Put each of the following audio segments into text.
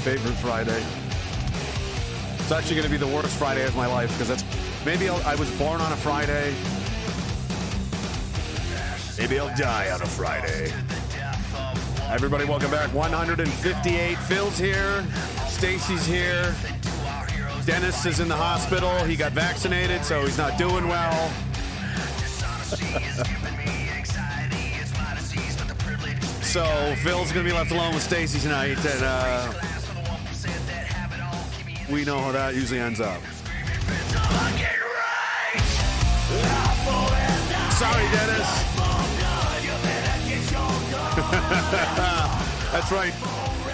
favorite Friday. It's actually going to be the worst Friday of my life because that's maybe I'll, I was born on a Friday. Maybe I'll die on a Friday. Everybody, welcome back. 158. Phil's here. Stacy's here. Dennis is in the hospital. He got vaccinated, so he's not doing well. so Phil's gonna be left alone with Stacy tonight, and uh, we know how that usually ends up. Sorry, Dennis. That's right.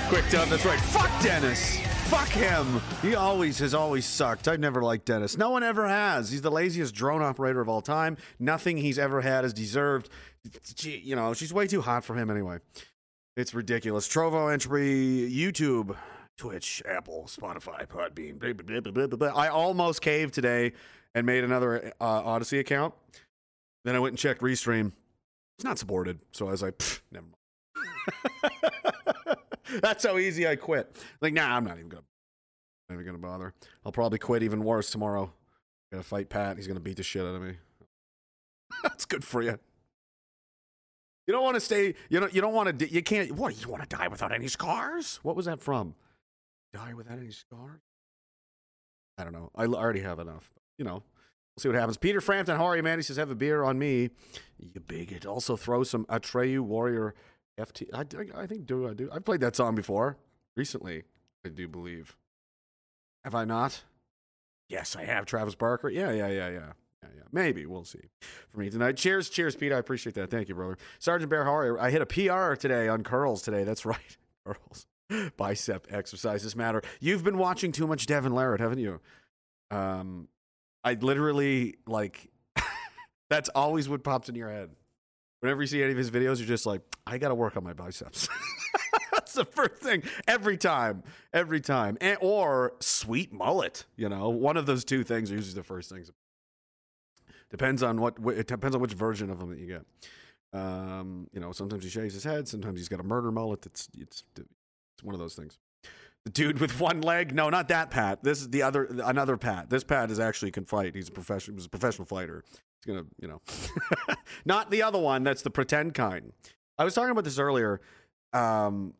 Quick dub. That's right. Fuck Dennis. Fuck him. He always has always sucked. I've never liked Dennis. No one ever has. He's the laziest drone operator of all time. Nothing he's ever had is deserved. Gee, you know, she's way too hot for him anyway. It's ridiculous. Trovo entry, YouTube, Twitch, Apple, Spotify, Podbean. Blah, blah, blah, blah, blah, blah. I almost caved today and made another uh, Odysee account. Then I went and checked Restream. It's not supported. So I was like, never mind. That's how easy I quit. Like, nah, I'm not even gonna, not even gonna bother. I'll probably quit even worse tomorrow. i Gotta fight Pat. He's gonna beat the shit out of me. That's good for you. You don't want to stay. You don't. You don't want to. You can't. What? You want to die without any scars? What was that from? Die without any scars? I don't know. I already have enough. You know. We'll see what happens. Peter Frampton, how are you, man? He says, "Have a beer on me, you bigot." Also, throw some Atreyu Warrior FT. I, I, I think do I do. I've played that song before recently. I do believe. Have I not? Yes, I have. Travis Barker. Yeah, yeah, yeah, yeah. Yeah, yeah. Maybe we'll see. For me tonight. Cheers, cheers, Pete. I appreciate that. Thank you, brother. Sergeant Bear, how? I hit a PR today on curls today. That's right, curls. Bicep exercises matter. You've been watching too much Devon Larratt, haven't you? Um, I literally like. that's always what pops in your head. Whenever you see any of his videos, you're just like, I got to work on my biceps. That's the first thing every time, every time. And, or sweet mullet, you know, one of those two things are usually the first things. Depends on what it depends on which version of him that you get. Um, you know, sometimes he shaves his head, sometimes he's got a murder mullet. It's it's it's one of those things. The dude with one leg? No, not that Pat. This is the other another Pat. This Pat is actually can fight. He's a professional. He's a professional fighter. He's gonna, you know, not the other one. That's the pretend kind. I was talking about this earlier. Um,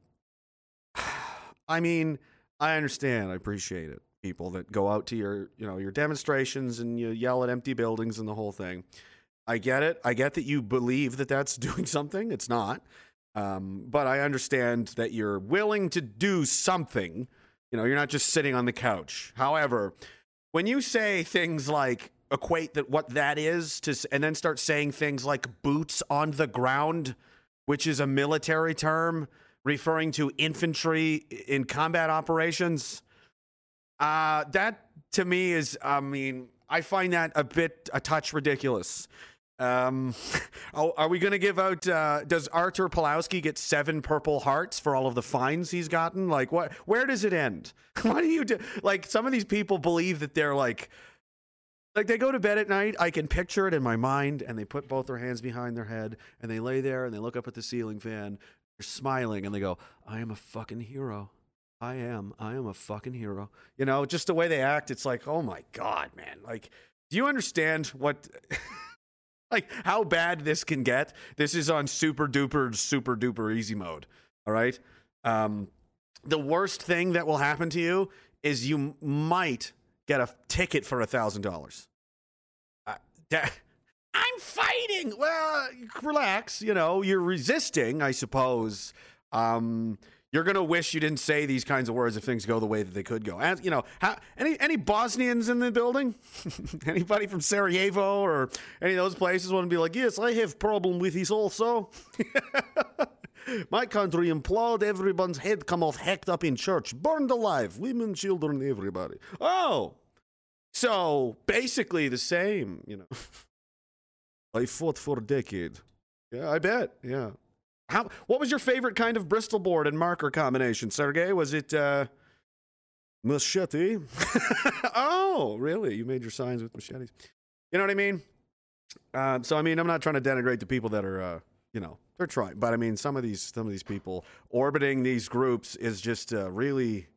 I mean, I understand. I appreciate it. People that go out to your, you know, your demonstrations and you yell at empty buildings and the whole thing. I get it. I get that you believe that that's doing something. It's not. Um, but I understand that you're willing to do something. You know, you're not just sitting on the couch. However, when you say things like equate that what that is to, and then start saying things like boots on the ground, which is a military term referring to infantry in combat operations, uh, that to me is, I mean, I find that a bit, a touch ridiculous. Um, are are we going to give out? Uh, does Artur Pawlowski get seven Purple Hearts for all of the fines he's gotten? Like, what? Where does it end? What do you do? Like, some of these people believe that they're like, like they go to bed at night. I can picture it in my mind, and they put both their hands behind their head, and they lay there and they look up at the ceiling fan. They're smiling, and they go, "I am a fucking hero." I am. I am a fucking hero. You know, just the way they act, it's like, oh my God, man. Like, do you understand what, like, how bad this can get? This is on super duper, super duper easy mode. All right. Um, the worst thing that will happen to you is you might get a ticket for a thousand dollars. I'm fighting. Well, relax. You know, you're resisting, I suppose. Um, you're gonna wish you didn't say these kinds of words if things go the way that they could go. As, you know, how, any any Bosnians in the building? Anybody from Sarajevo or any of those places want to be like, yes, I have problem with this also. My country implode, everyone's head come off hacked up in church, burned alive, women, children, everybody. Oh, so basically the same, you know. I fought for a decade. Yeah, I bet. Yeah. How? What was your favorite kind of Bristol board and marker combination, Sergey? Was it uh, machete? oh, really? You made your signs with machetes? You know what I mean? Uh, so I mean, I'm not trying to denigrate the people that are, uh, you know, they're trying, but I mean, some of these, some of these people orbiting these groups is just uh, really,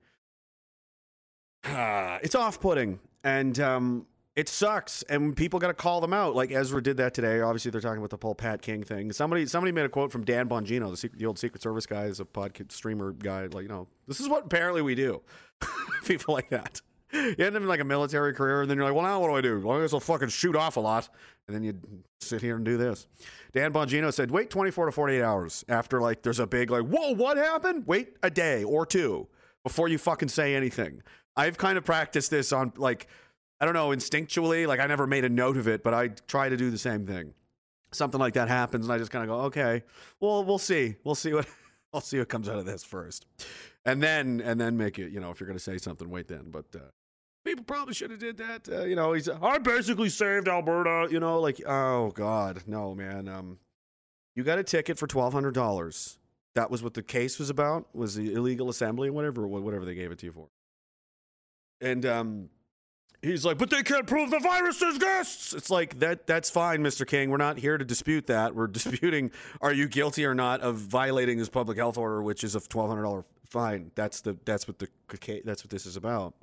it's off-putting, and um, it sucks, and people got to call them out. Like Ezra did that today. Obviously, they're talking about the Paul Pat King thing. Somebody, somebody made a quote from Dan Bongino, the, secret, the old Secret Service guy, is a podcast streamer guy. Like, you know, this is what apparently we do. people like that. You end up in like a military career, and then you're like, well, now what do I do? Well, I guess I'll fucking shoot off a lot, and then you sit here and do this. Dan Bongino said, wait 24 to 48 hours after like there's a big like, whoa, what happened? Wait a day or two before you fucking say anything. I've kind of practiced this on like I don't know, instinctually. Like I never made a note of it, but I try to do the same thing. Something like that happens, and I just kind of go, okay, well, we'll see. We'll see what I'll see what comes out of this first, and then and then make it. You know, if you're going to say something, wait then. But uh, people probably should have did that. Uh, you know, he's I basically saved Alberta. You know, like oh god, no man. Um, you got a ticket for twelve hundred dollars. That was what the case was about. Was the illegal assembly and whatever, whatever they gave it to you for. And um, he's like, but they can't prove the virus exists. It's like that. That's fine, Mr. King. We're not here to dispute that. We're disputing are you guilty or not of violating this public health order, which is a twelve hundred dollar fine. That's the that's what the that's what this is about.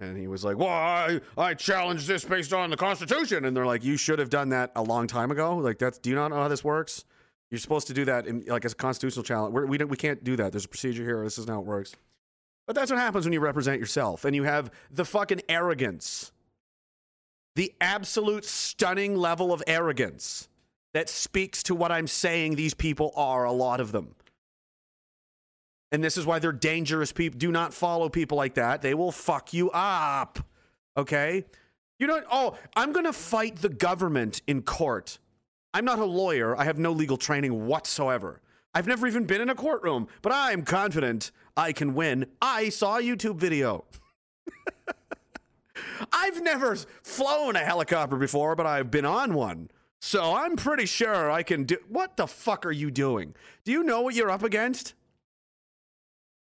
And he was like, "Well, I I challenge this based on the Constitution." And they're like, "You should have done that a long time ago. Like that's do you not know how this works? You're supposed to do that in like as a constitutional challenge. We're, we don't, we can't do that. There's a procedure here. This is how it works." But that's what happens when you represent yourself and you have the fucking arrogance, the absolute stunning level of arrogance that speaks to what I'm saying these people are, a lot of them. And this is why they're dangerous people. Do not follow people like that. They will fuck you up. Okay? You know, oh, I'm going to fight the government in court. I'm not a lawyer. I have no legal training whatsoever. I've never even been in a courtroom, but I'm confident I can win. I saw a YouTube video. I've never flown a helicopter before, but I've been on one. So I'm pretty sure I can do. What the fuck are you doing? Do you know what you're up against?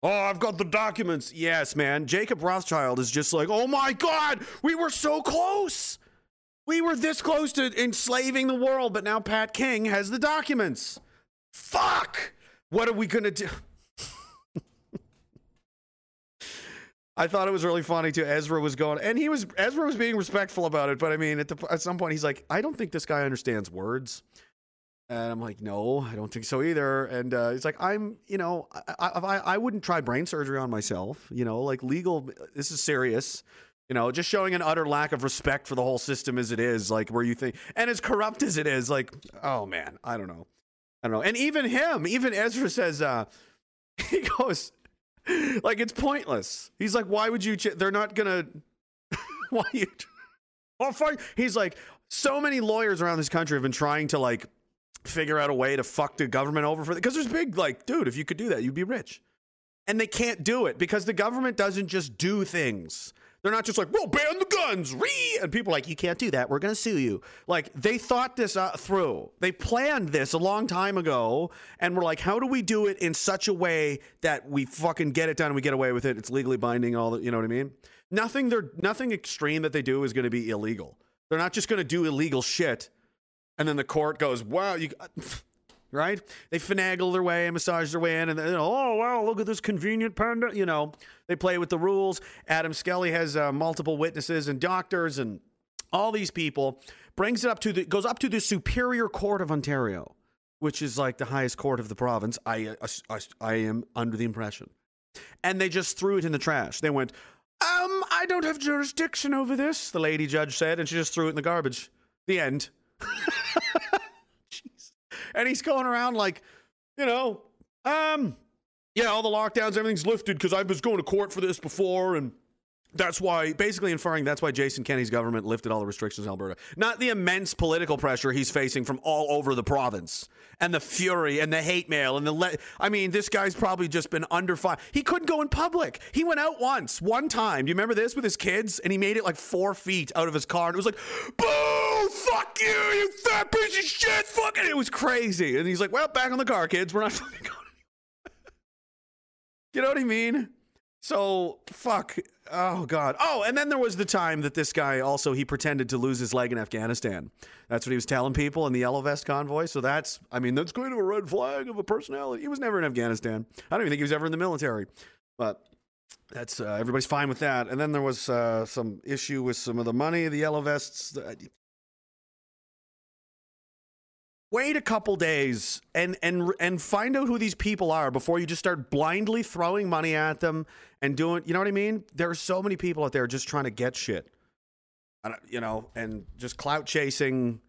Oh, I've got the documents. Yes, man. Jacob Rothschild is just like, oh my God, we were so close. We were this close to enslaving the world, but now Pat King has the documents. Fuck! What are we gonna do? I thought it was really funny too. Ezra was going, and he was Ezra was being respectful about it, but I mean, at, the, at some point, he's like, I don't think this guy understands words. And I'm like, no, I don't think so either. And uh, he's like, I'm, you know, I, I, I wouldn't try brain surgery on myself. You know, like legal, this is serious. You know, just showing an utter lack of respect for the whole system as it is, like where you think, and as corrupt as it is, like, oh man, I don't know. I don't know. And even him, even Ezra says, uh, he goes, like it's pointless. He's like, why would you? Ch- they're not gonna. why you? Oh, fuck. He's like, so many lawyers around this country have been trying to like figure out a way to fuck the government over for because there's big like, dude, if you could do that, you'd be rich, and they can't do it because the government doesn't just do things. They're not just like, we'll ban the guns, ree, and people are like, you can't do that. We're going to sue you. Like they thought this uh, through. They planned this a long time ago, and we're like, how do we do it in such a way that we fucking get it done and we get away with it? It's legally binding. All the, you know what I mean? Nothing. They're nothing extreme that they do is going to be illegal. They're not just going to do illegal shit, and then the court goes, wow, you. right? They finagle their way and massage their way in, and know, oh wow, look at this convenient panda. You know, they play with the rules. Adam Skelly has uh, multiple witnesses and doctors and all these people. Brings it up to the goes up to the Superior Court of Ontario, which is like the highest court of the province. I uh, I, I am under the impression, and they just threw it in the trash. They went. Um, I don't have jurisdiction over this, the lady judge said, and she just threw it in the garbage. The end. And he's going around like, you know, um, yeah, all the lockdowns, everything's lifted because I was going to court for this before, and that's why, basically inferring that's why Jason Kenney's government lifted all the restrictions in Alberta. Not the immense political pressure he's facing from all over the province, and the fury, and the hate mail, and the. Le- I mean, this guy's probably just been under fire. He couldn't go in public. He went out once, one time. Do you remember this with his kids? And he made it like four feet out of his car, and it was like, "Boo! Fuck you, you fat piece of shit! Fucking!" It was crazy. And he's like, "Well, back on the car, kids. We're not fucking going." You know what I mean? So fuck. Oh god. Oh, and then there was the time that this guy also he pretended to lose his leg in Afghanistan. That's what he was telling people in the yellow vest convoy. So that's I mean that's kind of a red flag of a personality. He was never in Afghanistan. I don't even think he was ever in the military. But that's uh, everybody's fine with that. And then there was uh, some issue with some of the money, the yellow vests. Wait a couple days and and and find out who these people are before you just start blindly throwing money at them and doing. You know what I mean? There are so many people out there just trying to get shit, you know, and just clout chasing.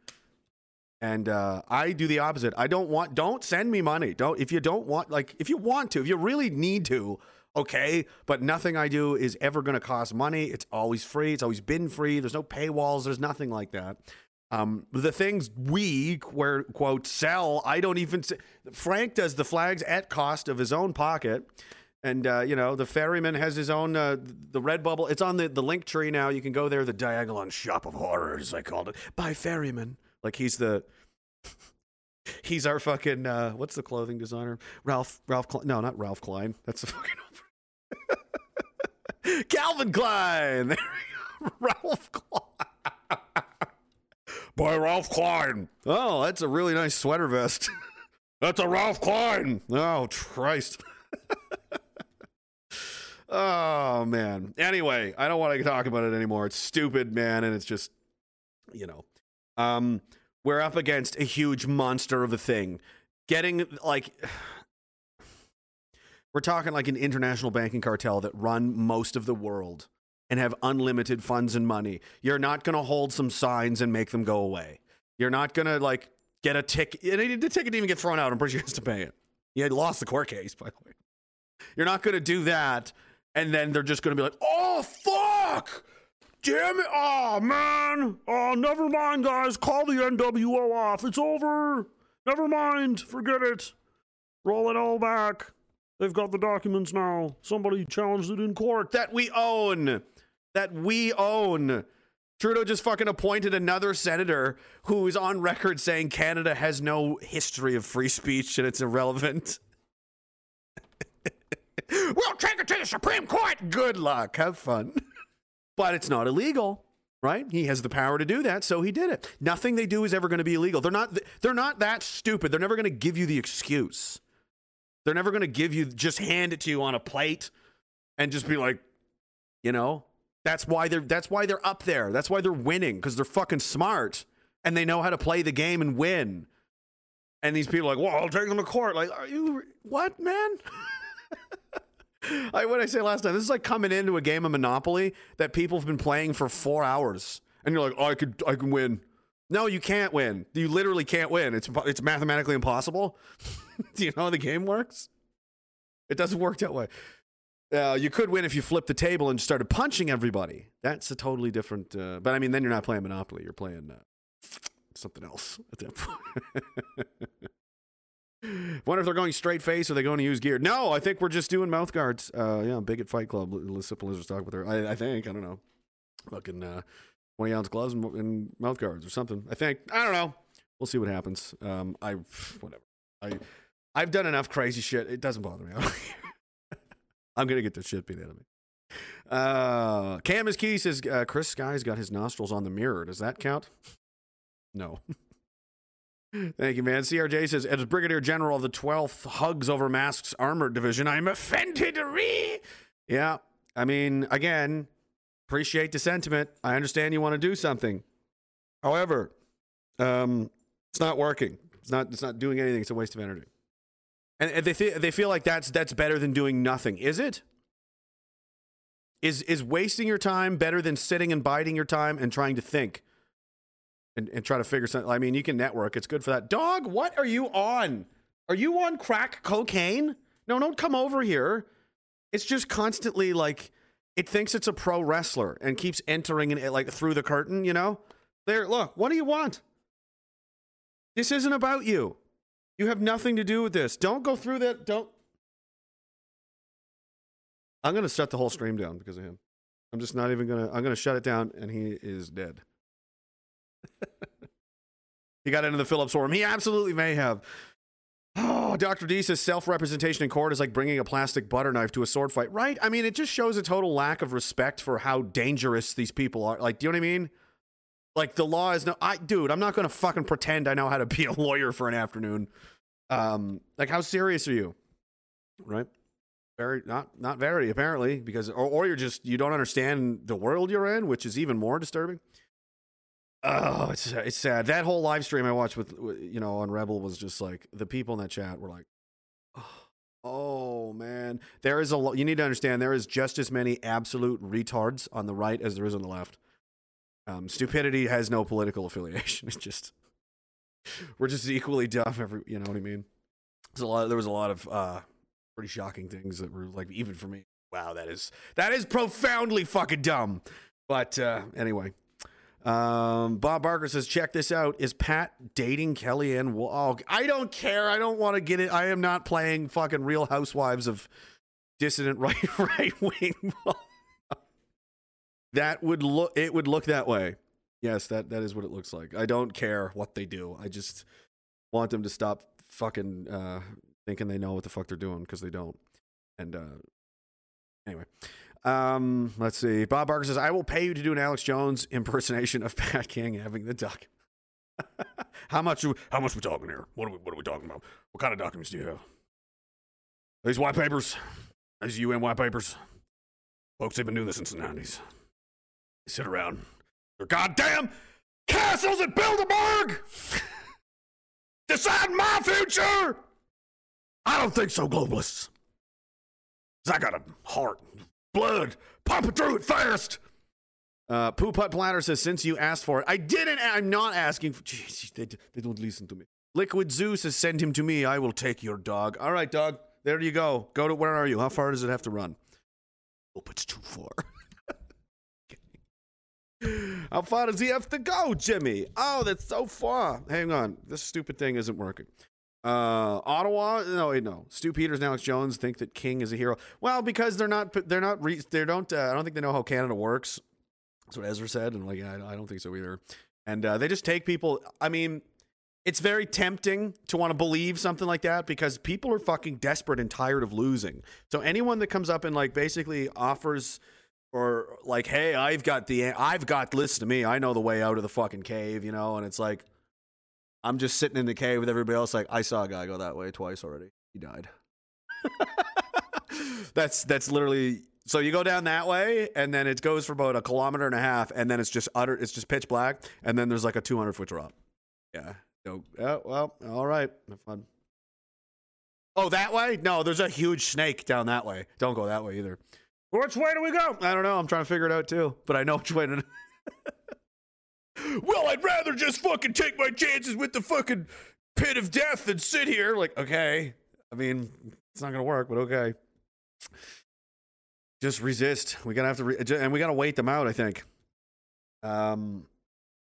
And uh, I do the opposite. I don't want. Don't send me money. Don't if you don't want. Like if you want to, if you really need to, okay. But nothing I do is ever going to cost money. It's always free. It's always been free. There's no paywalls. There's nothing like that. Um, the things we where quote sell, I don't even. s- Frank does the flags at cost of his own pocket, and uh, you know the ferryman has his own uh, the red bubble. It's on the the link tree now. You can go there. The Diagolon Shop of Horrors, I called it by ferryman. Like he's the he's our fucking uh, what's the clothing designer? Ralph Ralph Klein. No, not Ralph Klein. That's the fucking Calvin Klein. There we go. Ralph Klein. By Ralph Klein. Oh, that's a really nice sweater vest. that's a Ralph Klein. Oh, Christ. oh, man. Anyway, I don't want to talk about it anymore. It's stupid, man, and it's just, you know. Um, we're up against a huge monster of a thing. Getting like we're talking like an international banking cartel that run most of the world and have unlimited funds and money. You're not going to hold some signs and make them go away. You're not going to like get a ticket. And the ticket didn't even get thrown out. I'm pretty sure to pay it. He had lost the court case, by the way. You're not going to do that. And then they're just going to be like, oh, fuck. Damn it. Oh, man. Oh, never mind, guys. Call the NWO off. It's over. Never mind. Forget it. Roll it all back. They've got the documents now. Somebody challenged it in court. That we own. That we own. Trudeau just fucking appointed another senator who is on record saying Canada has no history of free speech and it's irrelevant. we'll take it to the Supreme Court. Good luck. Have fun. But it's not illegal, right? He has the power to do that, so he did it. Nothing they do is ever going to be illegal. They're not they're not that stupid. They're never going to give you the excuse. They're never going to give you just hand it to you on a plate and just be like, you know, that's why they're that's why they're up there. That's why they're winning because they're fucking smart and they know how to play the game and win. And these people are like, well, I'll take them to court. Like, are you what, man? I what I say last time? This is like coming into a game of Monopoly that people have been playing for four hours, and you're like, oh, I could I can win. No, you can't win. You literally can't win. It's it's mathematically impossible. Do you know how the game works? It doesn't work that way. Uh, you could win if you flipped the table and started punching everybody. That's a totally different. Uh, but I mean, then you're not playing Monopoly. You're playing uh, something else at that point. Wonder if they're going straight face or they going to use gear. No, I think we're just doing mouth guards. Uh, yeah, big at Fight Club. Simple Lizard's talk with her. I, I think. I don't know. Fucking uh, 20 ounce gloves and, and mouth guards or something. I think. I don't know. We'll see what happens. Um, I whatever. I I've done enough crazy shit. It doesn't bother me. I'm gonna get the shit beat out of me. Uh, Cam is key says uh, Chris Sky's got his nostrils on the mirror. Does that count? No. Thank you, man. CRJ says, as Brigadier General of the 12th Hugs Over Masks Armored Division, I'm offended. Ree. Yeah. I mean, again, appreciate the sentiment. I understand you want to do something. However, um, it's not working. It's not. It's not doing anything. It's a waste of energy. And, and they feel they feel like that's that's better than doing nothing. Is it? Is is wasting your time better than sitting and biding your time and trying to think? and, and try to figure something. I mean, you can network. It's good for that. Dog, what are you on? Are you on crack cocaine? No, don't come over here. It's just constantly like it thinks it's a pro wrestler and keeps entering it like through the curtain. You know, there. Look, what do you want? This isn't about you. You have nothing to do with this. Don't go through that. Don't. I'm gonna shut the whole stream down because of him. I'm just not even gonna. I'm gonna shut it down, and he is dead. he got into the Phillips forum. He absolutely may have. Oh, Dr. D says self representation in court is like bringing a plastic butter knife to a sword fight, right? I mean, it just shows a total lack of respect for how dangerous these people are. Like, do you know what I mean? Like, the law is no, I, dude, I'm not to fucking pretend I know how to be a lawyer for an afternoon. Um, like, how serious are you? Right? Very, not, not very, apparently, because, or, or you're just, you don't understand the world you're in, which is even more disturbing. Oh, it's it's sad. That whole live stream I watched with you know on Rebel was just like the people in that chat were like, oh man, there is a you need to understand there is just as many absolute retards on the right as there is on the left. Um, stupidity has no political affiliation. It's just we're just equally dumb. Every you know what I mean. There's a lot. There was a lot of uh, pretty shocking things that were like even for me. Wow, that is that is profoundly fucking dumb. But uh, anyway. Um, Bob Barker says, check this out. Is Pat dating Kellyanne? Wo- Oh, I don't care. I don't want to get it. I am not playing fucking Real Housewives of dissident right right wing. that would look. It would look that way. Yes, that that is what it looks like. I don't care what they do. I just want them to stop fucking uh, thinking they know what the fuck they're doing because they don't. And uh, anyway, um, let's see. Bob Barker says, "I will pay you to do an Alex Jones impersonation of Pat King having the duck." how much? How much we talking here? What are we? What are we talking about? What kind of documents do you have? These white papers. These UN white papers. Folks, they've been doing this since the nineties. They sit around. They're goddamn castles at Bilderberg. Decide my future. I don't think so, globalists. I got a heart, blood, pumping through it fast. Uh, Poo Putt Platter says, since you asked for it, I didn't. I'm not asking for. Jeez, they, they don't listen to me. Liquid Zoo says, send him to me. I will take your dog. All right, dog. There you go. Go to where are you? How far does it have to run? Hope it's too far. How far does he have to go, Jimmy? Oh, that's so far. Hang on. This stupid thing isn't working. Uh, Ottawa, no, wait, no. Stu Peters and Alex Jones think that King is a hero. Well, because they're not, they're not, re, they don't. Uh, I don't think they know how Canada works. That's what Ezra said, and like, I, I don't think so either. And uh, they just take people. I mean, it's very tempting to want to believe something like that because people are fucking desperate and tired of losing. So anyone that comes up and like basically offers or like, hey, I've got the, I've got, listen to me, I know the way out of the fucking cave, you know, and it's like, I'm just sitting in the cave with everybody else. Like, I saw a guy go that way twice already. He died. that's that's literally. So you go down that way, and then it goes for about a kilometer and a half, and then it's just utter. It's just pitch black, and then there's like a 200 foot drop. Yeah. So, yeah. Well, all right. Have fun. Oh, that way? No, there's a huge snake down that way. Don't go that way either. Which way do we go? I don't know. I'm trying to figure it out too, but I know which way to. well, I'd rather just fucking take my chances with the fucking pit of death than sit here. Like, okay. I mean, it's not gonna work, but okay. Just resist. We're gonna have to, re- and we gotta wait them out. I think, um,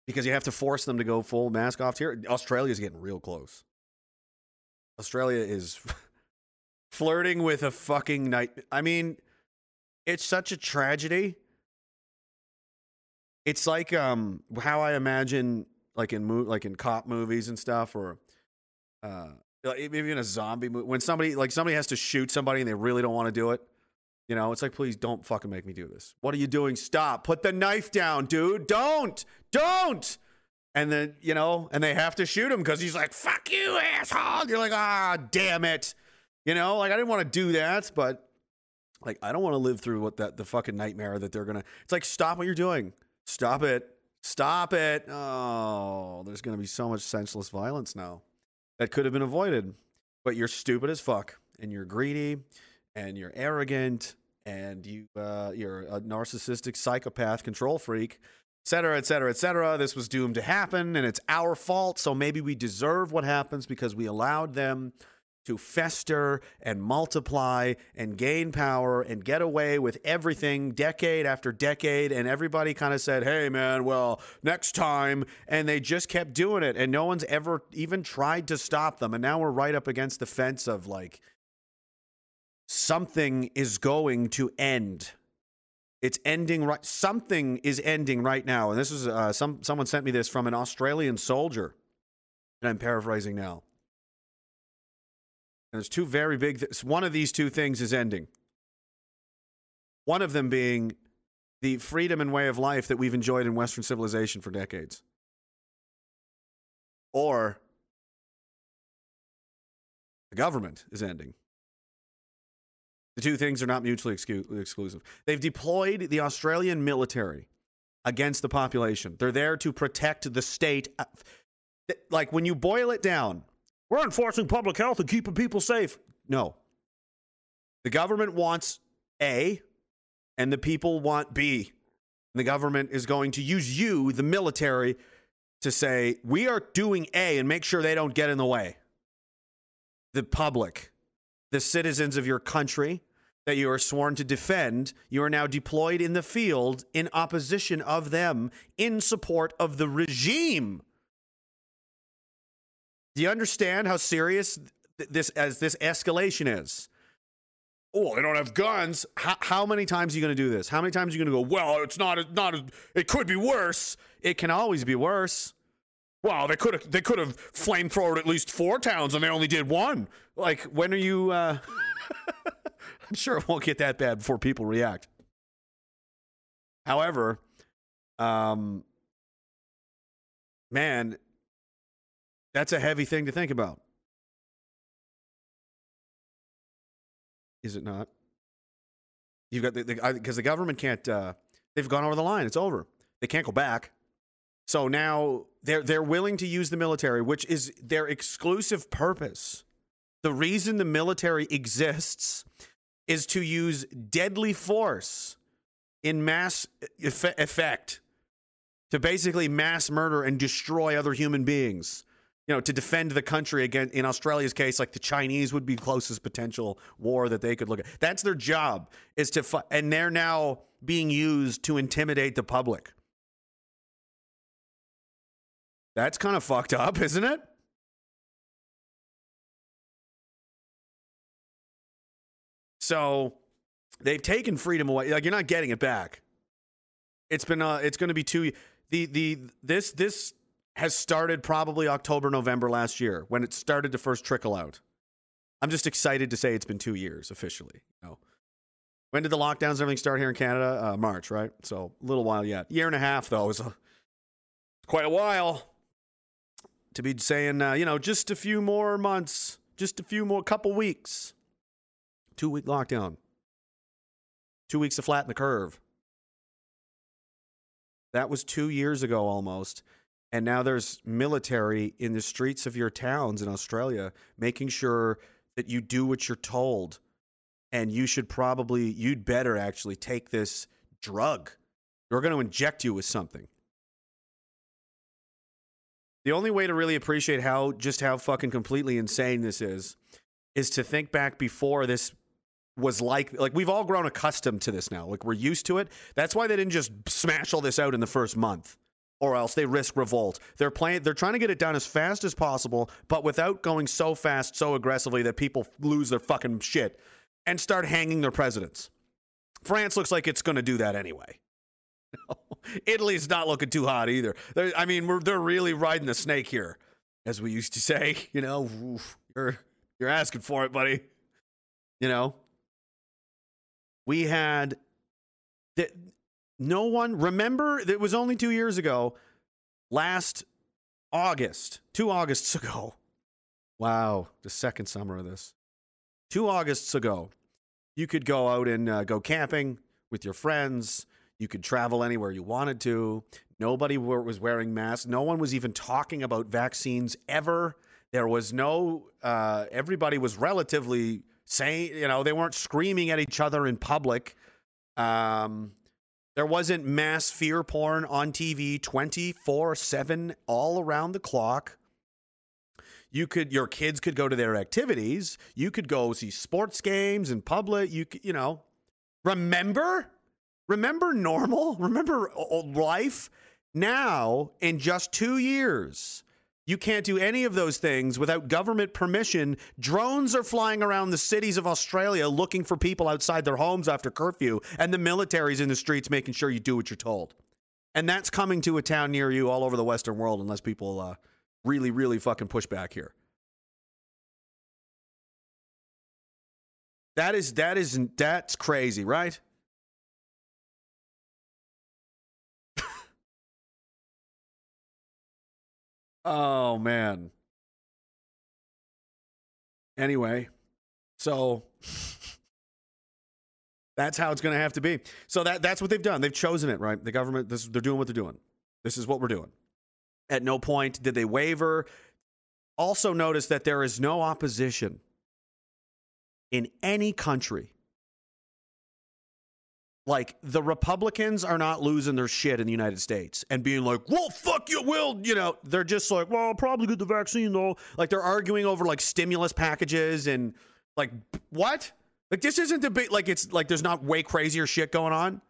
because you have to force them to go full mask off. Here, Australia's getting real close. Australia is flirting with a fucking night. I mean, it's such a tragedy it's like um how I imagine like in mo- like in cop movies and stuff or uh maybe in a zombie movie when somebody like somebody has to shoot somebody and they really don't want to do it. You know, it's like please don't fucking make me do this. What are you doing? Stop. Put the knife down, dude. Don't. Don't. And then, you know, and they have to shoot him because he's like, fuck you, asshole. You're like, ah, damn it. You know, like I didn't want to do that, but like I don't want to live through what that the fucking nightmare that they're gonna it's like stop what you're doing. Stop it. Stop it. Oh, there's to be so much senseless violence now that could have been avoided. But you're stupid as fuck and you're greedy and you're arrogant and you uh, you're a narcissistic psychopath control freak. cetera, et cetera, et cetera. This was doomed to happen, and it's our fault. So maybe we deserve what happens because we allowed them to fester and multiply and gain power and get away with everything decade after decade. And everybody kind of said, hey, man, well, next time. And they just kept doing it. And no one's ever even tried to stop them. And now we're right up against the fence of like, something is going to end. It's ending right. Something is ending right now, and this is uh, some. Someone sent me this from an Australian soldier, and I'm paraphrasing now. There's two very big. One of these two things is ending. One of them being the freedom and way of life that we've enjoyed in Western civilization for decades, or the government is ending. The two things are not mutually excu- exclusive. They've deployed the Australian military against the population. They're there to protect the state. Uh, Like when you boil it down, we're enforcing public health and keeping people safe. No. The government wants A, and the people want B. And the government is going to use you, the military, to say, we are doing A and make sure they don't get in the way. The public, the citizens of your country that you are sworn to defend, you are now deployed in the field in opposition of them, in support of the regime. Do you understand how serious th- this as this escalation is? Oh, they don't have guns. How, how many times are you going to do this? How many times are you going to go? Well, it's not. Not. It could be worse. It can always be worse. Well, they could have. They could have flamethrowered at least four towns, and they only did one. Like, when are you? Uh, I'm sure it won't get that bad before people react. However, um, man, that's a heavy thing to think about. Is it not? You've got the because the, government can't. Uh, they've gone over the line. It's over. They can't go back. So now they're they're willing to use the military, which is their exclusive purpose. The reason the military exists is to use deadly force in mass effect to basically mass murder and destroy other human beings. You know, to defend the country against, in Australia's case, like the Chinese would be closest potential war that they could look at. That's their job, is to, fu- and they're now being used to intimidate the public. That's kind of fucked up, isn't it? So they've taken freedom away. Like you're not getting it back. It's been uh it's going to be two the the this this has started probably October November last year when it started to first trickle out. I'm just excited to say it's been 2 years officially, you know. When did the lockdowns and everything start here in Canada? Uh, March, right? So a little while yet. Year and a half though is a, quite a while to be saying, uh, you know, just a few more months, just a few more couple weeks. Two week lockdown. Two weeks to flatten the curve. That was two years ago almost. And now there's military in the streets of your towns in Australia making sure that you do what you're told. And you should probably, you'd better actually take this drug. We're going to inject you with something. The only way to really appreciate how, just how fucking completely insane this is, is to think back before this was like like we've all grown accustomed to this now like we're used to it that's why they didn't just smash all this out in the first month or else they risk revolt. They're playing they're trying to get it done as fast as possible but without going so fast so aggressively that people lose their fucking shit and start hanging their presidents. France looks like it's going to do that anyway. Italy's not looking too hot either. They're, i mean they're really riding the snake here as we used to say you know? Oof, you're you're asking for it buddy. You know? We had that no one remember it was only two years ago last august two augusts ago. Wow the second summer of this. Two augusts ago you could go out and uh, go camping with your friends. You could travel anywhere you wanted to. Nobody was wearing masks. No one was even talking about vaccines ever. There was no uh, everybody was relatively saying you know they weren't screaming at each other in public. Um, There wasn't mass fear porn on TV 24 7 all around the clock. You could, your kids could go to their activities. You could go see sports games in public. You, you know, remember, remember normal, remember life. Now, in just two years, you can't do any of those things without government permission. Drones are flying around the cities of Australia looking for people outside their homes after curfew, and the military's in the streets making sure you do what you're told. And that's coming to a town near you all over the Western world, unless people uh, really, really fucking push back here. That is that is that's crazy, right? Oh man. Anyway, so that's how it's going to have to be. So that that's what they've done. They've chosen it, right? The government this they're doing what they're doing. This is what we're doing. At no point did they waver. Also notice that there is no opposition in any country. Like the Republicans are not losing their shit in the United States and being like, "Well, fuck you, will." You know, they're just like, "Well, I'll probably get the vaccine though." Like they're arguing over like stimulus packages and like what? Like this isn't debate. Like it's like there's not way crazier shit going on.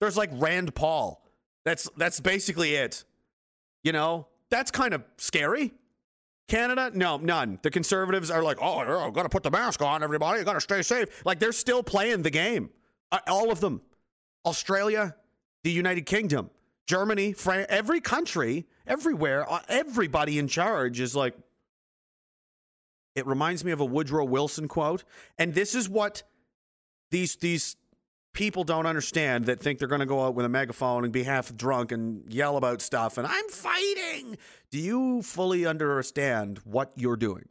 There's like Rand Paul. That's that's basically it. You know, that's kind of scary. Canada, no, none. The conservatives are like, oh, got to put the mask on, everybody. You got to stay safe. Like they're still playing the game. Uh, all of them. Australia, the United Kingdom, Germany, France, every country, everywhere, uh, everybody in charge is like. It reminds me of a Woodrow Wilson quote, and this is what these these people don't understand that think they're going to go out with a megaphone and be half drunk and yell about stuff and I'm fighting. Do you fully understand what you're doing?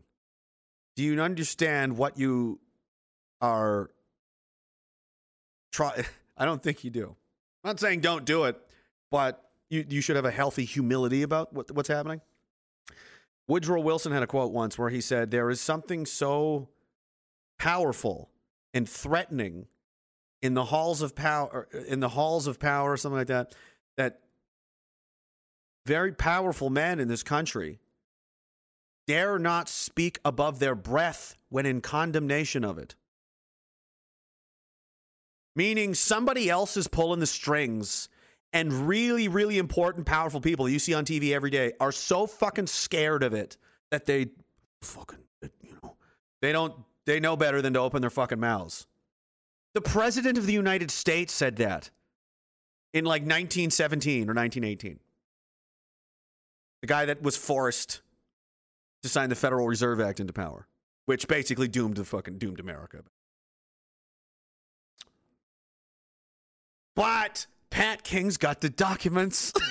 Do you understand what you are try I don't think you do. I'm not saying don't do it, but you you should have a healthy humility about what, what's happening. Woodrow Wilson had a quote once where he said there is something so powerful and threatening in the halls of power uh, in the halls of power or something like that that very powerful men in this country dare not speak above their breath when in condemnation of it meaning somebody else is pulling the strings and really really important powerful people you see on TV every day are so fucking scared of it that they fucking you know they don't they know better than to open their fucking mouths the president of the United States said that in like 1917 or 1918. The guy that was forced to sign the Federal Reserve Act into power, which basically doomed the fucking doomed America. But Pat King's got the documents.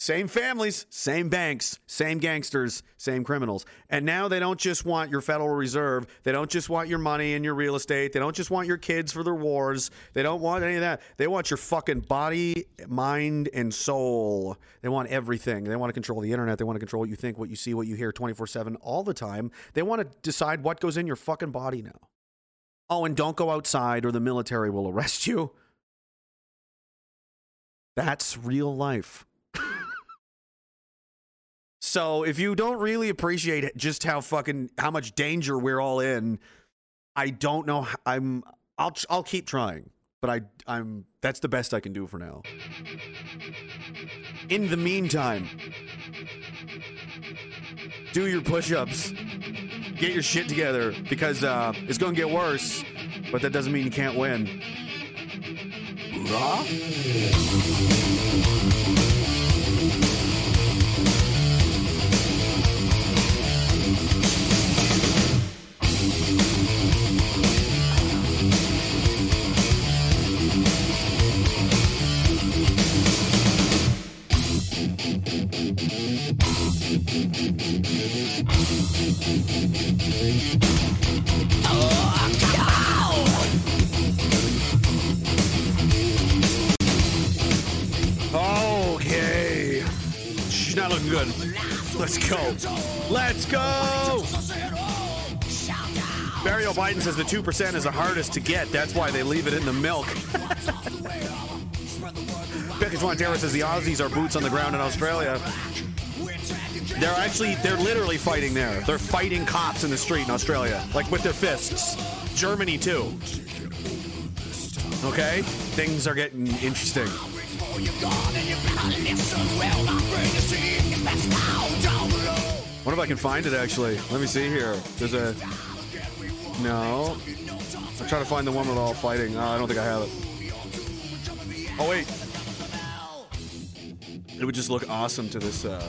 Same families, same banks, same gangsters, same criminals. And now they don't just want your Federal Reserve. They don't just want your money and your real estate. They don't just want your kids for their wars. They don't want any of that. They want your fucking body, mind, and soul. They want everything. They want to control the internet. They want to control what you think, what you see, what you hear 24 7 all the time. They want to decide what goes in your fucking body now. Oh, and don't go outside or the military will arrest you. That's real life. So if you don't really appreciate just how fucking how much danger we're all in, I don't know. I'm I'll I'll keep trying, but I I'm that's the best I can do for now. In the meantime, do your push-ups, get your shit together because uh, it's gonna get worse, but that doesn't mean you can't win. Okay. She's not looking good. Let's go. Let's go. Barry O'Biden says the 2% is the hardest to get. That's why they leave it in the milk. Becky Fonterra says the Aussies are boots on the ground in Australia. They're actually, they're literally fighting there. They're fighting cops in the street in Australia, like with their fists. Germany too. Okay, things are getting interesting. What if I can find it actually? Let me see here. There's a. No. I'm trying to find the one with all fighting. Oh, I don't think I have it. Oh, wait. It would just look awesome to this, uh.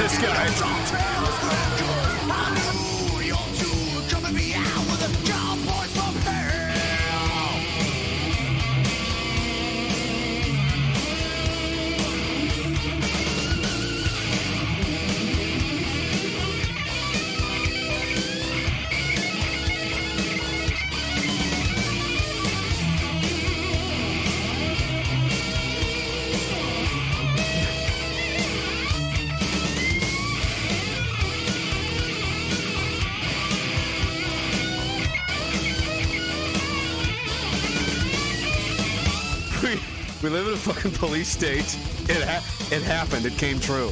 this guy. We, live in a fucking police state. It ha- it happened. It came true.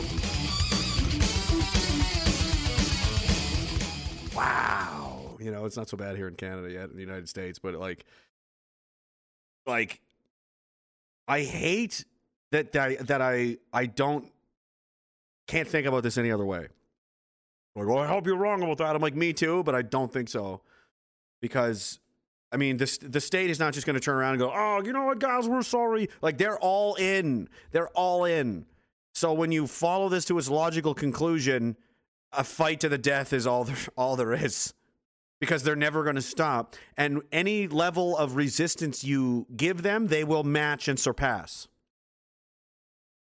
Wow. You know, it's not so bad here in Canada yet in the United States, but like like I hate that that I, that I I don't can't think about this any other way. Like, well, I hope you're wrong about that. I'm like, me too, but I don't think so. Because I mean, this the state is not just going to turn around and go, "Oh, you know what, guys, we're sorry." Like they're all in. They're all in. So when you follow this to its logical conclusion, a fight to the death is all there, all there is. Because they're never going to stop, and any level of resistance you give them, they will match and surpass.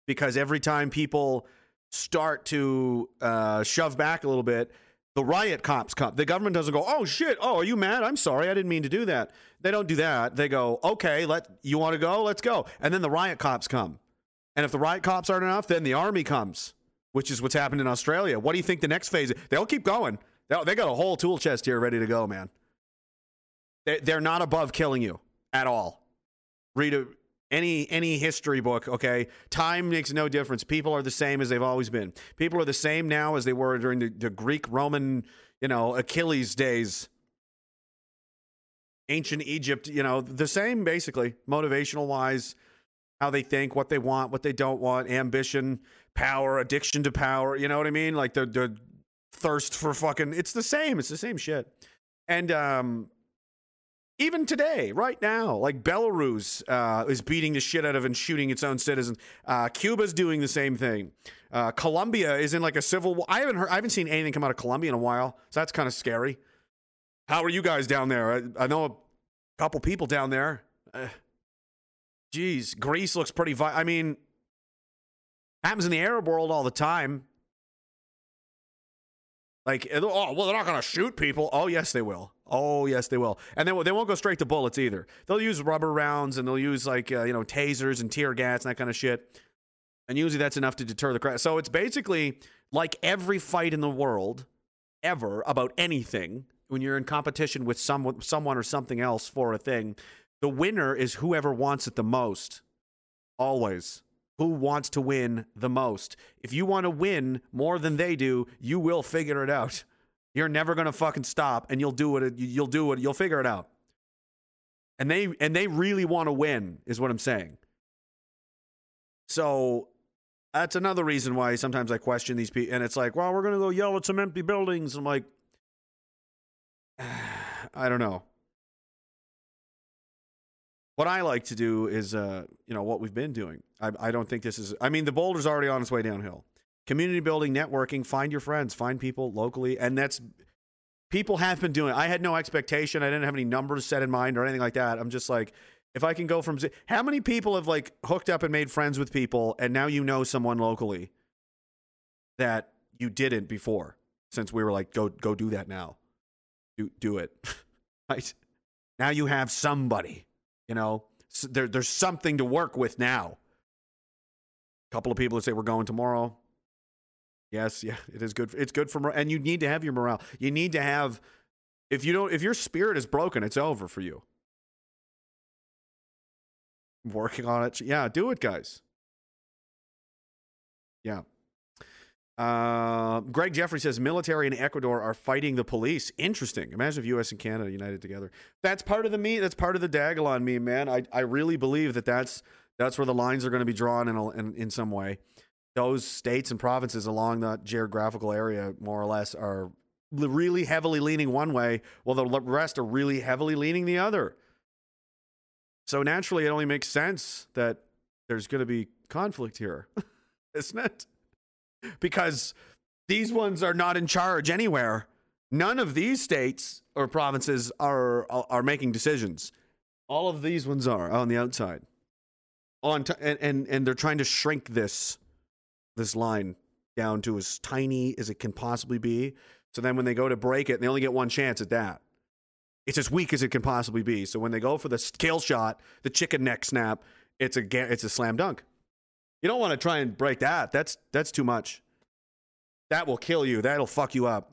Because every time people start to uh, shove back a little bit, the riot cops come. The government doesn't go, "Oh shit! Oh, are you mad? I'm sorry. I didn't mean to do that." They don't do that. They go, "Okay, let you want to go? Let's go." And then the riot cops come. And if the riot cops aren't enough, then the army comes, which is what's happened in Australia. What do you think the next phase? Is? They'll keep going. They'll, they got a whole tool chest here ready to go, man. They, they're not above killing you at all. Read a, any any history book, okay? Time makes no difference. People are the same as they've always been. People are the same now as they were during the, the Greek, Roman, you know, Achilles days. Ancient Egypt, you know, the same basically, motivational wise, how they think, what they want, what they don't want, ambition, power, addiction to power, you know what I mean? Like the the thirst for fucking it's the same, it's the same shit. And um even today, right now, like Belarus uh, is beating the shit out of and shooting its own citizens. Uh, Cuba's doing the same thing. Uh, Colombia is in like a civil war. I haven't heard, I haven't seen anything come out of Colombia in a while, so that's kind of scary. How are you guys down there? I, I know a couple people down there. Uh, geez, Greece looks pretty. Vi- I mean, happens in the Arab world all the time. Like, oh, well, they're not going to shoot people. Oh, yes, they will. Oh, yes, they will. And they, they won't go straight to bullets either. They'll use rubber rounds and they'll use, like, uh, you know, tasers and tear gas and that kind of shit. And usually that's enough to deter the crowd. So it's basically like every fight in the world ever about anything when you're in competition with someone, someone or something else for a thing. The winner is whoever wants it the most. Always who wants to win the most. If you want to win more than they do, you will figure it out. You're never to fucking stop and you'll do it you'll do it you'll figure it out. And they and they really want to win is what I'm saying. So that's another reason why sometimes I question these people and it's like, "Well, we're to go yell at some empty buildings." I'm like I don't know. what I like to do is, uh, you know, what we've been doing. I, I don't think this is. I mean, the boulder's already on its way downhill. Community building, networking, find your friends, find people locally, and that's people have been doing. It. I had no expectation. I didn't have any numbers set in mind or anything like that. I'm just like, if I can go from how many people have like hooked up and made friends with people, and now you know someone locally that you didn't before, since we were like, go go do that now, do do it, right? Now you have somebody, you know, S there, there's something to work with now. A couple of people that say we're going tomorrow. Yes, yeah, it is good. For, It's good for, mor- and you need to have your morale. You need to have, if you don't, if your spirit is broken, it's over for you. Working on it, yeah, do it, guys. Yeah. Uh, Greg Jeffrey says military in Ecuador are fighting the police. Interesting. Imagine if U.S. and Canada united together. That's part of the me. That's part of the Diagolon meme, man. I, I really believe that that's that's where the lines are going to be drawn in, a, in in some way. Those states and provinces along that geographical area, more or less, are really heavily leaning one way, while the rest are really heavily leaning the other. So naturally, it only makes sense that there's going to be conflict here, isn't it? because these ones are not in charge anywhere. None of these states or provinces are are making decisions. All of these ones are on the outside. On t- and, and and they're trying to shrink this this line down to as tiny as it can possibly be. So then when they go to break it, they only get one chance at that. It's as weak as it can possibly be. So when they go for the scale shot, the chicken neck snap, it's a it's a slam dunk. You don't want to try and break that. That's that's too much. That will kill you. That'll fuck you up.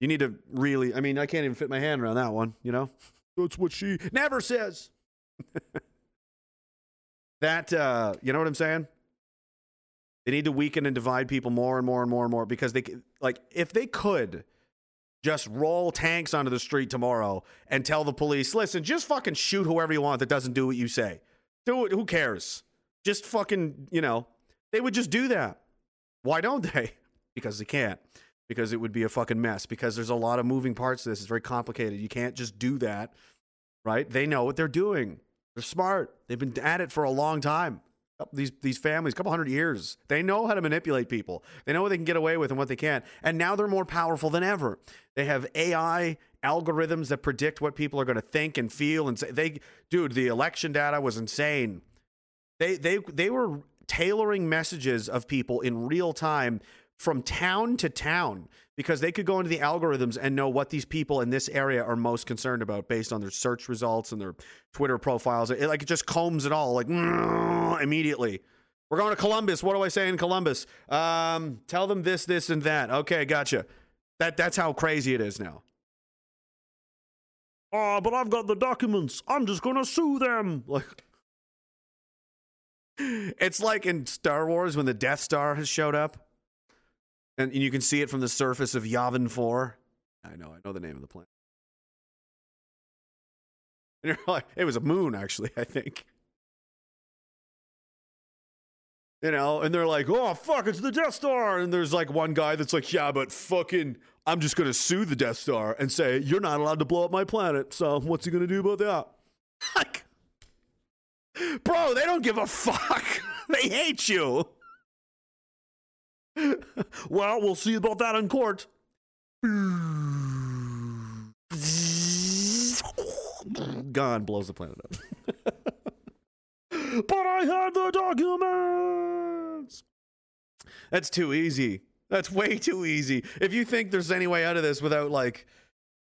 You need to really. I mean, I can't even fit my hand around that one. You know, that's what she never says. that uh, you know what I'm saying? They need to weaken and divide people more and more and more and more because they like if they could just roll tanks onto the street tomorrow and tell the police, listen, just fucking shoot whoever you want that doesn't do what you say. Do it. Who cares? Just fucking, you know, they would just do that. Why don't they? Because they can't. Because it would be a fucking mess. Because there's a lot of moving parts to this. It's very complicated. You can't just do that, right? They know what they're doing. They're smart. They've been at it for a long time. These these families, a couple hundred years, they know how to manipulate people. They know what they can get away with and what they can't. And now they're more powerful than ever. They have AI algorithms that predict what people are going to think and feel and say. They, dude, the election data was insane. They they they were tailoring messages of people in real time from town to town because they could go into the algorithms and know what these people in this area are most concerned about based on their search results and their Twitter profiles. It like it just combs it all like immediately. We're going to Columbus. What do I say in Columbus? Um, tell them this, this, and that. Okay, gotcha. That that's how crazy it is now. Oh, but I've got the documents. I'm just gonna sue them. Like it's like in Star Wars when the Death Star has showed up. And, and you can see it from the surface of Yavin 4. I know, I know the name of the planet. And you're like, it was a moon, actually, I think. You know, and they're like, oh, fuck, it's the Death Star. And there's like one guy that's like, yeah, but fucking, I'm just going to sue the Death Star and say, you're not allowed to blow up my planet. So what's he going to do about that? Like, bro, they don't give a fuck. they hate you. Well, we'll see about that in court. Gone blows the planet up. but I had the documents. That's too easy. That's way too easy. If you think there's any way out of this without like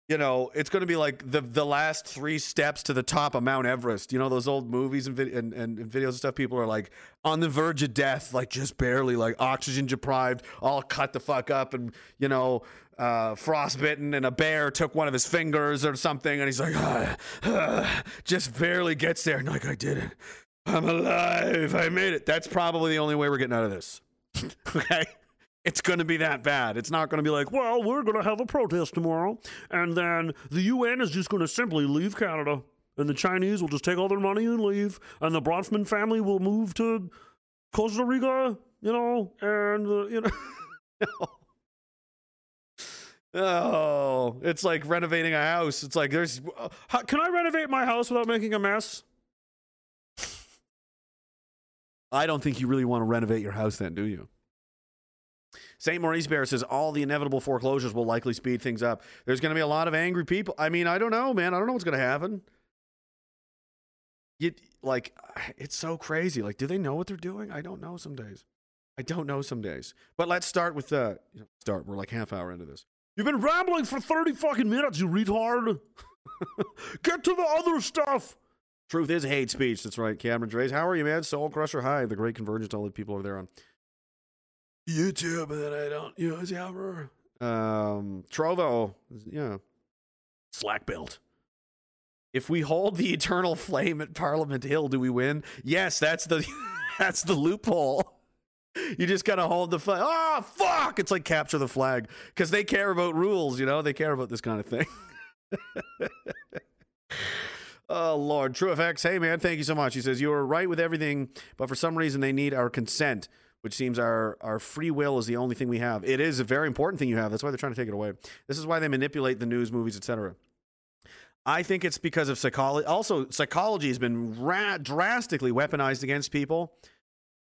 you know, it's going to be like the the last three steps to the top of Mount Everest. You know, those old movies and, vid- and, and, and videos and stuff. People are like on the verge of death, like just barely, like oxygen deprived, all cut the fuck up, and you know, uh, frostbitten, and a bear took one of his fingers or something, and he's like, ah, ah, just barely gets there, and like I did it, I'm alive, I made it. That's probably the only way we're getting out of this. okay. It's going to be that bad. It's not going to be like, well, we're going to have a protest tomorrow, and then the UN is just going to simply leave Canada, and the Chinese will just take all their money and leave, and the Bronfman family will move to Costa Rica, you know, and uh, you know. oh, it's like renovating a house. It's like there's, uh, how, can I renovate my house without making a mess? I don't think you really want to renovate your house then, do you? St. Maurice Bear says all the inevitable foreclosures will likely speed things up. There's going to be a lot of angry people. I mean, I don't know, man. I don't know what's going to happen. You, like, it's so crazy. Like, do they know what they're doing? I don't know some days. I don't know some days. But let's start with the you know, start. We're like half hour into this. You've been rambling for 30 fucking minutes, you retard. Get to the other stuff. Truth is hate speech. That's right, Cameron Dreys. How are you, man? Soul Crusher Hi, the great convergence. All the people over there on YouTube that I don't use ever. Um, Trovo, yeah. Slack belt. If we hold the eternal flame at Parliament Hill, do we win? Yes, that's the that's the loophole. You just gotta hold the flag. Oh fuck! It's like capture the flag because they care about rules. You know, they care about this kind of thing. oh Lord, TrueFX. Hey man, thank you so much. He says you are right with everything, but for some reason they need our consent, which seems our our free will is the only thing we have. It is a very important thing you have. That's why they're trying to take it away. This is why they manipulate the news, movies, etc. I think it's because of psychology. Also, psychology has been ra- drastically weaponized against people.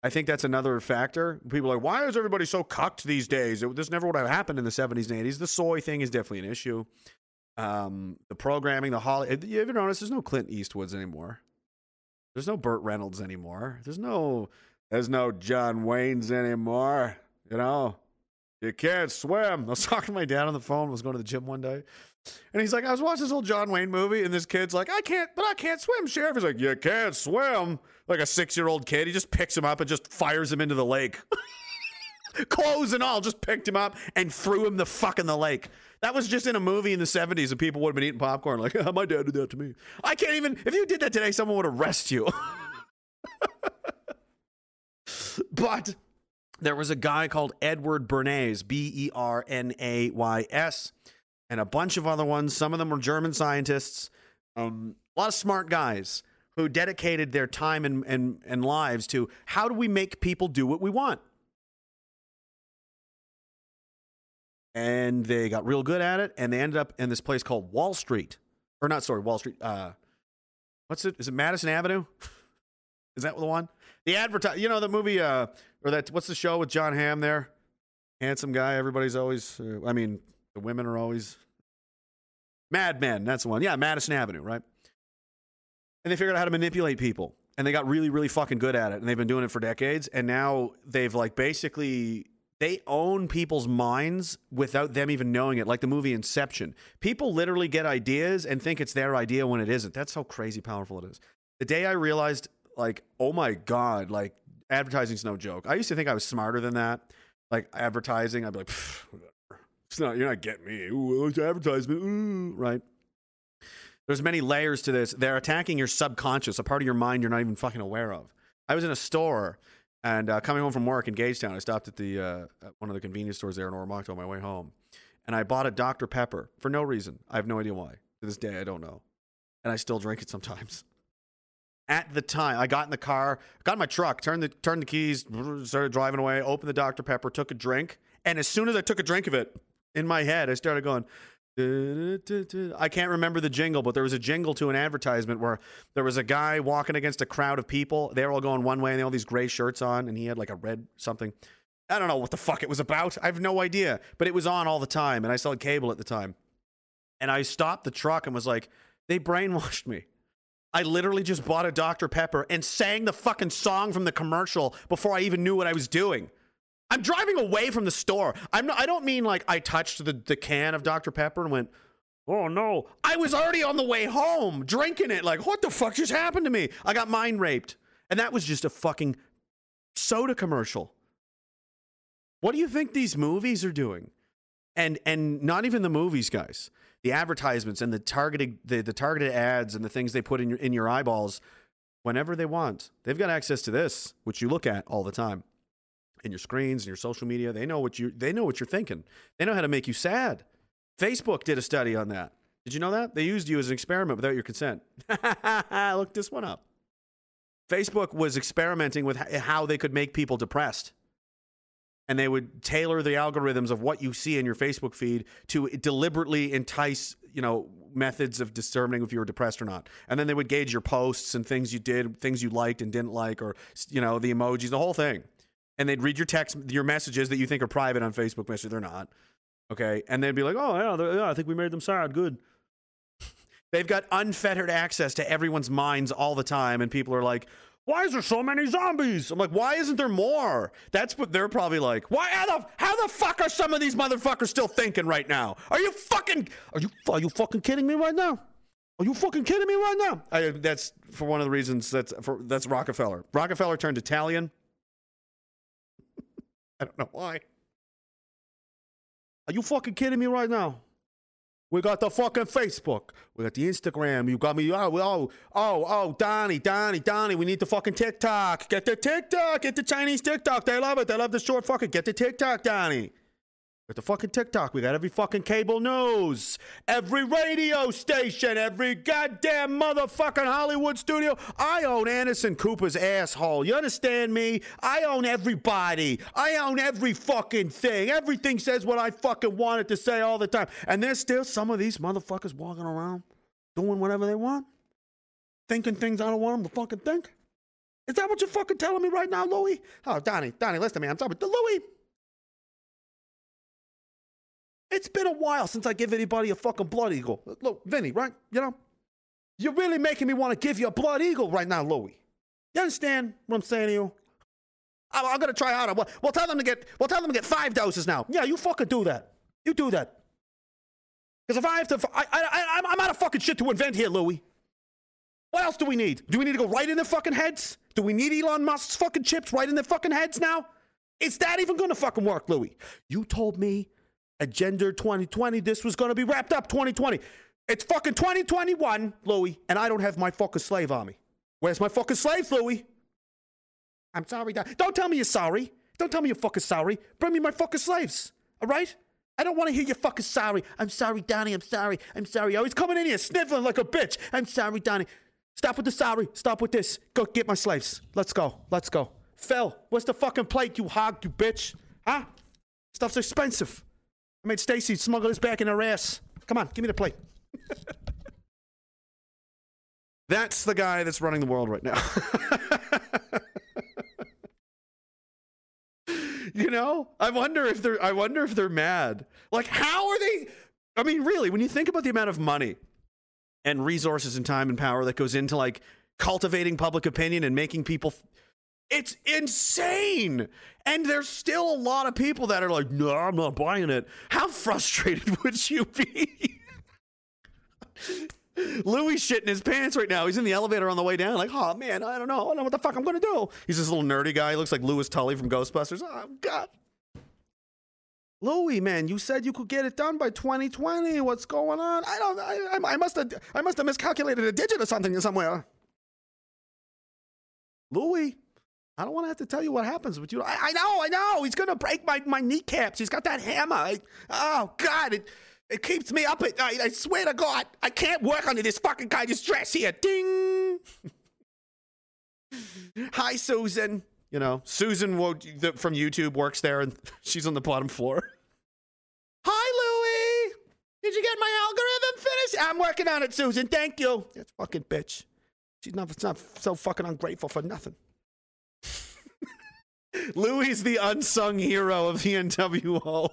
I think that's another factor. People are like, why is everybody so cucked these days? It, this never would have happened in the 70s and 80s. The soy thing is definitely an issue. Um, the programming, the Hollywood. You ever notice there's no Clint Eastwoods anymore? There's no Burt Reynolds anymore. There's no there's no John Waynes anymore. You know, you can't swim. I was talking to my dad on the phone. I was going to the gym one day, and he's like, I was watching this old John Wayne movie, and this kid's like, I can't, but I can't swim, Sheriff. He's like, You can't swim. Like a six year old kid. He just picks him up and just fires him into the lake. Clothes and all, just picked him up and threw him the fuck in the lake. That was just in a movie in the 70s, and people would have been eating popcorn like, my dad did that to me. I can't even, if you did that today, someone would arrest you. But there was a guy called Edward Bernays, B E R N A Y S, and a bunch of other ones. Some of them were German scientists, um, a lot of smart guys who dedicated their time and, and, and lives to how do we make people do what we want? And they got real good at it, and they ended up in this place called Wall Street. Or not, sorry, Wall Street. Uh, what's it? Is it Madison Avenue? Is that the one? The advertise, you know, the movie, uh, or that, what's the show with Jon Hamm there? Handsome guy. Everybody's always, uh, I mean, the women are always Mad Men. That's the one. Yeah, Madison Avenue, right? And they figured out how to manipulate people. And they got really, really fucking good at it. And they've been doing it for decades. And now they've like basically they own people's minds without them even knowing it, like the movie Inception. People literally get ideas and think it's their idea when it isn't. That's how crazy powerful it is. The day I realized, like, oh my God, like advertising's no joke. I used to think I was smarter than that. Like advertising, I'd be like. It's not, you're not getting me. Ooh, it's advertisement. Ooh, right. There's many layers to this. They're attacking your subconscious, a part of your mind you're not even fucking aware of. I was in a store and uh, coming home from work in Gagetown, I stopped at the uh, at one of the convenience stores there in Oromocto on my way home, and I bought a Dr Pepper for no reason. I have no idea why. To this day, I don't know, and I still drink it sometimes. At the time, I got in the car, got in my truck, turned the turned the keys, started driving away, opened the Dr Pepper, took a drink, and as soon as I took a drink of it, in my head, I started going, I can't remember the jingle, but there was a jingle to an advertisement where there was a guy walking against a crowd of people. They were all going one way and they had all these gray shirts on, and he had like a red something. I don't know what the fuck it was about. I have no idea, but it was on all the time, and I had cable at the time. And I stopped the truck and was like, they brainwashed me. I literally just bought a Dr. Pepper and sang the fucking song from the commercial before I even knew what I was doing. I'm driving away from the store. I'm not, I don't mean like I touched the, the can of Dr. Pepper and went, oh no. I was already on the way home drinking it. Like, what the fuck just happened to me? I got mind raped. And that was just a fucking soda commercial. What do you think these movies are doing? And and not even the movies, guys. The advertisements and the targeted the, the targeted ads and the things they put in your in your eyeballs whenever they want. They've got access to this, which you look at all the time and your screens and your social media. They know what you they know what you're thinking. They know how to make you sad. Facebook did a study on that. Did you know that? They used you as an experiment without your consent. Look this one up. Facebook was experimenting with how they could make people depressed. And they would tailor the algorithms of what you see in your Facebook feed to deliberately entice you know methods of determining if you were depressed or not, and then they would gauge your posts and things you did, things you liked and didn't like, or you know the emojis, the whole thing, and they'd read your text, your messages that you think are private on Facebook Messenger. They're not, okay, and they'd be like, oh yeah, yeah, I think we made them sad, good. They've got unfettered access to everyone's minds all the time, and people are like, "Why is there so many zombies?" I'm like, "Why isn't there more?" That's what they're probably like. Why? How the how the fuck are some of these motherfuckers still thinking right now? Are you fucking? Are you are you fucking kidding me right now? Are you fucking kidding me right now? I, that's for one of the reasons that's for that's Rockefeller. Rockefeller turned Italian. I don't know why. Are you fucking kidding me right now? We got the fucking Facebook. We got the Instagram. You got me. Oh, oh, oh, oh, Donnie, Donnie, Donnie. We need the fucking TikTok. Get the TikTok. Get the Chinese TikTok. They love it. They love the short fucking. Get the TikTok, Donnie. Get the fucking TikTok. We got every fucking cable news, every radio station, every goddamn motherfucking Hollywood studio. I own Anderson Cooper's asshole. You understand me? I own everybody. I own every fucking thing. Everything says what I fucking want it to say all the time. And there's still some of these motherfuckers walking around doing whatever they want, thinking things I don't want them to fucking think. Is that what you're fucking telling me right now, Louie? Oh, Donnie, Donnie, listen to me. I'm talking to Louie. It's been a while since I give anybody a fucking blood eagle. Look, Vinny, right? You know, you're really making me want to give you a blood eagle right now, Louie. You understand what I'm saying to you? I'm, I'm gonna try harder. We'll, we'll tell them to get. We'll tell them to get five doses now. Yeah, you fucking do that. You do that. Because if I have to, I, I, I, I'm out of fucking shit to invent here, Louie. What else do we need? Do we need to go right in their fucking heads? Do we need Elon Musk's fucking chips right in their fucking heads now? Is that even gonna fucking work, Louie? You told me Agenda 2020, this was gonna be wrapped up 2020. It's fucking 2021, Louie, and I don't have my fucking slave army. Where's my fucking slaves, Louie? I'm sorry, Don. Don't tell me you're sorry. Don't tell me you're fucking sorry. Bring me my fucking slaves, all right? I don't want to hear you fucking sorry. I'm sorry, Donnie. I'm sorry. I'm sorry. Oh, he's coming in here sniffling like a bitch. I'm sorry, Donnie. Stop with the sorry. Stop with this. Go get my slaves. Let's go. Let's go. Phil, where's the fucking plate, you hog, you bitch? Huh? Stuff's expensive. I made Stacy smuggle this back in her ass. Come on, give me the plate. That's the guy that's running the world right now. you know, I wonder if they're I wonder if they're mad. Like how are they I mean, really, when you think about the amount of money and resources and time and power that goes into like cultivating public opinion and making people it's insane. And there's still a lot of people that are like, no, I'm not buying it. How frustrated would you be? Louis shitting his pants right now. He's in the elevator on the way down, like, oh man, I don't know. I don't know what the fuck I'm gonna do. He's this little nerdy guy. He looks like Louis Tully from Ghostbusters. Oh god. Louis, man, you said you could get it done by 2020. What's going on? I don't. I, I, I must have. I must have miscalculated a digit or something somewhere. Louis, I don't want to have to tell you what happens with you. I, I know, I know. He's gonna break my, my kneecaps. He's got that hammer. I, oh God, it it keeps me up at night. I swear to God, I can't work under this fucking kind of stress here. Ding. Hi, Susan. You know, Susan from YouTube works there, and she's on the bottom floor. Hi, Louie. Did you get my algorithm finished? I'm working on it, Susan. Thank you. That's fucking bitch. She's not, it's not so fucking ungrateful for nothing. Louis the unsung hero of the NWO.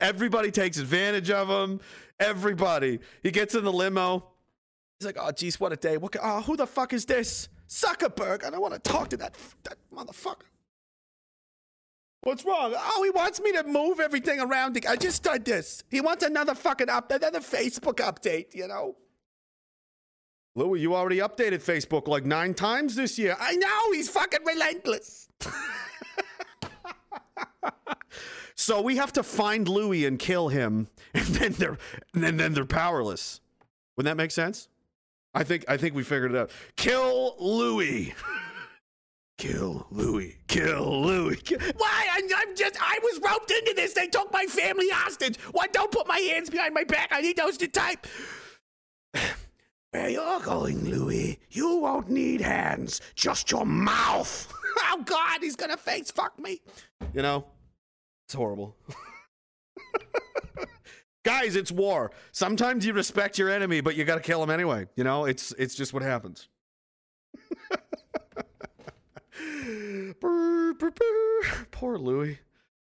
Everybody takes advantage of him. Everybody. He gets in the limo. He's like, oh, geez, what a day. What, oh, who the fuck is this? Zuckerberg. I don't want to talk to that, that motherfucker. What's wrong? Oh, he wants me to move everything around. I just did this. He wants another fucking update, another Facebook update, you know? Louis, you already updated Facebook like nine times this year. I know, he's fucking relentless. so we have to find Louis and kill him, and then they're and then, then they're powerless. Wouldn't that make sense? I think I think we figured it out. Kill Louis. Kill Louis. Kill Louis. Why? I, I'm just. I was roped into this. They took my family hostage. Why? Don't put my hands behind my back. I need those to type. Where you're going, Louis, you won't need hands, just your mouth. oh God, he's gonna face fuck me. You know, it's horrible. Guys, it's war. Sometimes you respect your enemy, but you got to kill him anyway. You know, it's it's just what happens. Poor Louis.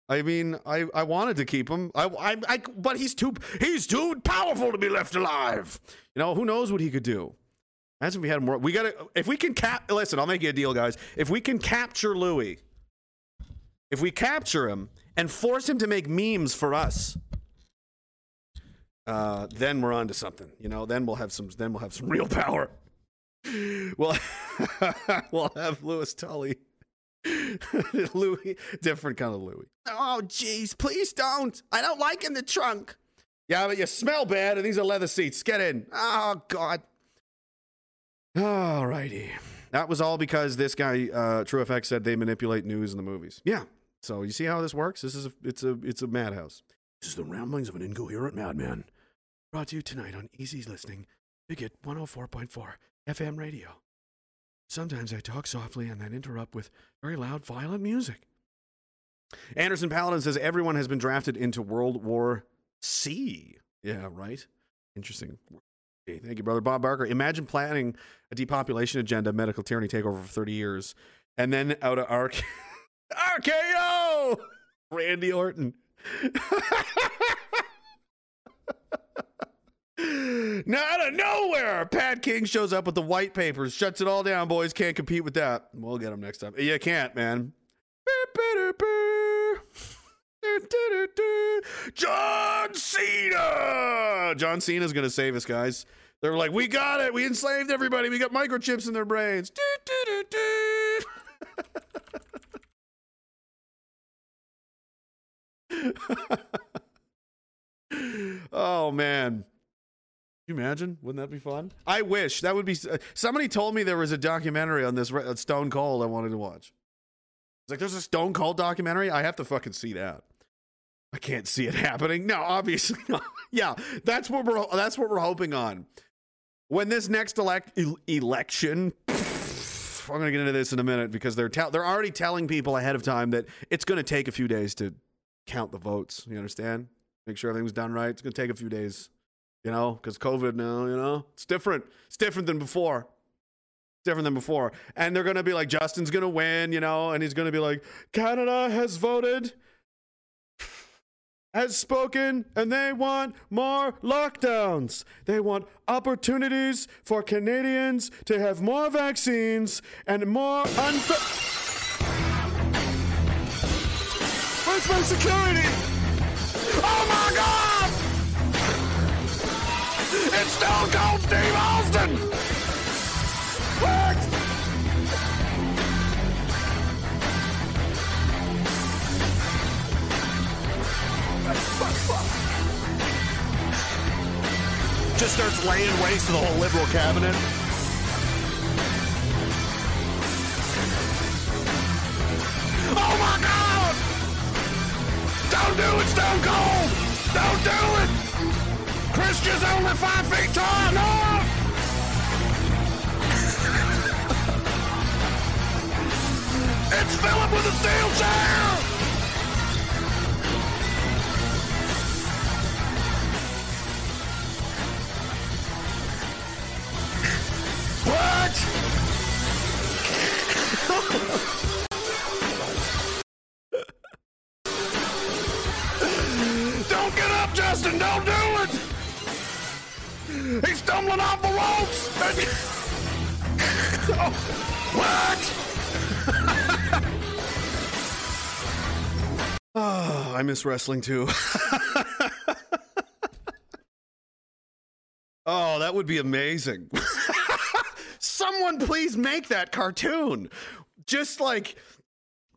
I mean, I, I wanted to keep him. I, I, I, but he's too he's too powerful to be left alive. You know, who knows what he could do? Imagine if we had more. We gotta if we can cap. Listen, I'll make you a deal, guys. If we can capture Louis, if we capture him and force him to make memes for us, uh, then we're on to something. You know, then we'll have some. Then we'll have some real power. We'll we'll have Louis Tully. Louis, different kind of Louis. Oh, jeez, please don't. I don't like in the trunk. Yeah, but you smell bad, and these are leather seats. Get in. Oh God. All righty. That was all because this guy, uh, TrueFX, said they manipulate news in the movies. Yeah. So you see how this works? This is a, it's a it's a madhouse. This is the ramblings of an incoherent madman. Brought to you tonight on Easy Listening, Bigot 104.4 FM radio. Sometimes I talk softly and then interrupt with very loud, violent music. Anderson Paladin says everyone has been drafted into World War C. Yeah, right. Interesting. Thank you, brother. Bob Barker. Imagine planning a depopulation agenda, medical tyranny takeover for 30 years, and then out of RK- RKO! Randy Orton. Now, out of nowhere, Pat King shows up with the white papers, shuts it all down. Boys can't compete with that. We'll get him next time. You can't, man. John Cena. John Cena's gonna save us, guys. They're like, we got it. We enslaved everybody. We got microchips in their brains. oh man. You imagine? Wouldn't that be fun? I wish that would be. Uh, somebody told me there was a documentary on this uh, Stone Cold I wanted to watch. It's like there's a Stone Cold documentary. I have to fucking see that. I can't see it happening. No, obviously not. yeah, that's what we're that's what we're hoping on. When this next elect el- election, I'm going to get into this in a minute because they're tell they're already telling people ahead of time that it's to take a few days to count the votes. You understand? Make sure everything's done right. It's to take a few days you know, because COVID now, you know, it's different. It's different than before. Different than before. And they're going to be like, Justin's going to win, you know, and he's going to be like, Canada has voted, has spoken, and they want more lockdowns. They want opportunities for Canadians to have more vaccines and more unfa- Where's my security? It's Stone Cold Steve Austin! What? Just starts laying waste to the whole liberal cabinet. Oh my God! Don't do it, Stone Cold! Don't do it! Christian's only five feet tall. No! it's Philip with a steel chair. What? Don't get up, Justin. Don't do. He's stumbling off the ropes! oh, what? oh, I miss wrestling too. oh, that would be amazing. Someone please make that cartoon. Just like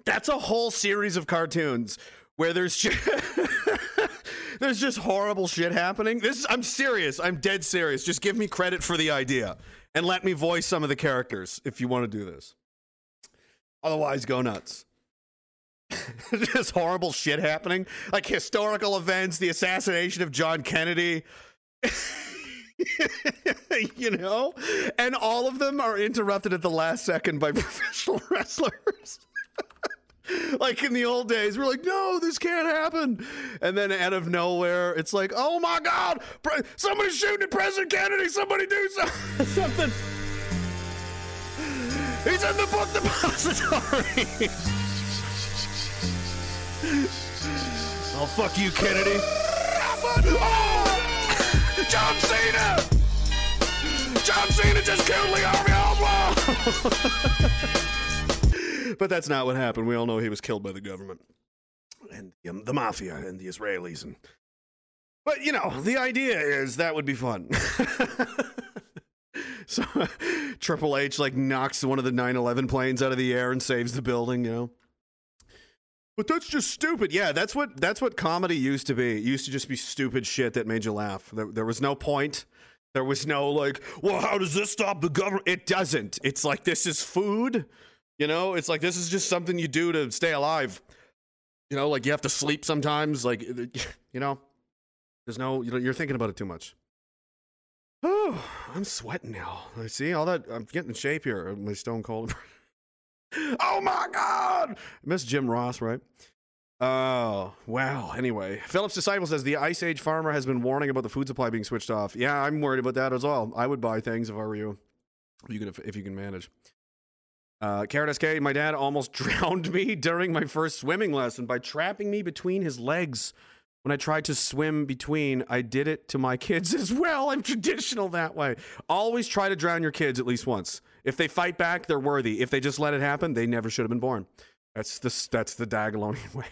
that's a whole series of cartoons where there's just there's just horrible shit happening. This I'm serious. I'm dead serious. Just give me credit for the idea and let me voice some of the characters if you want to do this. Otherwise, go nuts. just horrible shit happening, like historical events, the assassination of John Kennedy. you know, and all of them are interrupted at the last second by professional wrestlers. like in the old days, we're like, no, this can't happen. And then out of nowhere, it's like, oh my God, pre- somebody's shooting at President Kennedy. Somebody do so- something. He's in the book depository. oh, fuck you, Kennedy. Oh! John Cena! John Cena just killed Lee Harvey Oswald! But that's not what happened. We all know he was killed by the government and um, the mafia and the Israelis. And but you know, the idea is that would be fun. so Triple H like knocks one of the 9/11 planes out of the air and saves the building. You know. But that's just stupid. Yeah, that's what that's what comedy used to be. It used to just be stupid shit that made you laugh. There, there was no point. There was no like, well, how does this stop the government? It doesn't. It's like this is food. You know, it's like this is just something you do to stay alive. You know, like you have to sleep sometimes. Like, you know, there's no, you know, you're thinking about it too much. Oh, I'm sweating now. I see all that. I'm getting in shape here. My stone cold. oh my God. Miss Jim Ross, right? Oh, wow. Anyway, Phillips Disciple says the Ice Age farmer has been warning about the food supply being switched off. Yeah, I'm worried about that as well. I would buy things if I were you, if you can, if you can manage. Uh, Carrot SK, my dad almost drowned me during my first swimming lesson by trapping me between his legs. When I tried to swim between, I did it to my kids as well. I'm traditional that way. Always try to drown your kids at least once. If they fight back, they're worthy. If they just let it happen, they never should have been born. That's the that's the Diagolonian way.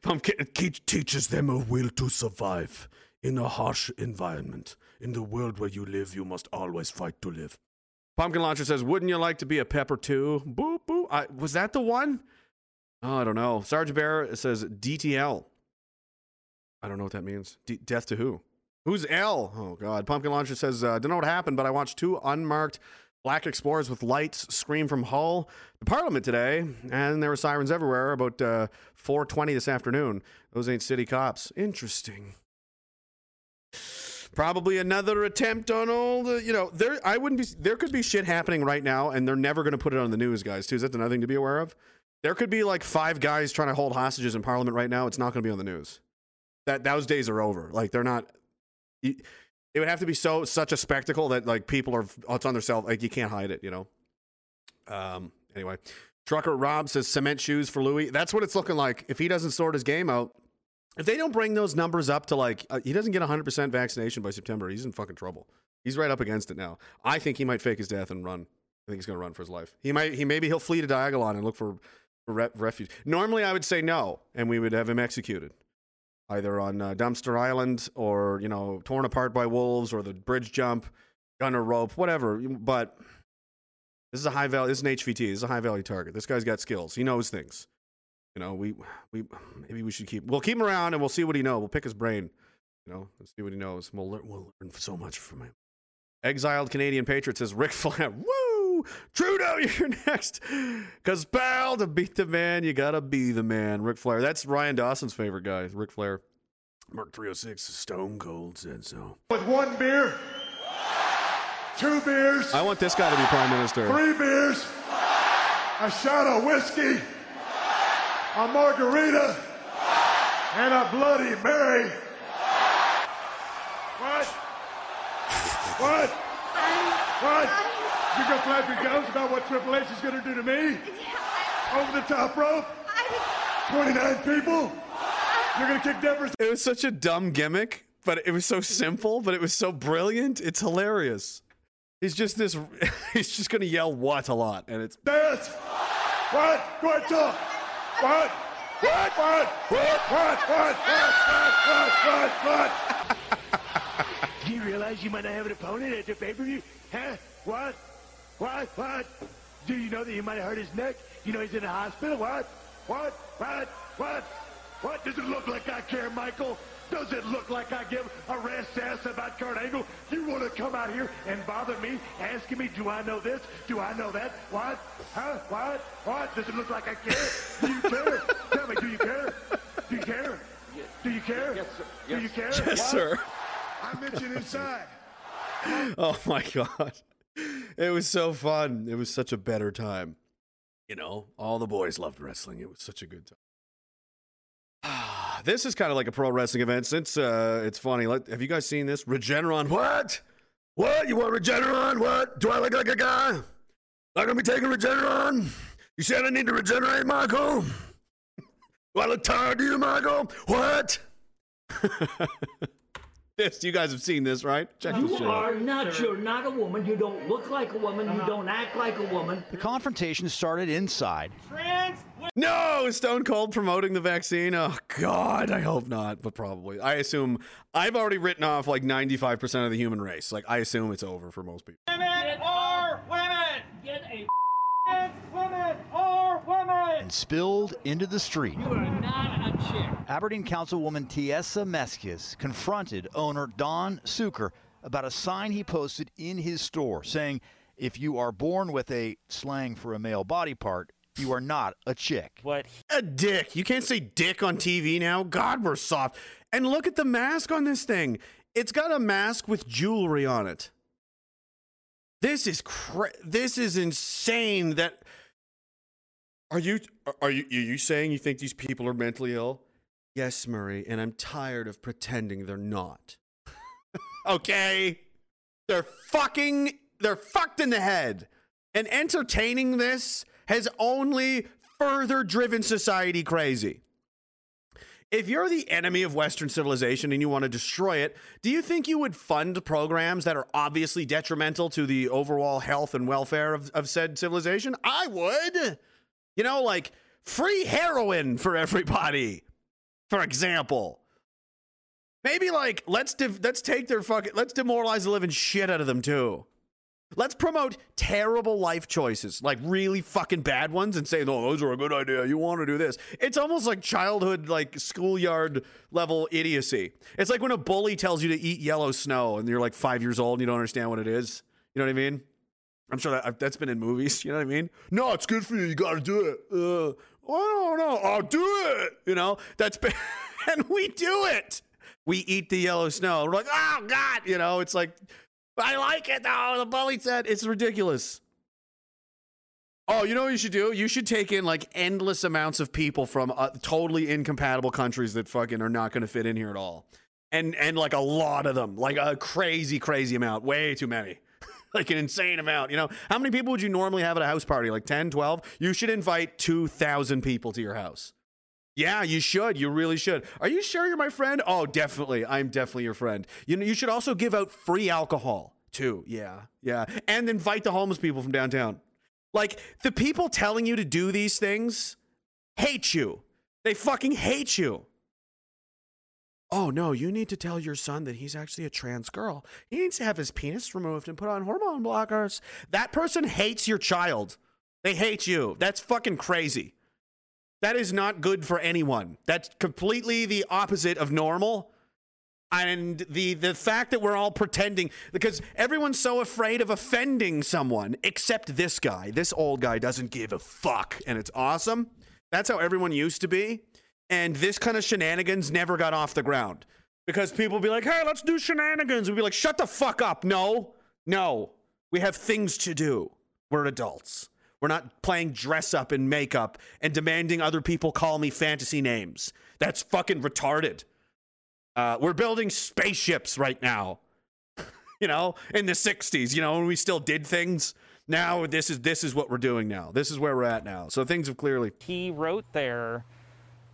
Pumpkin teaches them a will to survive in a harsh environment. In the world where you live, you must always fight to live. Pumpkin Launcher says, "Wouldn't you like to be a pepper too?" Boop boop. I, was that the one? Oh, I don't know. Sergeant Bear says DTL. I don't know what that means. D- death to who? Who's L? Oh God. Pumpkin Launcher says, uh, "Don't know what happened, but I watched two unmarked black explorers with lights scream from Hull to Parliament today, and there were sirens everywhere. About uh, 4:20 this afternoon. Those ain't city cops. Interesting." Probably another attempt on all the, you know, there. I wouldn't be. There could be shit happening right now, and they're never going to put it on the news, guys. Too. That's another thing to be aware of. There could be like five guys trying to hold hostages in Parliament right now. It's not going to be on the news. That those days are over. Like they're not. It would have to be so such a spectacle that like people are. It's on their cell. Like you can't hide it. You know. Um. Anyway, trucker Rob says cement shoes for Louis. That's what it's looking like. If he doesn't sort his game out, if they don't bring those numbers up to like, uh, he doesn't get 100% vaccination by September, he's in fucking trouble. He's right up against it now. I think he might fake his death and run. I think he's going to run for his life. He might, he maybe he'll flee to Diagolon and look for, re- refuge. Normally, I would say no, and we would have him executed, either on uh, Dumpster Island or you know torn apart by wolves or the bridge jump, gun or rope, whatever. But this is a high value. This is an HVT. This is a high value target. This guy's got skills. He knows things. You know, we we maybe we should keep we'll keep him around and we'll see what he knows. We'll pick his brain. You know, and see what he knows. We'll learn we'll learn so much from him. Exiled Canadian Patriot says Ric Flair. Woo! Trudeau, you're next. Cause pal, to beat the man, you gotta be the man. Ric Flair. That's Ryan Dawson's favorite guy. Ric Flair. Mark 306 Stone Cold said so. with one beer, two beers, I want this guy to be prime minister. three beers, a shot of whiskey, a margarita, and a Bloody Mary. What? What? What? You gonna flap your gums about what Triple H is gonna do to me? Over the top rope? 29 people? You're gonna kick Denver's It was such a dumb gimmick, but it was so simple, but it was so brilliant. It's hilarious. He's just this. He's just gonna yell "what" a lot, and it's Dance! What? Go ahead, talk! What? What? What? What? What? What? What? What? What? What? Do you realize you might not have an opponent at the pay-per-view? Huh? What? What? What? Do you know that you might have hurt his neck? You know he's in the hospital? What? What? What? What? What? Does it look like I care, Michael? Does it look like I give a rat's ass about Kurt Angle? You want to come out here and bother me, asking me, do I know this? Do I know that? What? Huh? What? What? Does it look like I care? Do you care? Tell me, do you care? Do you care? Do you care? Yes, sir. Do you care? yes, What? sir. I'm itching inside. Oh my god, it was so fun. It was such a better time. You know, all the boys loved wrestling. It was such a good time. this is kind of like a pro wrestling event. Since uh, it's funny, like, have you guys seen this? Regeneron. What? What? You want Regeneron? What? Do I look like a guy? Not gonna be taking Regeneron? You said I need to regenerate, Michael. Do I look tired to you, Michael? What? this, you guys have seen this, right? Check this You shit out. are not. You're not a woman. You don't look like a woman. You don't act like a woman. The confrontation started inside. Trans. No, Stone Cold promoting the vaccine. Oh God, I hope not, but probably. I assume I've already written off like 95% of the human race. Like I assume it's over for most people. Women are women. Get a and spilled into the street. You are not a chick. Aberdeen Councilwoman Tiesa Meskis confronted owner Don Suker about a sign he posted in his store saying, if you are born with a slang for a male body part, you are not a chick. What A dick. You can't say dick on TV now. God, we're soft. And look at the mask on this thing. It's got a mask with jewelry on it. This is cra- this is insane that Are you are you are you saying you think these people are mentally ill? Yes, Murray, and I'm tired of pretending they're not. okay? They're fucking they're fucked in the head. And entertaining this has only further driven society crazy. If you're the enemy of Western civilization and you want to destroy it, do you think you would fund programs that are obviously detrimental to the overall health and welfare of, of said civilization? I would. You know, like free heroin for everybody, for example. Maybe like let's let's take their fucking let's demoralize the living shit out of them too. Let's promote terrible life choices, like really fucking bad ones, and say, "No, those are a good idea. You want to do this." It's almost like childhood, like schoolyard level idiocy. It's like when a bully tells you to eat yellow snow, and you're like five years old and you don't understand what it is. You know what I mean? I'm sure that that's been in movies. You know what I mean? No, it's good for you. You got to do it. Uh, I don't know. I'll do it. You know that's been, and we do it. We eat the yellow snow. We're like, oh god. You know, it's like I like it though. The bully said it's ridiculous. Oh, you know what you should do? You should take in like endless amounts of people from uh, totally incompatible countries that fucking are not going to fit in here at all. And and like a lot of them, like a crazy crazy amount, way too many. like an insane amount, you know. How many people would you normally have at a house party? Like 10, 12? You should invite 2,000 people to your house. Yeah, you should. You really should. Are you sure you're my friend? Oh, definitely. I'm definitely your friend. You know, you should also give out free alcohol too. Yeah, yeah, and invite the homeless people from downtown. Like the people telling you to do these things hate you. They fucking hate you. Oh no, you need to tell your son that he's actually a trans girl. He needs to have his penis removed and put on hormone blockers. That person hates your child. They hate you. That's fucking crazy. That is not good for anyone. That's completely the opposite of normal. And the the fact that we're all pretending because everyone's so afraid of offending someone except this guy. This old guy doesn't give a fuck and it's awesome. That's how everyone used to be. And this kind of shenanigans never got off the ground. Because people be like, "Hey, let's do shenanigans." We'd be like, "Shut the fuck up." No. No. We have things to do. We're adults. We're not playing dress up and makeup and demanding other people call me fantasy names. That's fucking retarded. Uh, we're building spaceships right now. you know, in the '60s, you know, when we still did things. Now this is this is what we're doing now. This is where we're at now. So things have clearly. he wrote there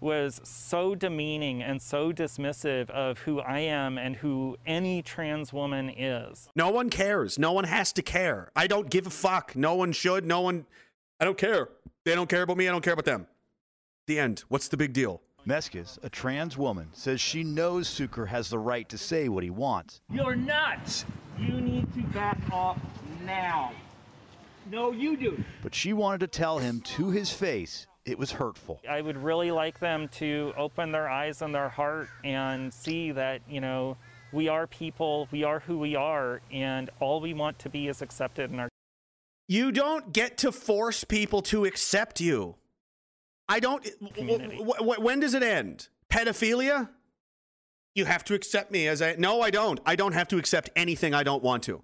was so demeaning and so dismissive of who I am and who any trans woman is. No one cares. No one has to care. I don't give a fuck. No one should. No one. I don't care. They don't care about me. I don't care about them. The end. What's the big deal? Meskis, a trans woman, says she knows Suker has the right to say what he wants. You're nuts. You need to back off now. No, you do. But she wanted to tell him to his face it was hurtful. I would really like them to open their eyes and their heart and see that, you know, we are people, we are who we are, and all we want to be is accepted in our You don't get to force people to accept you. I don't. Community. w- w- when does it end? Pedophilia? You have to accept me as I. No, I don't. I don't have to accept anything I don't want to.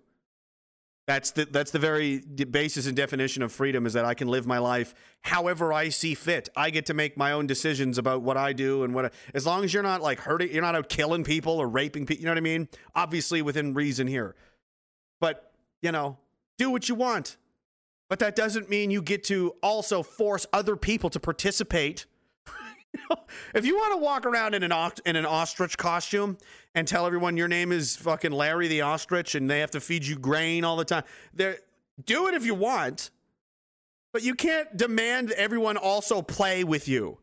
That's the that's the very basis and definition of freedom is that I can live my life however I see fit. I get to make my own decisions about what I do and what. I, as long as you're not like hurting, you're not out killing people or raping people. You know what I mean? Obviously within reason here, but you know, do what you want. But that doesn't mean you get to also force other people to participate. if you want to walk around in an in an ostrich costume and tell everyone your name is fucking Larry the ostrich and they have to feed you grain all the time, there do it if you want. But you can't demand everyone also play with you.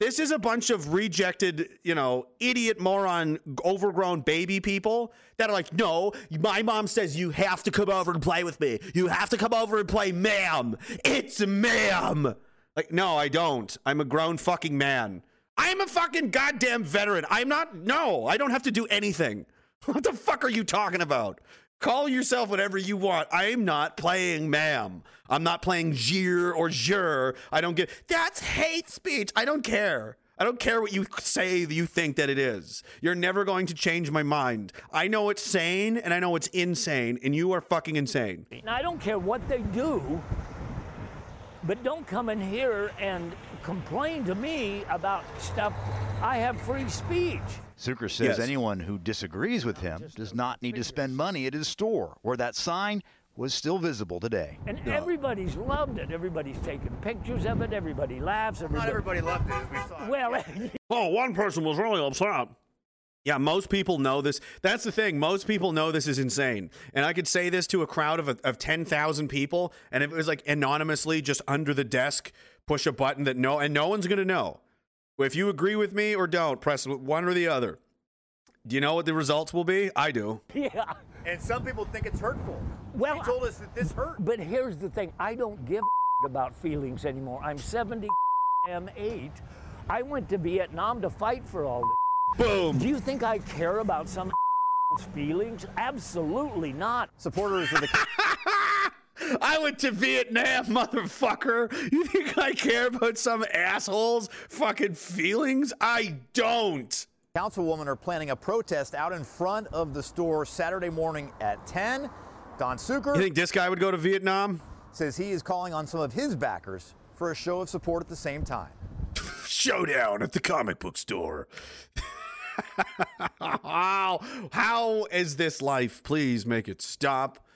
This is a bunch of rejected, you know, idiot, moron, overgrown baby people that are like, no, my mom says you have to come over and play with me. You have to come over and play, ma'am. It's ma'am. Like, no, I don't. I'm a grown fucking man. I'm a fucking goddamn veteran. I'm not, no, I don't have to do anything. What the fuck are you talking about? Call yourself whatever you want. I'm not playing ma'am. I'm not playing jeer or jure. I don't get that's hate speech. I don't care. I don't care what you say that you think that it is. You're never going to change my mind. I know it's sane and I know it's insane, and you are fucking insane. Now, I don't care what they do, but don't come in here and complain to me about stuff. I have free speech. Suker says Yes. anyone who disagrees with him does not need to spend money at his store, where that sign was still visible today. And everybody's loved it. Everybody's taking pictures of it. Everybody laughs. Everybody... Not everybody loved it, as we saw. Well, Oh, one person was really upset. Yeah, most people know this. That's the thing. Most people know this is insane. And I could say this to a crowd of, of 10,000 people, and if it was like anonymously just under the desk, push a button that no, and no one's going to know. If you agree with me or don't, press one or the other. Do you know what the results will be? I do. yeah. And some people think it's hurtful. Well, he told us that this hurt. But here's the thing I don't give a about feelings anymore. I'm 70 am 8. I went to Vietnam to fight for all this. Boom. Do you think I care about some feelings? Absolutely not. Supporters of the I went to Vietnam, motherfucker. You think I care about some asshole's fucking feelings? I don't. councilwoman are planning a protest out in front of the store Saturday morning at 10. Don Suker You think this guy would go to Vietnam? says he is calling on some of his backers for a show of support at the same time. Showdown at the comic book store. how how is this life? Please make it stop.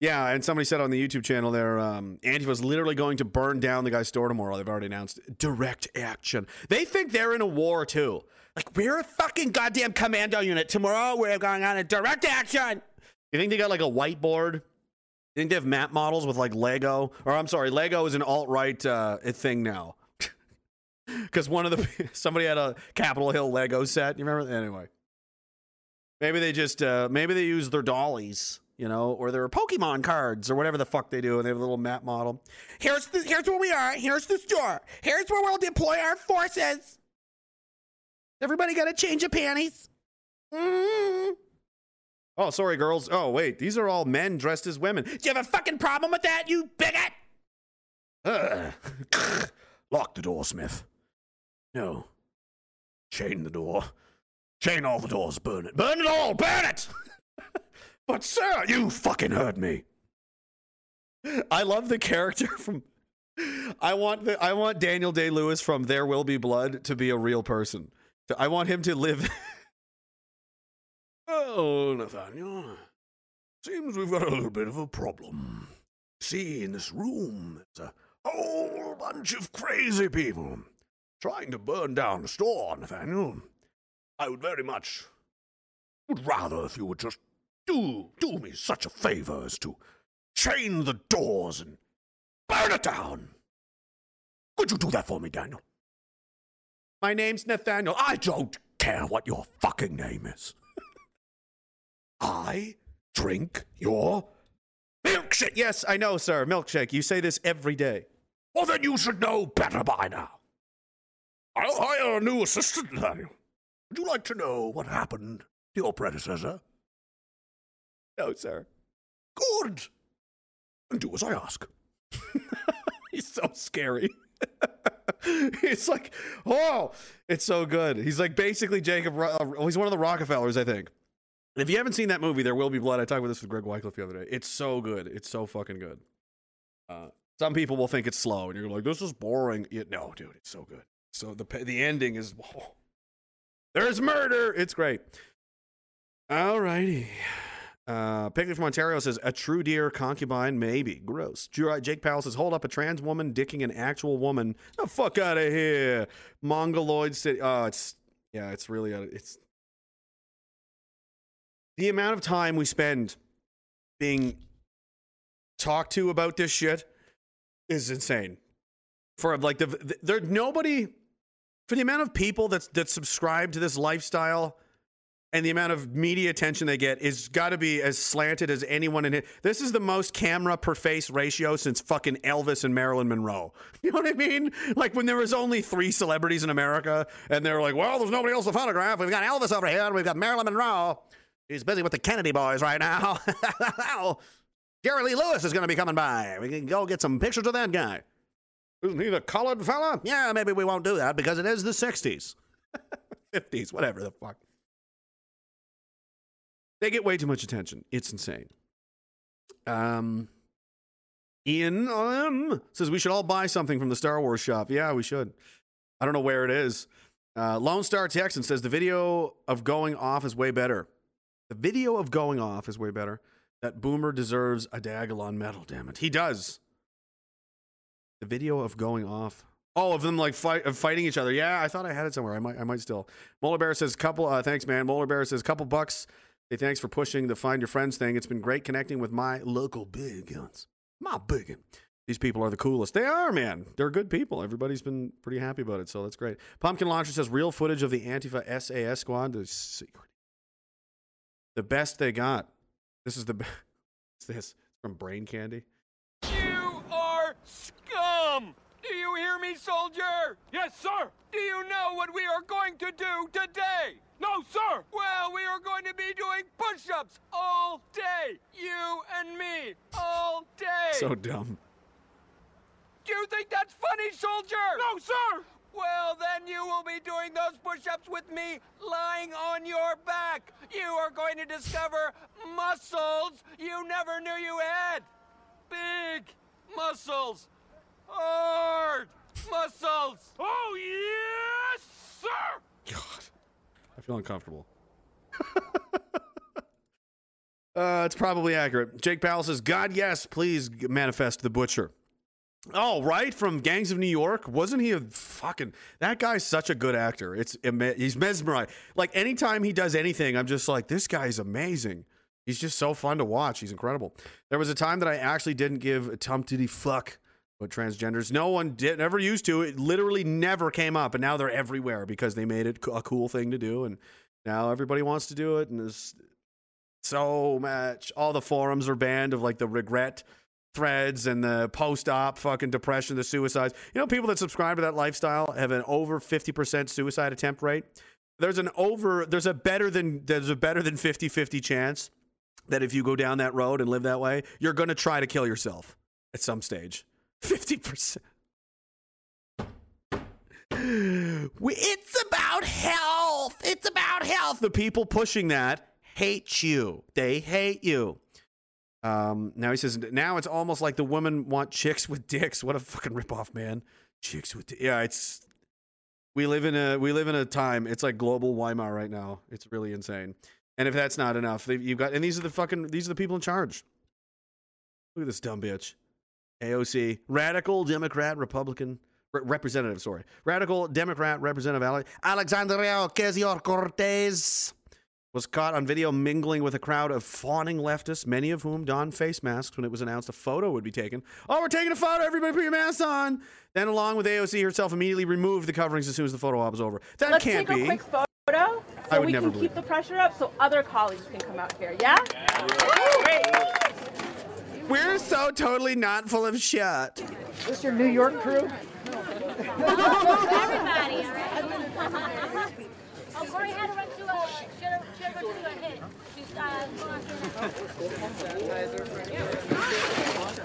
Yeah, and somebody said on the YouTube channel there, um, Antifa's literally going to burn down the guy's store tomorrow. They've already announced direct action. They think they're in a war too. Like we're a fucking goddamn commando unit. Tomorrow we're going on a direct action. You think they got like a whiteboard? You think they have map models with like Lego? Or I'm sorry, Lego is an alt right uh, thing now. Because one of the somebody had a Capitol Hill Lego set. You remember? Anyway, maybe they just uh, maybe they use their dollies, you know, or their Pokemon cards or whatever the fuck they do, and they have a little map model. Here's the here's where we are. Here's the store. Here's where we'll deploy our forces. Everybody got to change of panties. Mm. Oh, sorry, girls. Oh, wait, these are all men dressed as women. Do you have a fucking problem with that, you bigot? Ugh. Lock the door, Smith. No. Chain the door. Chain all the doors, burn it. Burn it all! Burn it! but, sir, you fucking heard me. I love the character from. I want the I want Daniel Day Lewis from There Will Be Blood to be a real person. I want him to live. oh, Nathaniel. Seems we've got a little bit of a problem. See, in this room, there's a whole bunch of crazy people trying to burn down the store, Nathaniel. I would very much would rather if you would just do do me such a favor as to chain the doors and burn it down. Could you do that for me, Daniel? My name's Nathaniel. I don't care what your fucking name is. I drink your milkshake. Yes, I know, sir. Milkshake. You say this every day. Well, then you should know better by now. I'll hire a new assistant, Nathaniel. Would you like to know what happened to your predecessor? No, sir. Good. And do as I ask. He's so scary. He's like, oh, it's so good. He's like basically Jacob. Ro- uh, he's one of the Rockefellers, I think. If you haven't seen that movie, There Will Be Blood, I talked about this with Greg Wycliffe the other day. It's so good. It's so fucking good. Uh, some people will think it's slow, and you're like, "This is boring." Yeah, no, dude, it's so good. So the the ending is, there's murder. It's great. All righty. Uh, Picnic from Ontario says a true deer concubine, maybe gross. Drew- Jake Powell says hold up a trans woman dicking an actual woman. The fuck out of here, Mongoloid city. Oh, it's yeah, it's really uh, it's the amount of time we spend being talked to about this shit is insane. For like the, the there nobody for the amount of people that's that subscribe to this lifestyle and the amount of media attention they get is got to be as slanted as anyone in it. This is the most camera per face ratio since fucking Elvis and Marilyn Monroe. You know what I mean? Like when there was only three celebrities in America, and they're like, "Well, there's nobody else to photograph. We've got Elvis over here, and we've got Marilyn Monroe. He's busy with the Kennedy boys right now. Jerry Lee Lewis is going to be coming by. We can go get some pictures of that guy. Isn't he the colored fella? Yeah, maybe we won't do that because it is the '60s, '50s, whatever the fuck." They get way too much attention. It's insane. Um, Ian um, says we should all buy something from the Star Wars shop. Yeah, we should. I don't know where it is. Uh, Lone Star Texan says the video of going off is way better. The video of going off is way better. That boomer deserves a Diagolon medal. Damn it, he does. The video of going off. All of them like fight fighting each other. Yeah, I thought I had it somewhere. I might, I might still. Molar Bear says couple. Uh, thanks, man. Molar Bear says couple bucks. Hey, thanks for pushing the Find Your Friends thing. It's been great connecting with my local big guns. My big. These people are the coolest. They are, man. They're good people. Everybody's been pretty happy about it, so that's great. Pumpkin Launcher says real footage of the Antifa SAS squad. The secret. The best they got. This is the best. It's this from Brain Candy. You are scum! Do you hear me, soldier? Yes, sir! Do you know what we are going to do today? No, sir! Well, we are going to be doing push ups all day! You and me, all day! So dumb. Do you think that's funny, soldier? No, sir! Well, then you will be doing those push ups with me lying on your back. You are going to discover muscles you never knew you had. Big muscles. Hard muscles. Oh, yes, sir! God, I feel uncomfortable. uh, it's probably accurate. Jake Powell says, God, yes, please manifest the butcher. Oh, right from Gangs of New York. Wasn't he a fucking that guy's such a good actor. It's he's mesmerized. Like anytime he does anything, I'm just like, this guy's amazing. He's just so fun to watch. He's incredible. There was a time that I actually didn't give a tumptity fuck about transgenders. No one did, never used to. It literally never came up, and now they're everywhere because they made it a cool thing to do, and now everybody wants to do it. And there's so much. All the forums are banned of like the regret threads and the post-op fucking depression, the suicides. You know, people that subscribe to that lifestyle have an over fifty percent suicide attempt rate. There's an over. There's a better than there's a better than 50-50 chance that if you go down that road and live that way, you're going to try to kill yourself at some stage. 50%. It's about health. It's about health. The people pushing that hate you. They hate you. Um, now he says, now it's almost like the women want chicks with dicks. What a fucking ripoff, man. Chicks with, yeah, it's, we live in a, we live in a time. It's like global Weimar right now. It's really insane. And if that's not enough, you've got, and these are the fucking, these are the people in charge. Look at this dumb bitch. AOC, radical Democrat, Republican, re- representative, sorry. Radical Democrat Representative Ale- Alexandria Ocasio Cortez was caught on video mingling with a crowd of fawning leftists, many of whom donned face masks when it was announced a photo would be taken. Oh, we're taking a photo. Everybody put your masks on. Then, along with AOC herself, immediately removed the coverings as soon as the photo op was over. That Let's can't take be. a quick photo so I would we never can believe keep the pressure up so other colleagues can come out here. Yeah? Great. We're so totally not full of shit. This your New York crew? Everybody, all right? Oh, Cori had to run to a, she had to, she had to run to a hit. She's, uh, going on to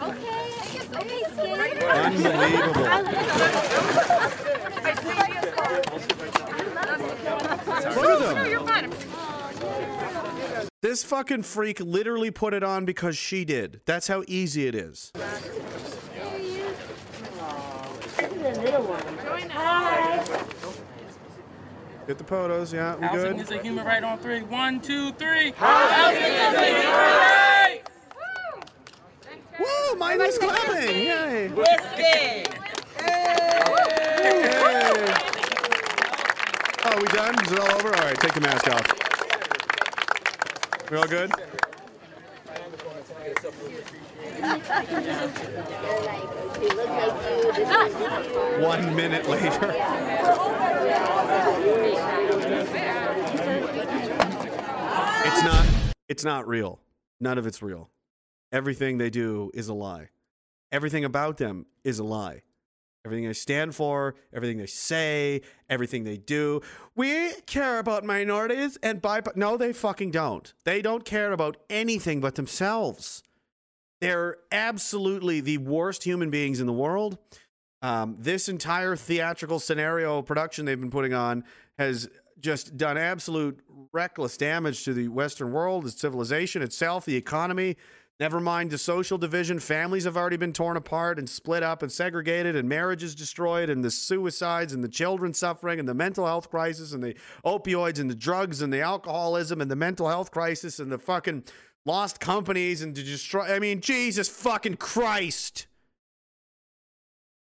Okay, I guess, okay, Skid. Unbelievable. I see you. Look at them. No, you're fine. This fucking freak literally put it on because she did. That's how easy it is. Get the photos, yeah, we Housing good? is a human right on three. One, two, three. Housing is a human right. Woo, mine is clapping. Yay. Whiskey. Yay. Oh, we done? Is it all over? All right, take the mask off. We all good? One minute later. It's not it's not real. None of it's real. Everything they do is a lie. Everything about them is a lie. Everything they stand for, everything they say, everything they do. We care about minorities and bi No, they fucking don't. They don't care about anything but themselves. They're absolutely the worst human beings in the world. Um, this entire theatrical scenario production they've been putting on has just done absolute reckless damage to the Western world, its civilization itself, the economy. Never mind the social division. Families have already been torn apart and split up and segregated, and marriages destroyed, and the suicides, and the children suffering, and the mental health crisis, and the opioids, and the drugs, and the alcoholism, and the mental health crisis, and the fucking lost companies, and to destroy. I mean, Jesus fucking Christ.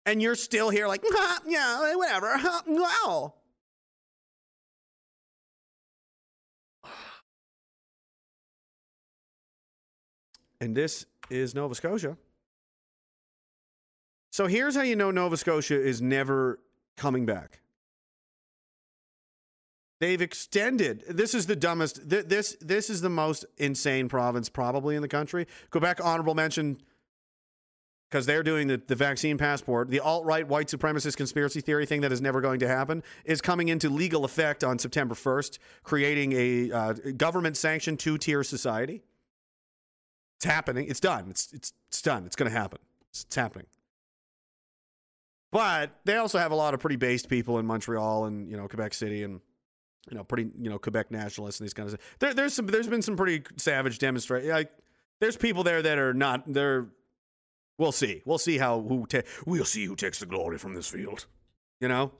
And you're still here, like, "Huh, yeah, whatever. huh, And this is Nova Scotia. So here's how you know Nova Scotia is never coming back. They've extended. This is the dumbest. th- This this is the most insane province probably in the country. Quebec honorable mention because they're doing the, the vaccine passport. The alt right white supremacist conspiracy theory thing that is never going to happen is coming into legal effect on September 1st, creating a uh, government sanctioned two tier society. It's happening. It's done. It's it's it's done. It's going to happen. It's, it's happening. But they also have a lot of pretty based people in Montreal and you know Quebec City and you know pretty you know Quebec nationalists and these kinds of there, there's some there's been some pretty savage demonstration. Like there's people there that are not they're we'll see we'll see how who ta- we'll see who takes the glory from this field. You know.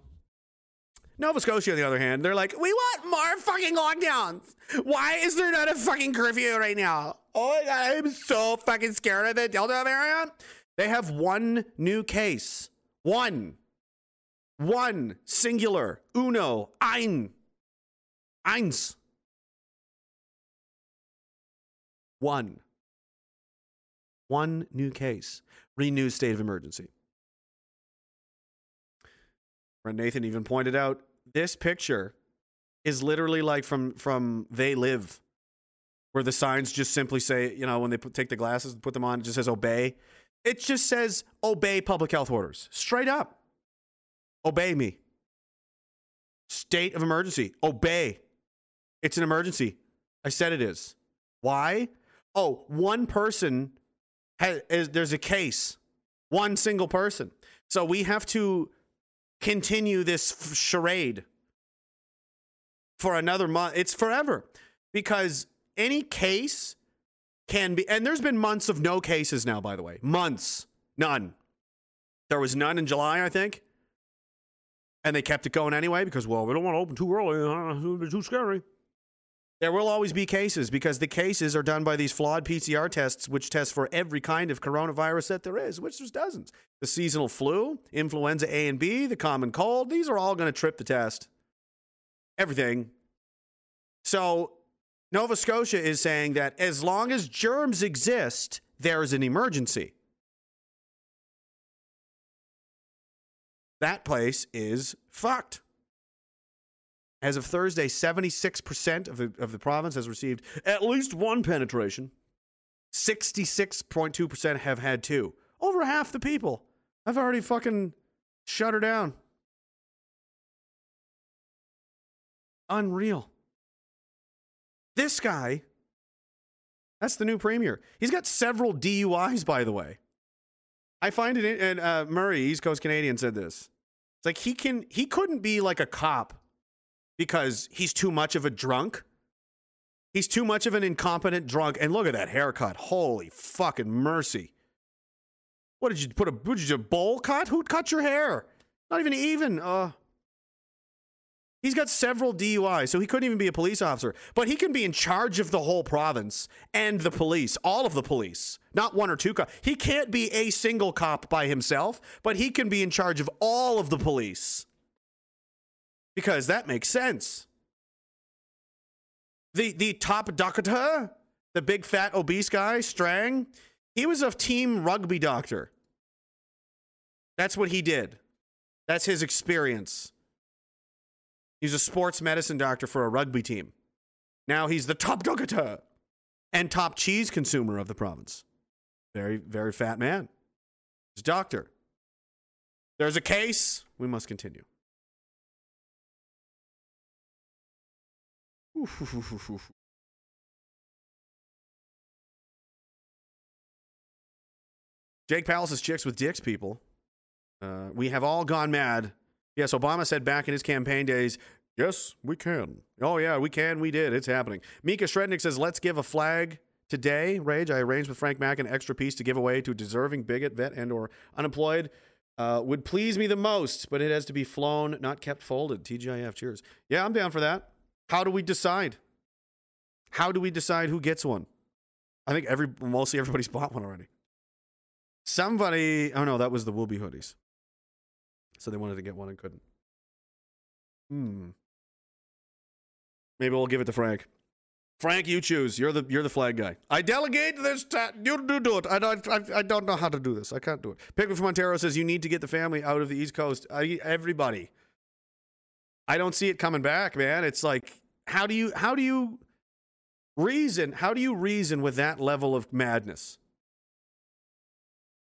Nova Scotia, on the other hand, they're like, we want more fucking lockdowns. Why is there not a fucking curfew right now? Oh my god, I'm so fucking scared of the Delta variant. They have one new case. One. One. Singular. Uno. Ein. Eins. One. One new case. Renewed state of emergency. Friend Nathan even pointed out this picture is literally like from from They Live, where the signs just simply say, you know, when they put, take the glasses and put them on, it just says obey. It just says obey public health orders. Straight up. Obey me. State of emergency. Obey. It's an emergency. I said it is. Why? Oh, one person has, is, there's a case. One single person. So we have to continue this f- charade for another month. It's forever because any case can be, and there's been months of no cases now, by the way. Months. None. There was none in July, I think. And they kept it going anyway because, well, we don't want to open too early. Uh, be too scary. There will always be cases because the cases are done by these flawed PCR tests, which test for every kind of coronavirus that there is, which there's dozens. The seasonal flu, influenza A and B, the common cold, these are all going to trip the test. Everything. So, Nova Scotia is saying that as long as germs exist, there is an emergency. That place is fucked. As of Thursday, 76% of the, of the province has received at least one penetration. 66.2% have had two. Over half the people I've already fucking shut her down. Unreal. This guy, that's the new premier. He's got several DUIs, by the way. I find it, and uh, Murray, East Coast Canadian, said this. It's like he can, he couldn't be like a cop because he's too much of a drunk. He's too much of an incompetent drunk. And look at that haircut. Holy fucking mercy. What did you put a did you bowl cut? Who cut your hair? Not even even. Uh He's got several DUIs, so he couldn't even be a police officer. But he can be in charge of the whole province and the police, all of the police, not one or two cops. He can't be a single cop by himself, but he can be in charge of all of the police. Because that makes sense. The the top doctor, the big fat obese guy, Strang, he was a team rugby doctor. That's what he did. That's his experience. He's a sports medicine doctor for a rugby team. Now he's the top doctor and top cheese consumer of the province. Very, very fat man. He's a doctor. There's a case. We must continue. Jake Powell says chicks with dicks, people. Uh, we have all gone mad. Yes, Obama said back in his campaign days, yes, we can. Oh, yeah, we can. We did. It's happening. Mika Shrednick says, let's give a flag today. Rage, I arranged with Frank Mack an extra piece to give away to a deserving bigot, vet, and or unemployed. Uh, would please me the most, but it has to be flown, not kept folded. TGIF, cheers. Yeah, I'm down for that. How do we decide? How do we decide who gets one? I think every mostly everybody's bought one already. Somebody, oh no, that was the Will Be hoodies. So they wanted to get one and couldn't. Hmm. Maybe we'll give it to Frank. Frank, you choose. You're the you're the flag guy. I delegate this. Ta- you do do it. I don't. I, I don't know how to do this. I can't do it. Pickle from Ontario says you need to get the family out of the East Coast. I, everybody. I don't see it coming back, man. It's like how do you how do you reason? How do you reason with that level of madness?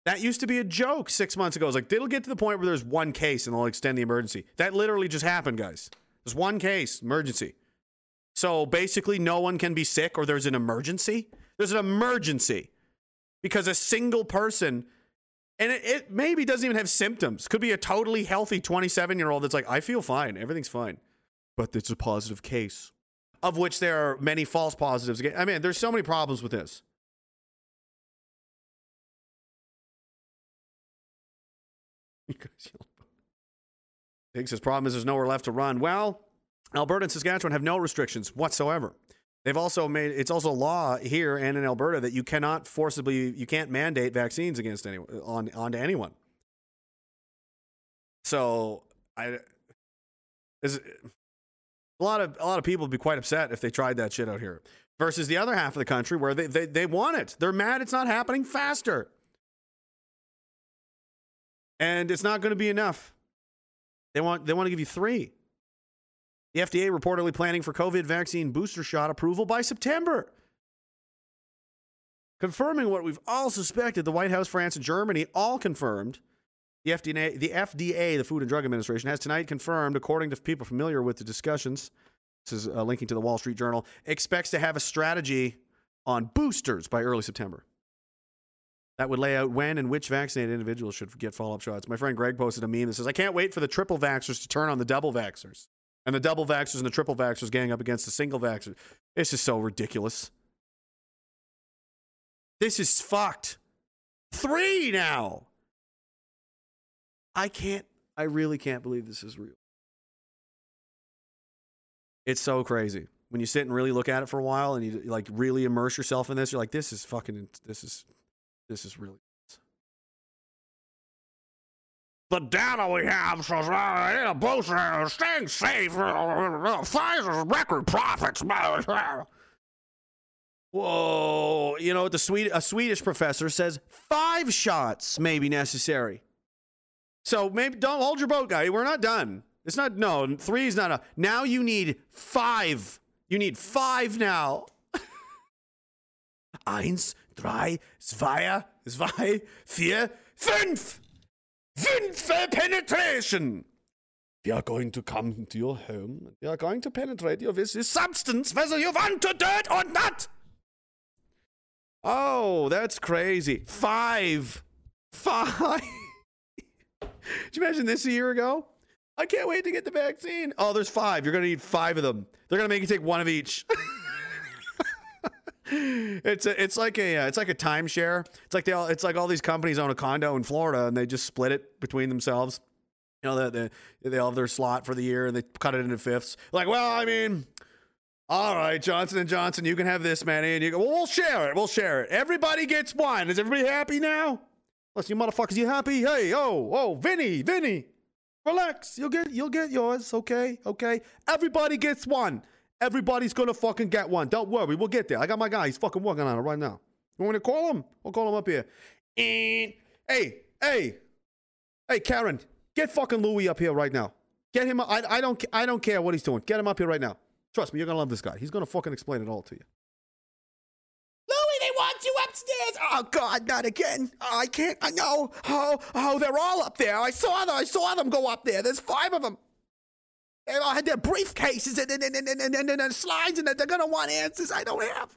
That used to be a joke six months ago. It's like it'll get to the point where there's one case and they'll extend the emergency. That literally just happened, guys. There's one case, emergency. So basically, no one can be sick or there's an emergency. There's an emergency because a single person, and it, it maybe doesn't even have symptoms, could be a totally healthy 27 year old that's like, I feel fine, everything's fine. But it's a positive case, of which there are many false positives. I mean, there's so many problems with this. Says problem is there's nowhere left to run. Well, Alberta and Saskatchewan have no restrictions whatsoever. They've also made it's also law here and in Alberta that you cannot forcibly you can't mandate vaccines against anyone on onto anyone. So I is a lot of a lot of people would be quite upset if they tried that shit out here. Versus the other half of the country where they they, they want it. They're mad it's not happening faster. And it's not going to be enough. They want they want to give you three. The FDA reportedly planning for COVID vaccine booster shot approval by September. Confirming what we've all suspected, the White House, France, and Germany all confirmed. The FDA, the FDA, the Food and Drug Administration, has tonight confirmed, according to people familiar with the discussions, this is uh, linking to the Wall Street Journal, expects to have a strategy on boosters by early September. That would lay out when and which vaccinated individuals should get follow up shots. My friend Greg posted a meme that says, I can't wait for the triple vaxxers to turn on the double vaxxers and the double vaxxers and the triple vaxxers gang up against the single vaxxers. It's just so ridiculous. This is fucked. Three now. I can't, I really can't believe this is real. It's so crazy. When you sit and really look at it for a while and you like really immerse yourself in this, you're like, this is fucking, this is, this is really the data we have says uh, both uh, staying safe. Uh, uh, Pfizer's record profits. Whoa! You know, the Swede, a Swedish professor says five shots may be necessary. So maybe don't hold your boat, guy. We're not done. It's not no three is not a. Now you need five. You need five now. Eins, drei, zwei, zwei, vier, fünf. Fünf penetration. We are going to come into your home. We are going to penetrate you with this substance, whether you want to do it or not. Oh, that's crazy. Five. Five. Did you imagine this a year ago? I can't wait to get the vaccine. Oh, there's five. You're going to need five of them. They're going to make you take one of each. it's a, it's like a uh, it's like a timeshare. It's like they all it's like all these companies own a condo in Florida and they just split it between themselves. You know, they they, they all have their slot for the year and they cut it into fifths. Like, well, I mean, all right, Johnson and Johnson, you can have this many, and you go. Well, we'll share it. We'll share it. Everybody gets one. Is everybody happy now? Listen, you motherfuckers, you happy? Hey, oh, oh, Vinny, Vinny, relax. You'll get you'll get yours. Okay, okay. Everybody gets one. Everybody's gonna fucking get one. Don't worry, we'll get there. I got my guy. He's fucking working on it right now. You want me to call him? I'll call him up here. Hey, hey, hey, Karen, get fucking Louie up here right now. Get him. I, I don't. I don't care what he's doing. Get him up here right now. Trust me, you're gonna love this guy. He's gonna fucking explain it all to you. Louie, they want you upstairs. Oh God, not again. Oh, I can't. I know. Oh, oh, they're all up there. I saw them. I saw them go up there. There's five of them. They all had their briefcases and and, and, and, and, and, and slides, and they're gonna want answers I don't have.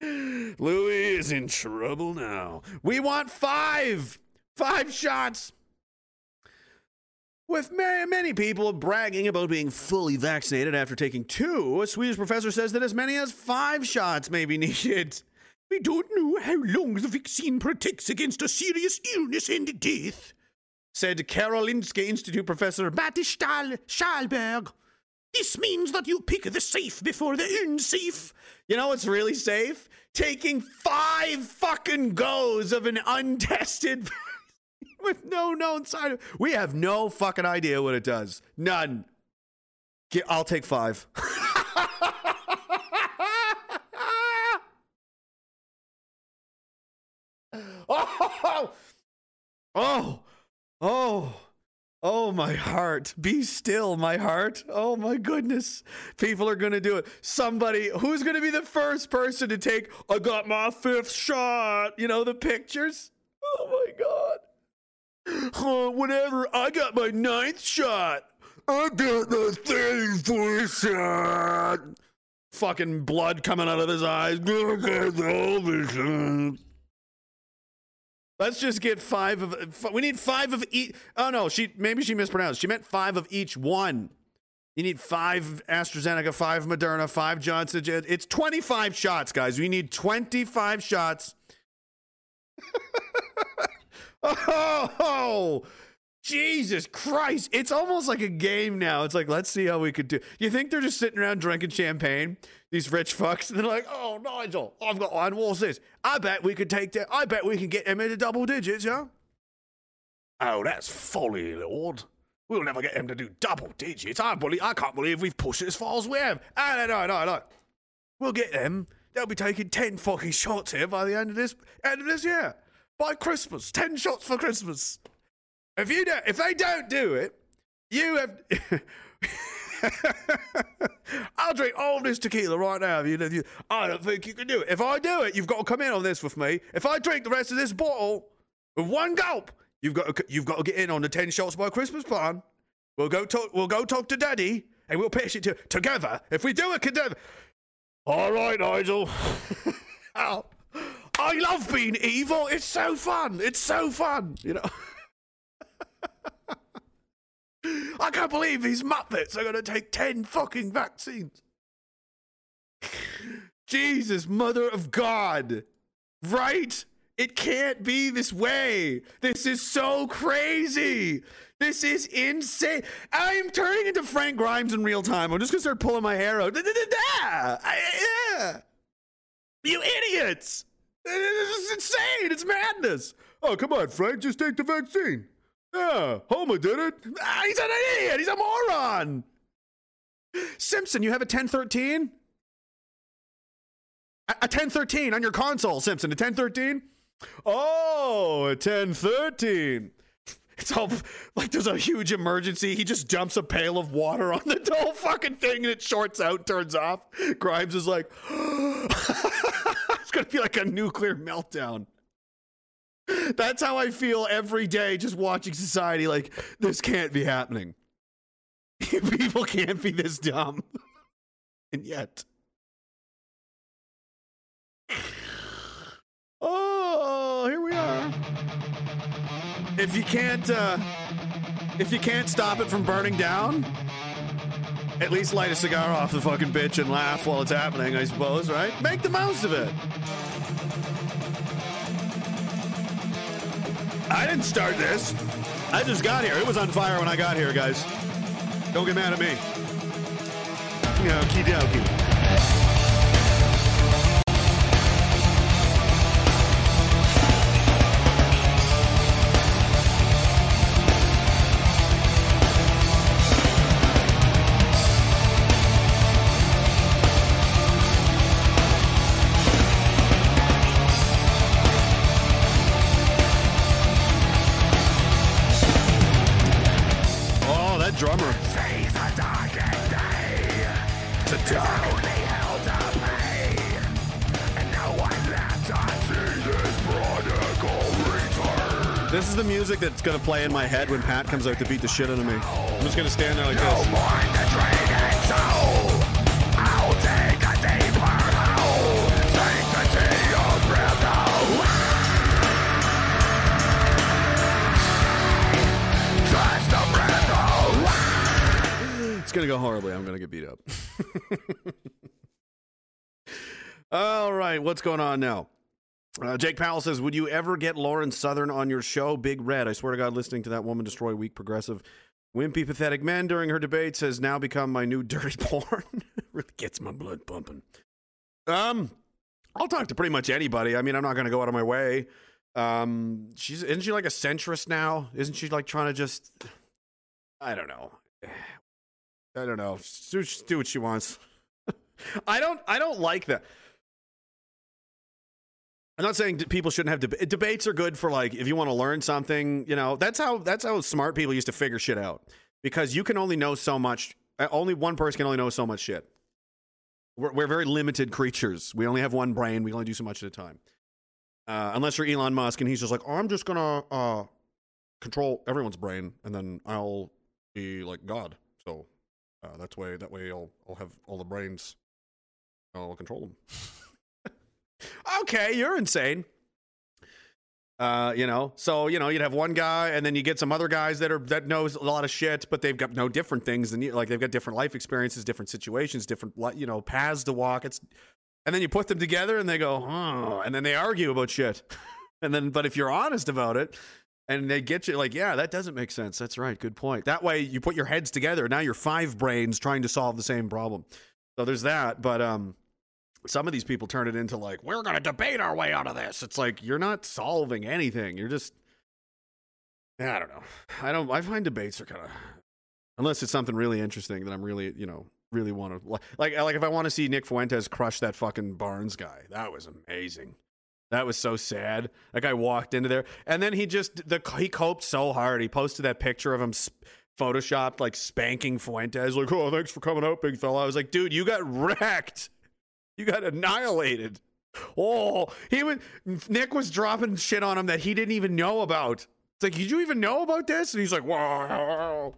Louis is in trouble now. We want five, five shots. With ma- many people bragging about being fully vaccinated after taking two, a Swedish professor says that as many as five shots may be needed. We don't know how long the vaccine protects against a serious illness and death, said Karolinska Institute professor Matti Stahl- Schallberg. This means that you pick the safe before the unsafe. You know what's really safe? Taking five fucking goes of an untested with no known side. We have no fucking idea what it does. None. I'll take five. oh, oh, oh, oh, my heart. Be still, my heart. Oh, my goodness. People are going to do it. Somebody, who's going to be the first person to take, I got my fifth shot? You know, the pictures? Oh, my God. Oh, whatever. I got my ninth shot. I got the third fourth shot. Fucking blood coming out of his eyes. I got the shots. Let's just get five of. We need five of each. Oh no, she maybe she mispronounced. She meant five of each one. You need five AstraZeneca, five Moderna, five Johnson. It's twenty-five shots, guys. We need twenty-five shots. oh, Jesus Christ! It's almost like a game now. It's like let's see how we could do. You think they're just sitting around drinking champagne? These rich fucks, and they're like, "Oh, Nigel, I've got iron walls this? I bet we could take that. I bet we can get him into double digits, yeah." Oh, that's folly, Lord. We'll never get him to do double digits. I believe. I can't believe we've pushed it as far as we have. Ah, no, no, no, no. We'll get them. They'll be taking ten fucking shots here by the end of this end of this year. By Christmas, ten shots for Christmas. If you don't, if they don't do it, you have. I'll drink all this tequila right now. You, I don't think you can do it. If I do it, you've got to come in on this with me. If I drink the rest of this bottle with one gulp, you've got to, you've got to get in on the ten shots by Christmas plan. We'll go talk. We'll go talk to Daddy, and we'll pitch it to, together. If we do it together, all right, Nigel. I love being evil. It's so fun. It's so fun. You know. I can't believe these Muppets are going to take 10 fucking vaccines. Jesus, mother of God. Right? It can't be this way. This is so crazy. This is insane. I'm turning into Frank Grimes in real time. I'm just going to start pulling my hair out. I-. You idiots. This is insane. It's madness. Oh, come on, Frank. Just take the vaccine. Yeah, Homer did it. Ah, he's an idiot. He's a moron. Simpson, you have a 1013? A, a 1013 on your console, Simpson. A 1013? Oh, a 1013. It's all like there's a huge emergency. He just dumps a pail of water on the whole fucking thing and it shorts out, turns off. Grimes is like, it's going to be like a nuclear meltdown. That's how I feel every day just watching society. Like, this can't be happening. People can't be this dumb. and yet. Oh, here we are. If you can't, uh, if you can't stop it from burning down, At least light a cigar off the fucking bitch and laugh while it's happening, I suppose, right? Make the most of it. I didn't start this. I just got here. It was on fire when I got here, guys. Don't get mad at me. Okie dokie. Music that's gonna play in my head when Pat comes out to beat the shit out of me. I'm just gonna stand there like this. It's gonna go horribly. I'm gonna get beat up. All right, what's going on now? Uh, Jake Powell says, "Would you ever get Lauren Southern on your show, Big Red?" I swear to God, listening to that woman destroy weak progressive, wimpy, pathetic men during her debates has now become my new dirty porn. really gets my blood pumping. Um, I'll talk to pretty much anybody. I mean, I'm not going to go out of my way. Um, she's isn't she like a centrist now? Isn't she like trying to just? I don't know. I don't know. Do, do what she wants. I don't. I don't like that. I'm not saying people shouldn't have deb- debates. Are good for like if you want to learn something. You know, that's how that's how smart people used to figure shit out because you can only know so much. uh, Only one person can only know so much shit. We're, we're very limited creatures. We only have one brain. We only do so much at a time. Uh, unless you're Elon Musk and he's just like, oh, I'm just gonna uh, control everyone's brain, and then I'll be like God. So uh, that's way that way I'll I'll have all the brains. I'll control them. Okay, you're insane. Uh, you know, so you know you'd have one guy, and then you get some other guys that are that knows a lot of shit, but they've got no different things than you. Like they've got different life experiences, different situations, different you know paths to walk. It's and then you put them together, and they go, and then they argue about shit. and then, but if you're honest about it, and they get you like, yeah, that doesn't make sense. That's right. Good point. That way you put your heads together. Now you're five brains trying to solve the same problem. So there's that. But um, some of these people turn it into like, we're going to debate our way out of this. It's like, you're not solving anything. You're just, I don't know. I don't, I find debates are kind of, unless it's something really interesting that I'm really, you know, really want to, like, like if I want to see Nick Fuentes crush that fucking Barnes guy, that was amazing. That was so sad. That guy walked into there, and then he just the he coped so hard. He posted that picture of him sp- photoshopped like spanking Fuentes, like, "Oh, thanks for coming out, big fella." I was like, "Dude, you got wrecked. You got annihilated." Oh, he was Nick was dropping shit on him that he didn't even know about. It's like, did you even know about this? And he's like, "Whoa."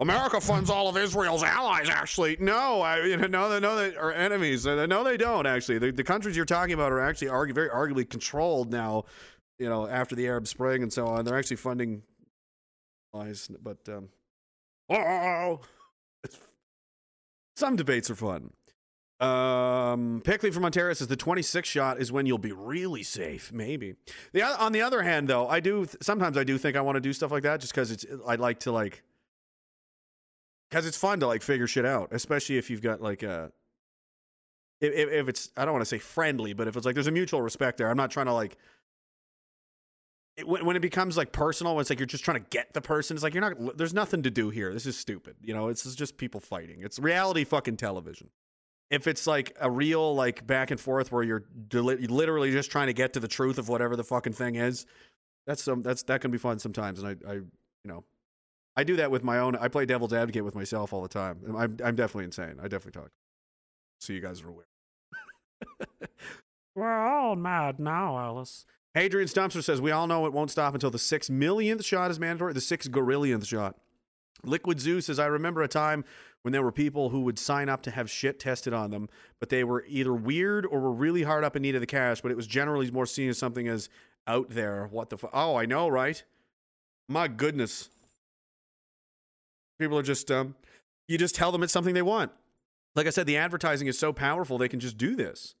America funds all of Israel's allies. Actually, no, I you know, no, know they are enemies. No, they don't. Actually, the, the countries you're talking about are actually argu- very arguably controlled now. You know, after the Arab Spring and so on, they're actually funding allies. But um, oh, some debates are fun. Um, Pickley from Ontario says the 26 shot is when you'll be really safe. Maybe. The on the other hand, though, I do sometimes I do think I want to do stuff like that just because it's I'd like to like because it's fun to like figure shit out, especially if you've got like a if, if if it's I don't want to say friendly, but if it's like there's a mutual respect there. I'm not trying to like when, when it becomes like personal, when it's like you're just trying to get the person. It's like you're not. There's nothing to do here. This is stupid. You know, it's just people fighting. It's reality fucking television. If it's like a real like back and forth where you're deli- literally just trying to get to the truth of whatever the fucking thing is, that's some that's that can be fun sometimes. And I I you know I do that with my own. I play devil's advocate with myself all the time. I'm I'm definitely insane. I definitely talk. So you guys are aware. We're all mad now, Alice. Adrian Stumpster says we all know it won't stop until the six millionth shot is mandatory. The six gorillionth shot. Liquid Zoo says I remember a time when there were people who would sign up to have shit tested on them, but they were either weird or were really hard up in need of the cash. But it was generally more seen as something as out there. What the? Fu- oh, I know, right? My goodness. People are just um You just tell them it's something they want. Like I said, the advertising is so powerful they can just do this.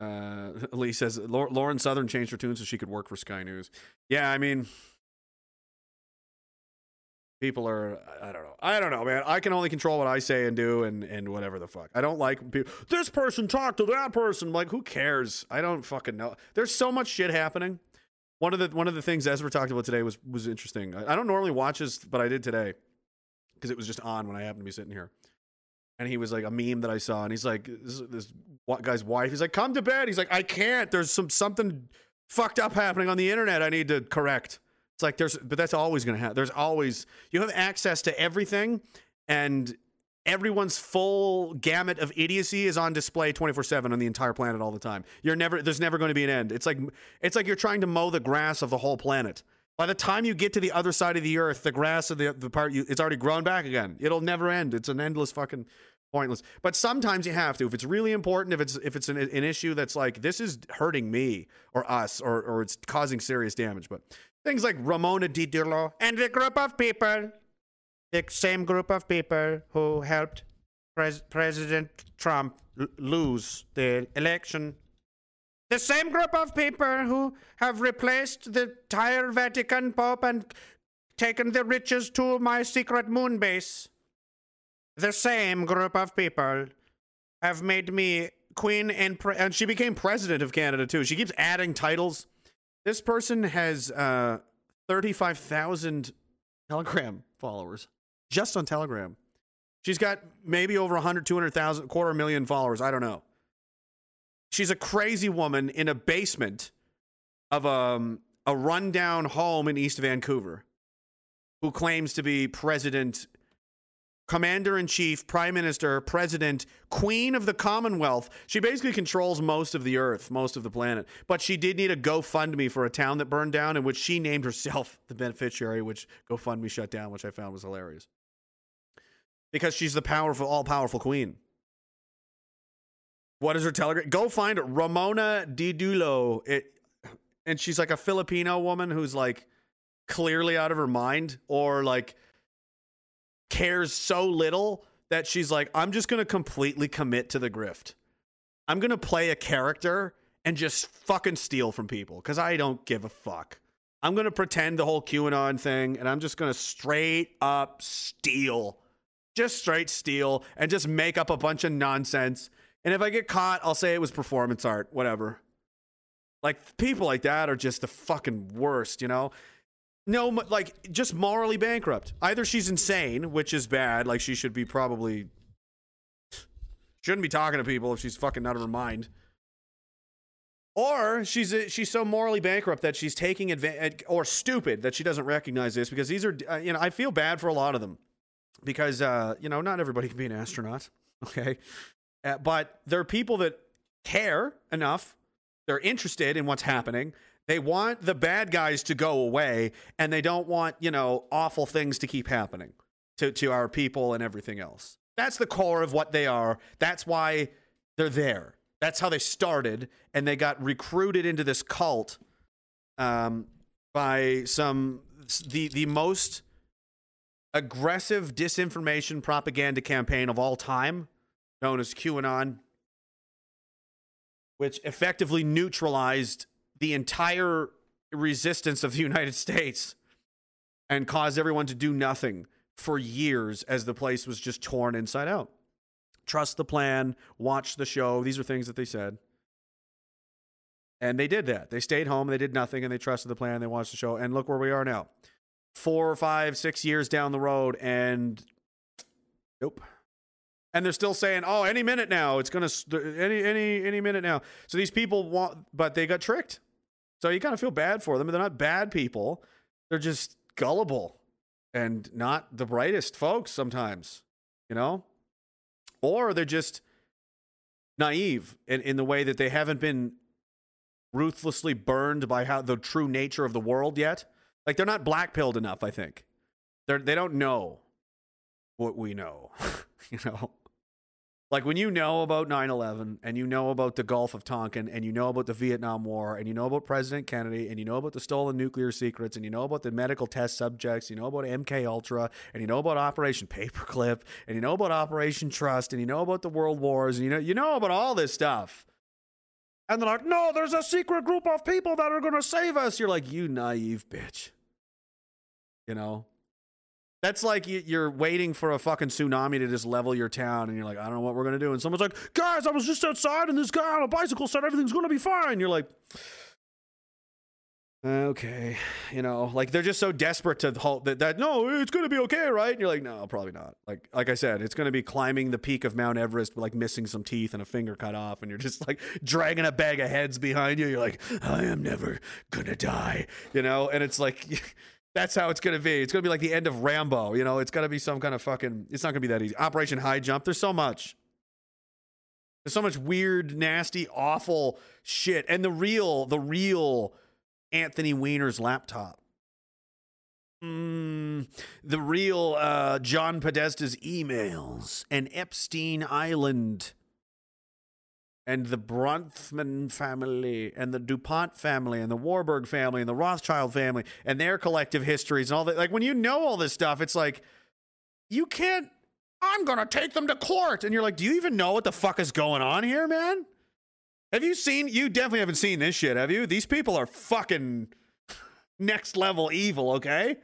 Uh, Lee says Lauren Southern changed her tune so she could work for Sky News. Yeah, I mean, people are I don't know. I don't know, man. I can only control what I say and do and and whatever the fuck. I don't like people. This person talked to that person. Like, who cares? I don't fucking know. There's so much shit happening. One of the one of the things Ezra talked about today was was interesting. I, I don't normally watch this, but I did today because it was just on when I happened to be sitting here. And he was like a meme that I saw, and he's like, this, this guy's wife. He's like, come to bed. He's like, I can't. There's some something fucked up happening on the internet. I need to correct. It's like there's, but that's always gonna happen. There's always you have access to everything, and everyone's full gamut of idiocy is on display 24/7 on the entire planet all the time. You're never there's never going to be an end. It's like it's like you're trying to mow the grass of the whole planet. By the time you get to the other side of the earth, the grass of the the part you it's already grown back again. It'll never end. It's an endless fucking pointless. But sometimes you have to if it's really important, if it's if it's an, an issue that's like this is hurting me or us or or it's causing serious damage. But things like Ramona Didulo and the group of people the same group of people who helped Pres- President Trump lose the election. The same group of people who have replaced the entire Vatican Pope and taken the riches to my secret moon base. The same group of people have made me queen and and she became president of Canada too. She keeps adding titles. This person has uh, thirty-five thousand Telegram followers just on Telegram. She's got maybe over 100, 200,000, quarter million followers. I don't know. She's a crazy woman in a basement of um, a rundown home in East Vancouver who claims to be president, commander in chief, prime minister, president, queen of the Commonwealth. She basically controls most of the earth, most of the planet. But she did need a GoFundMe for a town that burned down, in which she named herself the beneficiary, which GoFundMe shut down, which I found was hilarious because she's the powerful, all powerful queen. What is her telegram? Go find Ramona Didulo. It, and she's like a Filipino woman who's like clearly out of her mind or like cares so little that she's like, I'm just going to completely commit to the grift. I'm going to play a character and just fucking steal from people because I don't give a fuck. I'm going to pretend the whole QAnon thing and I'm just going to straight up steal just straight steal and just make up a bunch of nonsense. And if I get caught, I'll say it was performance art, whatever. Like people like that are just the fucking worst, you know? No, like just morally bankrupt. Either she's insane, which is bad, like she should be probably shouldn't be talking to people if she's fucking out of her mind. Or she's a, she's so morally bankrupt that she's taking advantage, or stupid that she doesn't recognize this because these are, uh, you know, I feel bad for a lot of them because uh, you know not everybody can be an astronaut okay uh, but there are people that care enough they're interested in what's happening they want the bad guys to go away and they don't want you know awful things to keep happening to, to our people and everything else. That's the core of what they are. That's why they're there. That's how they started and they got recruited into this cult um, by some the the most aggressive disinformation propaganda campaign of all time, known as QAnon, which effectively neutralized the entire resistance of the United States and caused everyone to do nothing for years as the place was just torn inside out. Trust the plan, watch the show. These are things that they said. And they did that. They stayed home, they did nothing, and they trusted the plan, they watched the show. And look where we are now four or five, six years down the road, and nope. And they're still saying, "Oh, any minute now, it's gonna any any any minute now." So these people want, but they got tricked. So you kind of feel bad for them. They're not bad people; they're just gullible and not the brightest folks sometimes, you know, or they're just naive in, in the way that they haven't been ruthlessly burned by how the true nature of the world yet. Like they're not black pilled enough, I think. They're they don't know what we know. you know. Like when you know about 9 11 and you know about the Gulf of Tonkin and you know about the Vietnam War and you know about President Kennedy and you know about the stolen nuclear secrets and you know about the medical test subjects, you know about MK Ultra and you know about Operation Paperclip and you know about Operation Trust and you know about the World Wars and you know you know about all this stuff. And they're like, no, there's a secret group of people that are gonna save us. You're like, you naive bitch. You know? That's like you- you're waiting for a fucking tsunami to just level your town, and you're like, I don't know what we're gonna do. And someone's like, guys, I was just outside, and this guy on a bicycle said everything's gonna be fine. You're like, okay, you know, like they're just so desperate to hope that that no, it's gonna be okay, right? And you're like, no, probably not. Like, like I said, it's gonna be climbing the peak of Mount Everest, like missing some teeth and a finger cut off, and you're just like dragging a bag of heads behind you. You're like, I am never gonna die, you know, and it's like. That's how it's gonna be. It's gonna be like the end of Rambo. You know, it's gonna be some kind of fucking. It's not gonna be that easy. Operation High Jump. There's so much. There's so much weird, nasty, awful shit. And the real, the real Anthony Weiner's laptop. Mm, the real uh, John Podesta's emails and Epstein Island and the Bronfman family and the DuPont family and the Warburg family and the Rothschild family and their collective histories and all that. Like when you know all this stuff, it's like you can't. I'm gonna take them to court, and you're like, do you even know what the fuck is going on here, man? Have you seen? You definitely haven't seen this shit, have you? These people are fucking next level evil. Okay.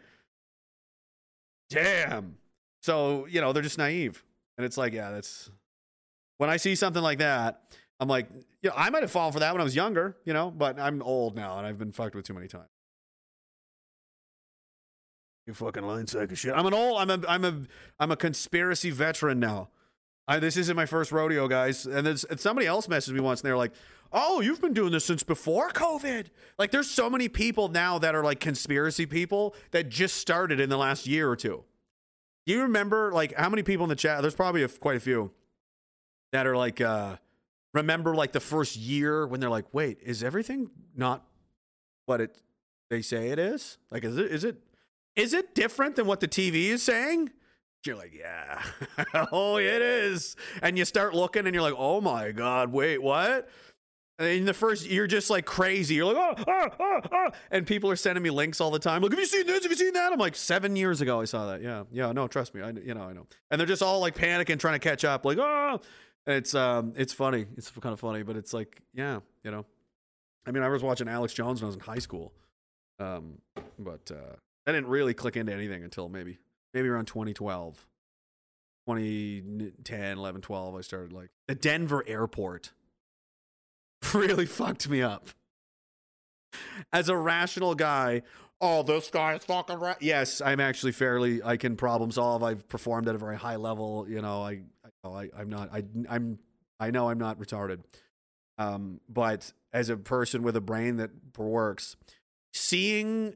Damn. So you know they're just naive, and it's like, yeah, that's when I see something like that. I'm like, you know, I might have fallen for that when I was younger, you know, but I'm old now and I've been fucked with too many times. You fucking lying sack of shit. I'm an old. I'm a. I'm a. I'm a conspiracy veteran now. I, this isn't my first rodeo, guys. And there's and somebody else messaged me once, and they're like, "Oh, you've been doing this since before COVID." Like, there's so many people now that are like conspiracy people that just started in the last year or two. Do you remember like how many people in the chat? There's probably a, quite a few that are like, uh, remember like the first year when they're like, "Wait, is everything not what it they say it is? Like, is it is it is it different than what the TV is saying?" You're like, "Yeah, oh, it is," and you start looking, and you're like, "Oh my god, wait, what?" And in the first, you're just like crazy. You're like, oh, oh, oh, oh. And people are sending me links all the time. Like, have you seen this? Have you seen that? I'm like, seven years ago, I saw that. Yeah. Yeah. No, trust me. I, you know, I know. And they're just all like panicking, trying to catch up. Like, oh, it's, um, it's funny. It's kind of funny, but it's like, yeah, you know, I mean, I was watching Alex Jones when I was in high school. Um, but, uh, I didn't really click into anything until maybe, maybe around 2012, 2010, 11, 12. I started like the Denver airport really fucked me up. As a rational guy, oh, this guy is fucking right. Yes, I'm actually fairly. I can problem solve. I've performed at a very high level. You know, I, I, I I'm not. I, I'm. I know I'm not retarded. Um, but as a person with a brain that works, seeing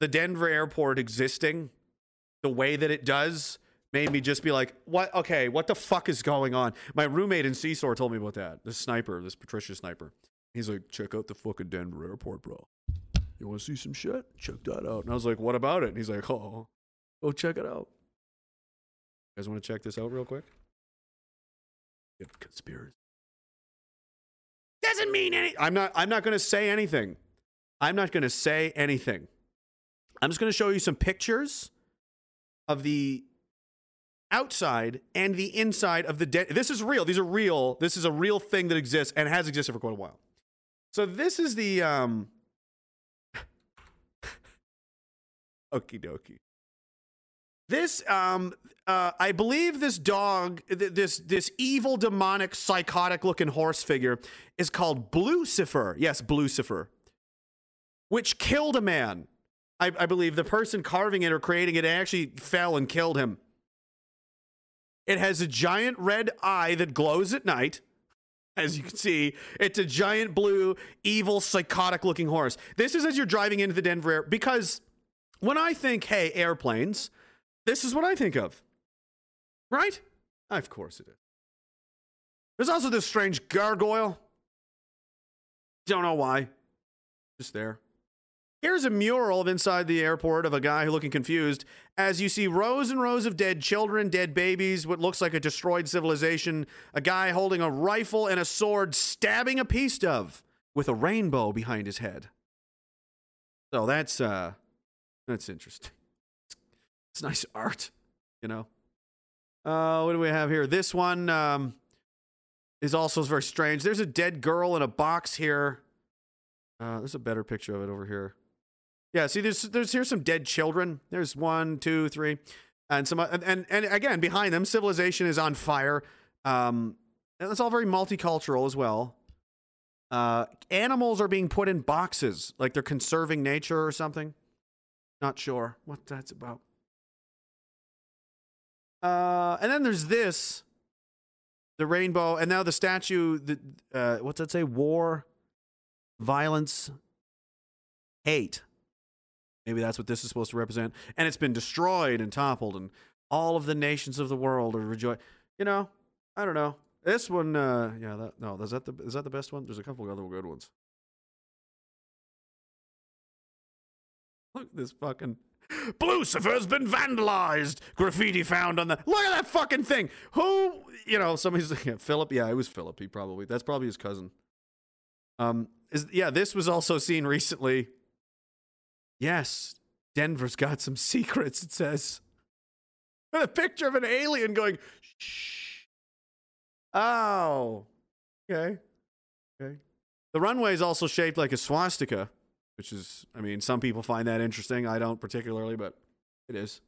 the Denver airport existing the way that it does made me just be like, what? Okay, what the fuck is going on? My roommate in Seesaw told me about that. This sniper, this Patricia sniper. He's like, check out the fucking Denver airport, bro. You want to see some shit? Check that out. And I was like, what about it? And he's like, oh, go check it out. You guys want to check this out real quick? Conspiracy. Doesn't mean any. I'm not. I'm not going to say anything. I'm not going to say anything. I'm just going to show you some pictures of the outside and the inside of the dead. This is real. These are real. This is a real thing that exists and has existed for quite a while. So this is the um Okie dokie. This um uh I believe this dog th- this this evil demonic psychotic looking horse figure is called Blucifer. Yes, Blucifer. Which killed a man. I, I believe the person carving it or creating it actually fell and killed him. It has a giant red eye that glows at night. As you can see, it's a giant blue, evil, psychotic looking horse. This is as you're driving into the Denver air because when I think, hey, airplanes, this is what I think of. Right? Of course it is. There's also this strange gargoyle. Don't know why. Just there. Here's a mural of inside the airport of a guy looking confused as you see rows and rows of dead children, dead babies, what looks like a destroyed civilization, a guy holding a rifle and a sword stabbing a peace dove with a rainbow behind his head. So that's uh that's interesting. It's nice art, you know. Uh what do we have here? This one um is also very strange. There's a dead girl in a box here. Uh, there's a better picture of it over here. Yeah, see, there's there's here's some dead children. There's one, two, three, and some, and and, and again behind them, civilization is on fire. Um, and it's all very multicultural as well. Uh, animals are being put in boxes, like they're conserving nature or something. Not sure what that's about. Uh, and then there's this, the rainbow, and now the statue. The uh, what's that say? War, violence, hate. Maybe that's what this is supposed to represent. And it's been destroyed and toppled, and all of the nations of the world are rejoicing. You know, I don't know. This one, uh, yeah, that no, is that the is that the best one? There's a couple other good ones. Look, this fucking Lucifer's been vandalized. Graffiti found on the. Look at that fucking thing. Who, you know, somebody's yeah, Philip. Yeah, it was Philip. He probably that's probably his cousin. Um, is yeah, this was also seen recently. Yes, Denver's got some secrets. It says. With a picture of an alien going. Shh. Oh. Okay. Okay. The runway is also shaped like a swastika, which is, I mean, some people find that interesting. I don't particularly, but it is.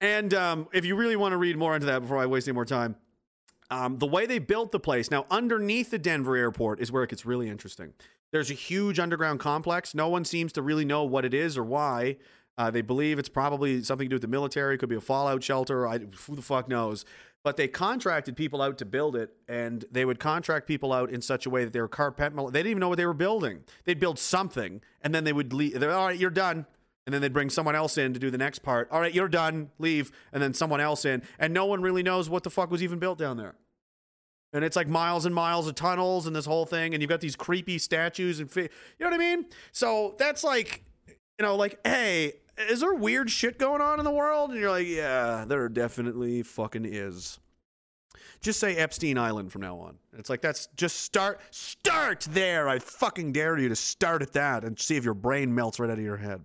and um, if you really want to read more into that before I waste any more time, um, the way they built the place now underneath the Denver airport is where it gets really interesting. There's a huge underground complex. No one seems to really know what it is or why. Uh, they believe it's probably something to do with the military. It Could be a fallout shelter. I, who the fuck knows? But they contracted people out to build it, and they would contract people out in such a way that they were carpet. They didn't even know what they were building. They'd build something, and then they would leave. They're all right. You're done. And then they'd bring someone else in to do the next part. All right, you're done. Leave. And then someone else in, and no one really knows what the fuck was even built down there. And it's like miles and miles of tunnels and this whole thing, and you've got these creepy statues and fi- you know what I mean. So that's like, you know, like hey, is there weird shit going on in the world? And you're like, yeah, there definitely fucking is. Just say Epstein Island from now on. It's like that's just start start there. I fucking dare you to start at that and see if your brain melts right out of your head.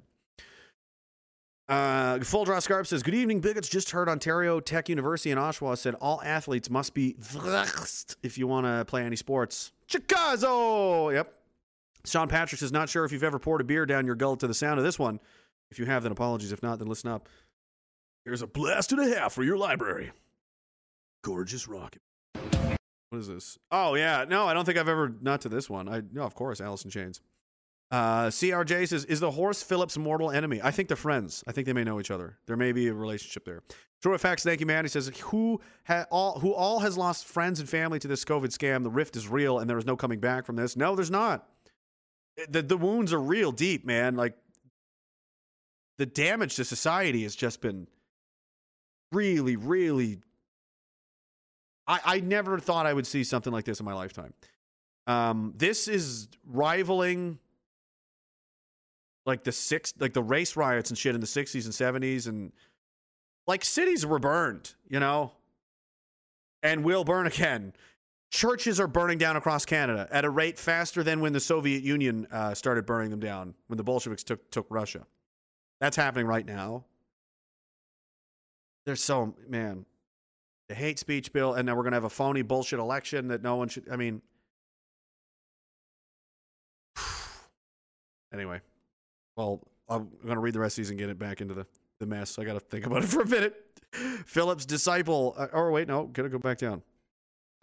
Uh, Full Draw Scarp says, Good evening, bigots. Just heard Ontario Tech University in Oshawa said all athletes must be if you want to play any sports. Chicago! Yep. Sean Patrick says, Not sure if you've ever poured a beer down your gullet to the sound of this one. If you have, then apologies. If not, then listen up. Here's a blast and a half for your library. Gorgeous rocket. What is this? Oh, yeah. No, I don't think I've ever, not to this one. I No, of course, Alice in Chains. Uh, CRJ says, "Is the horse Philip's mortal enemy?" I think they're friends. I think they may know each other. There may be a relationship there. True facts. Thank you, man. He says, "Who ha- all who all has lost friends and family to this COVID scam? The rift is real, and there is no coming back from this. No, there's not. The the wounds are real deep, man. Like the damage to society has just been really, really. I I never thought I would see something like this in my lifetime. Um, this is rivaling." like the six like the race riots and shit in the 60s and 70s and like cities were burned you know and will burn again churches are burning down across canada at a rate faster than when the soviet union uh, started burning them down when the bolsheviks took took russia that's happening right now there's so man the hate speech bill and then we're to have a phony bullshit election that no one should i mean anyway well, I'm to read the rest of these and get it back into the, the mess. I got to think about it for a minute. Philip's disciple. Uh, or wait, no, gotta go back down.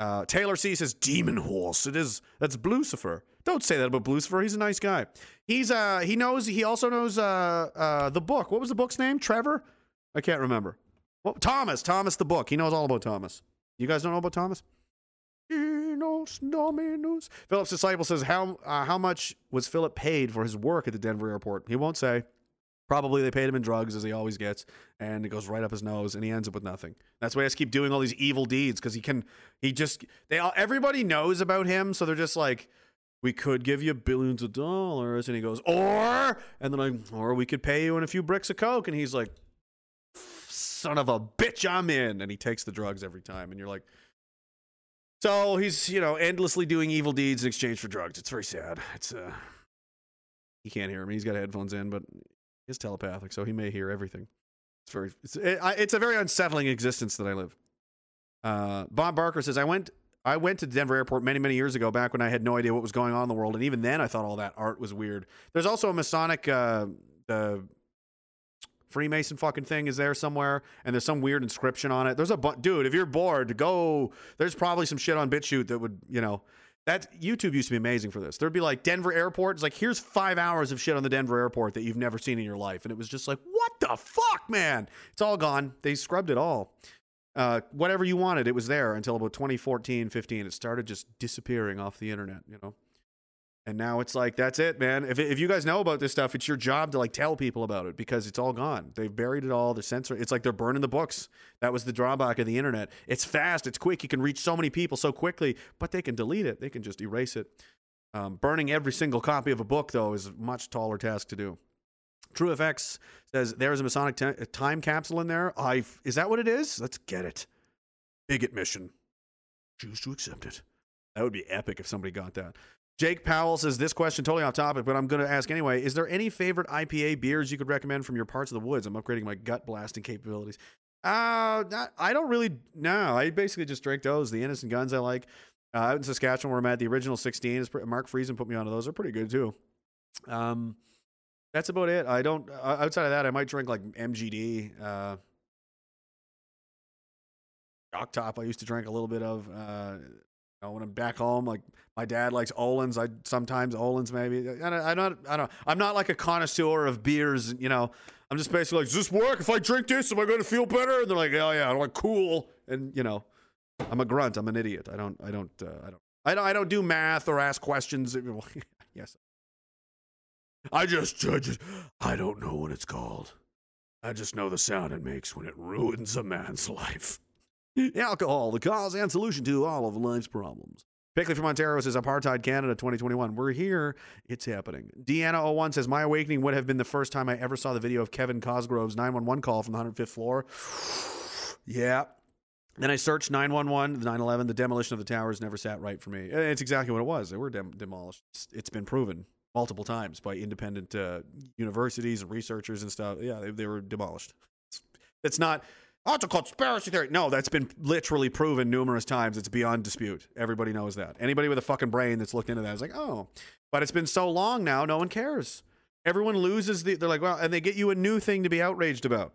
Uh, Taylor C says demon horse. It is that's Lucifer. Don't say that about Lucifer. He's a nice guy. He's uh he knows he also knows uh uh the book. What was the book's name? Trevor? I can't remember. Well, Thomas. Thomas the book. He knows all about Thomas. You guys don't know about Thomas? Enos Dominus. Philip's disciple says, "How uh, how much was Philip paid for his work at the Denver airport?" He won't say. Probably they paid him in drugs, as he always gets, and it goes right up his nose, and he ends up with nothing. That's why he has to keep doing all these evil deeds because he can. He just they all everybody knows about him, so they're just like, we could give you billions of dollars. And he goes, or, and then I, or we could pay you in a few bricks of coke. And he's like, son of a bitch, I'm in. And he takes the drugs every time. And you're like, so he's, you know, endlessly doing evil deeds in exchange for drugs. It's very sad. It's, uh, he can't hear me. He's got headphones in, but he's telepathic, so he may hear everything. It's very, it's, it, it's a very unsettling existence that I live. Uh, Bob Barker says, I went, I went to Denver Airport many, many years ago, back when I had no idea what was going on in the world, and even then, I thought all that art was weird. There's also a Masonic, uh, the Freemason fucking thing is there somewhere, and there's some weird inscription on it. There's a bu- dude. If you're bored, go. There's probably some shit on BitChute that would, you know, that YouTube used to be amazing for this. There'd be like Denver Airport. It's like here's five hours of shit on the Denver Airport that you've never seen in your life, and it was just like, what the fuck, man? It's all gone. They scrubbed it all. Uh, whatever you wanted, it was there until about 2014, 15. It started just disappearing off the internet, you know. And now it's like that's it, man. If if you guys know about this stuff, it's your job to like tell people about it because it's all gone. They've buried it all. They're censoring. It's like they're burning the books. That was the drawback of the internet. It's fast. It's quick. You can reach so many people so quickly, but they can delete it. They can just erase it. Um, burning every single copy of a book though is a much taller task to do. TrueFX says there's a Masonic time capsule in there. I is that what it is? Let's get it. Bigot mission. Choose to accept it. That would be epic if somebody got that. Jake Powell says this question totally off topic, but I'm going to ask anyway. Is there any favorite IPA beers you could recommend from your parts of the woods? I'm upgrading my gut blasting capabilities. Uh, not, I don't really. No, I basically just drink those. The Innocent Guns I like. Uh, out in Saskatchewan, where I'm at, the original 16 is pre- Mark Friesen put me onto those. They're pretty good too. Um, that's about it. I don't. Uh, outside of that, I might drink like MGD. Uh, Top. I used to drink a little bit of. Uh, know, when I'm back home, like my dad likes Olin's. I sometimes Olin's maybe. I don't, I don't. I don't. I'm not like a connoisseur of beers. You know, I'm just basically like, does this work? If I drink this, am I going to feel better? And they're like, oh yeah, I'm like cool. And you know, I'm a grunt. I'm an idiot. I don't. I don't. Uh, I don't. I don't. I don't do math or ask questions. yes. I just, I just, I don't know what it's called. I just know the sound it makes when it ruins a man's life. Alcohol, the cause and solution to all of life's problems. Pickley from Ontario says Apartheid Canada 2021. We're here. It's happening. Deanna01 says My awakening would have been the first time I ever saw the video of Kevin Cosgrove's 911 call from the 105th floor. yeah. Then I searched 911, the 911, the demolition of the towers never sat right for me. Uh, It's exactly what it was. They were dem- demolished. It's, it's been proven multiple times by independent uh, universities and researchers and stuff. Yeah, they, they were demolished. It's, it's not, oh, it's a conspiracy theory. No, that's been literally proven numerous times. It's beyond dispute. Everybody knows that. Anybody with a fucking brain that's looked into that is like, oh, but it's been so long now, no one cares. Everyone loses the, they're like, well, and they get you a new thing to be outraged about.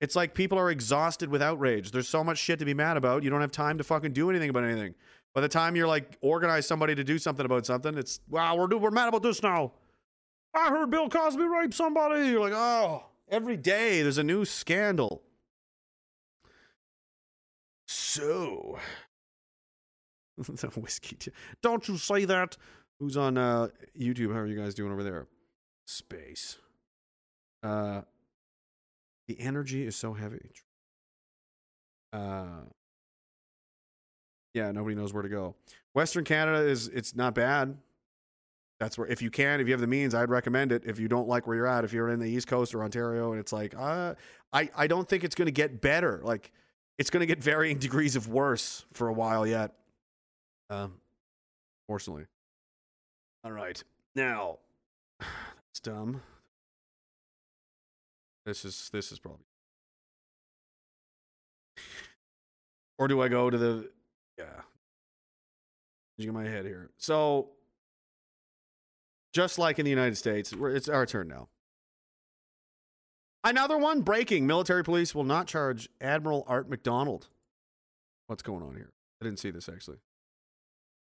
It's like people are exhausted with outrage. There's so much shit to be mad about. You don't have time to fucking do anything about anything. By the time you're like organize somebody to do something about something, it's wow, we're we're mad about this now. I heard Bill Cosby raped somebody. You're like, oh, every day there's a new scandal. So, the whiskey. T- Don't you say that? Who's on uh, YouTube? How are you guys doing over there? Space. Uh, the energy is so heavy. Uh, yeah, nobody knows where to go. Western Canada is it's not bad. That's where if you can, if you have the means, I'd recommend it. If you don't like where you're at, if you're in the East Coast or Ontario, and it's like, uh, I I don't think it's going to get better. Like it's going to get varying degrees of worse for a while yet. Um, fortunately. All right, now that's dumb. This is this is probably. Or do I go to the yeah. You get my head here. So just like in the United States, it's our turn now. Another one breaking. Military police will not charge Admiral Art McDonald. What's going on here? I didn't see this actually.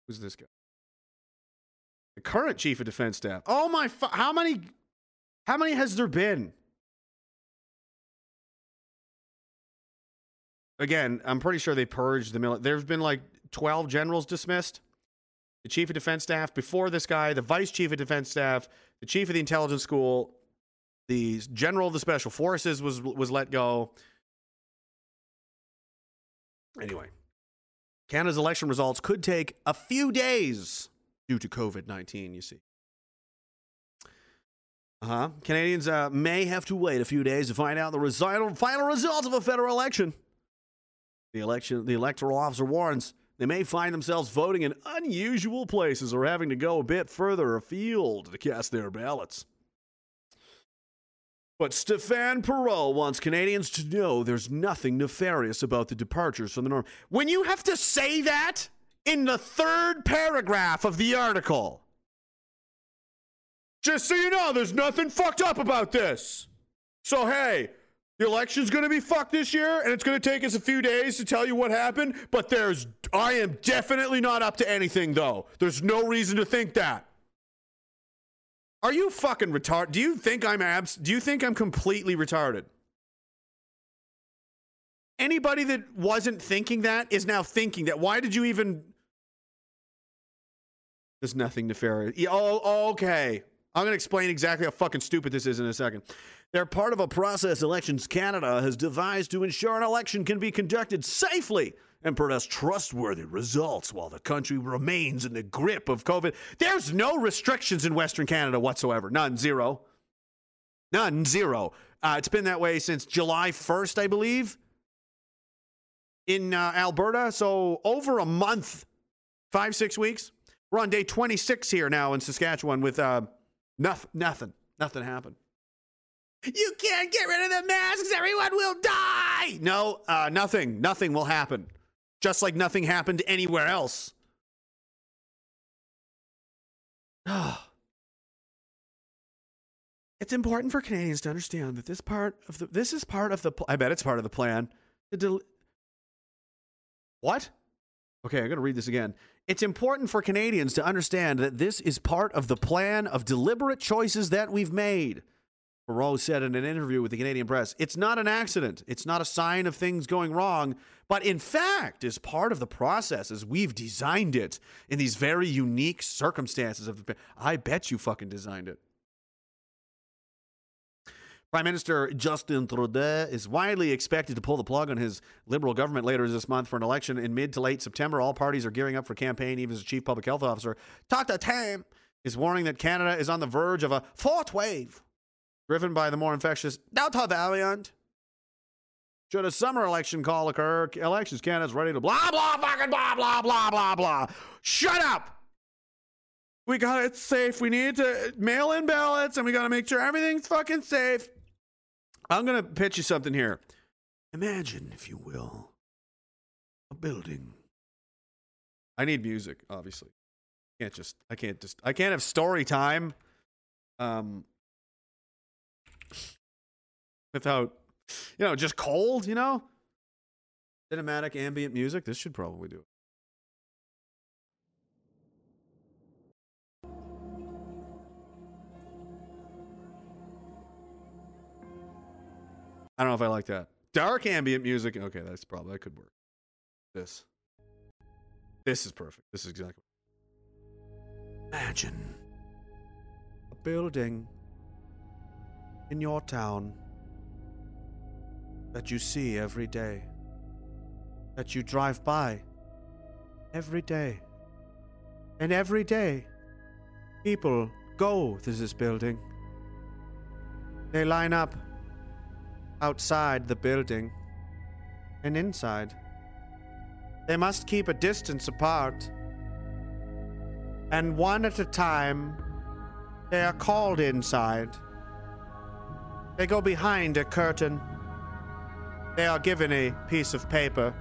Who's this guy? The current chief of defense staff. Oh my! Fu- how many? How many has there been? Again, I'm pretty sure they purged the military. There's been like 12 generals dismissed. The chief of defense staff before this guy, the vice chief of defense staff, the chief of the intelligence school, the general of the special forces was was let go. Anyway, Canada's election results could take a few days due to COVID 19, you see. Uh huh. Canadians uh, may have to wait a few days to find out the final results of a federal election. The election, the electoral officer warns they may find themselves voting in unusual places or having to go a bit further afield to cast their ballots. But Stéphane Perrault wants Canadians to know there's nothing nefarious about the departures from the norm. When you have to say that in the third paragraph of the article, just so you know, there's nothing fucked up about this. So, hey, the election's going to be fucked this year, and it's going to take us a few days to tell you what happened. But there's, I am definitely not up to anything, though. There's no reason to think that. Are you fucking retarded? Do you think I'm abs? Do you think I'm completely retarded? Anybody that wasn't thinking that is now thinking that. Why did you even? There's nothing nefarious. Yeah, Oh, okay. I'm going to explain exactly how fucking stupid this is in a second. They're part of a process Elections Canada has devised to ensure an election can be conducted safely and produce trustworthy results while the country remains in the grip of COVID. There's no restrictions in Western Canada whatsoever. None, zero. None, zero. Uh, it's been that way since July 1st, I believe, in uh, Alberta. So over a month, five, six weeks. We're on day 26 here now in Saskatchewan with uh, nothing, nothing, nothing happened. You can't get rid of the masks. Everyone will die. No, uh, nothing. Nothing will happen. Just like nothing happened anywhere else. it's important for Canadians to understand that this part of the this is part of the. I bet it's part of the plan. Del- what? Okay, I'm going to read this again. It's important for Canadians to understand that this is part of the plan of deliberate choices that we've made. Perrault said in an interview with the Canadian press, it's not an accident. It's not a sign of things going wrong, but in fact is part of the process as we've designed it in these very unique circumstances of I bet you fucking designed it. Prime Minister Justin Trudeau is widely expected to pull the plug on his Liberal government later this month for an election in mid to late September. All parties are gearing up for campaign. Even as Chief Public Health Officer Dr. Tam is warning that Canada is on the verge of a fourth wave, driven by the more infectious Delta variant. Should a summer election call occur, Elections Canada's ready to blah, blah, fucking blah, blah, blah, blah, blah. Shut up! We got it safe. We need to mail in ballots and we got to make sure everything's fucking safe. I'm going to pitch you something here. Imagine, if you will, a building. I need music, obviously. Can't just I can't just I can't have story time um without you know, just cold, you know? Cinematic ambient music, this should probably do it. I don't know if I like that. Dark ambient music. Okay, that's probably that could work. This. This is perfect. This is exactly. Imagine a building in your town that you see every day, that you drive by every day. And every day, people go to this building. They line up outside the building and inside. They must keep a distance apart. And one at a time, they are called inside. They go behind a curtain. They are given a piece of paper.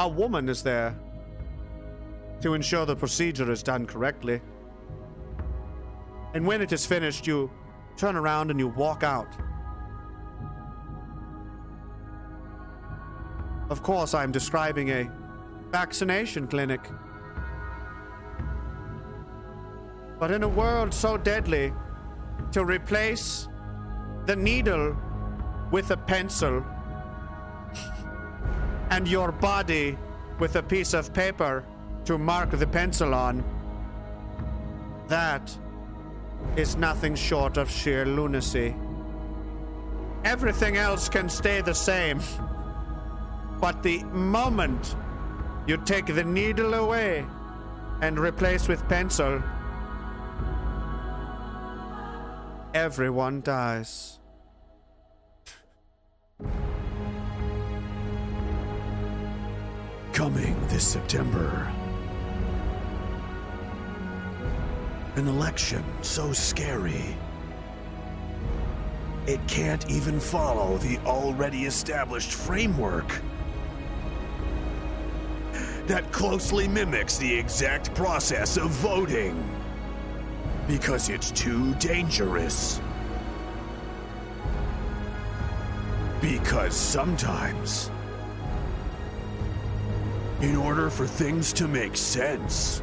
A woman is there to ensure the procedure is done correctly. And when it is finished, you turn around and you walk out. Of course, I'm describing a vaccination clinic. But in a world so deadly, to replace the needle with a pencil and your body with a piece of paper to mark the pencil on, that is nothing short of sheer lunacy. Everything else can stay the same. But the moment you take the needle away and replace with pencil, everyone dies. Coming this September. An election so scary. It can't even follow the already established framework that closely mimics the exact process of voting. Because it's too dangerous. Because sometimes, in order for things to make sense,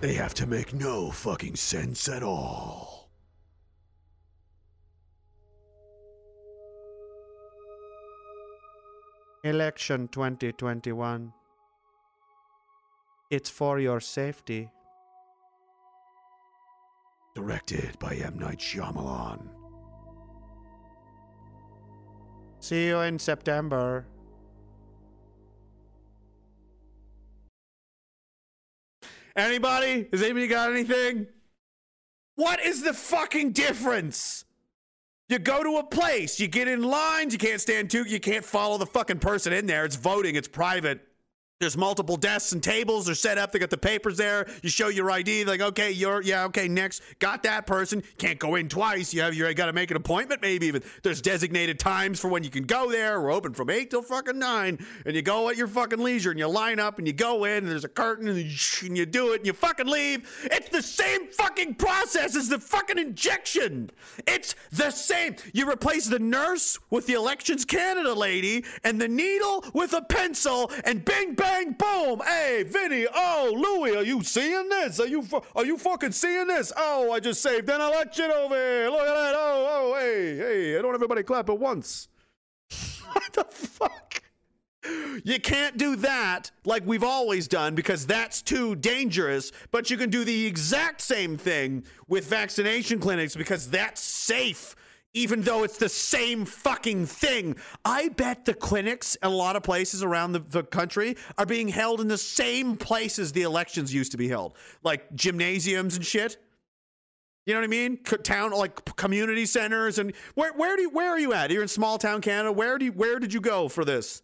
they have to make no fucking sense at all. Election 2021. It's for your safety. Directed by M. Night Shyamalan. See you in September. Anybody? Has anybody got anything? What is the fucking difference? You go to a place, you get in lines, you can't stand two, you can't follow the fucking person in there. It's voting, it's private. There's multiple desks and tables. They're set up. They got the papers there. You show your ID. Like, okay, you're yeah, okay, next. Got that person. Can't go in twice. You have you got to make an appointment. Maybe even there's designated times for when you can go there. We're open from eight till fucking nine, and you go at your fucking leisure and you line up and you go in and there's a curtain and you, do it and you fucking leave. It's the same fucking process as the fucking injection. It's the same. You replace the nurse with the Elections Canada lady and the needle with a pencil and bing bang boom. Hey, Vinny. Oh, Louie, are you seeing this? Are you are you fucking seeing this? Oh, I just saved an election over here. Look at that. Oh, oh, hey, hey. I don't everybody clap at once. what the fuck? You can't do that like we've always done because that's too dangerous, but you can do the exact same thing with vaccination clinics because that's safe even though it's the same fucking thing. I bet the clinics in a lot of places around the, the, country are being held in the same places the elections used to be held, like gymnasiums and shit. You know what I mean? Town like community centers and where where do you, where are you at? You're in small town Canada. Where do you, where did you go for this?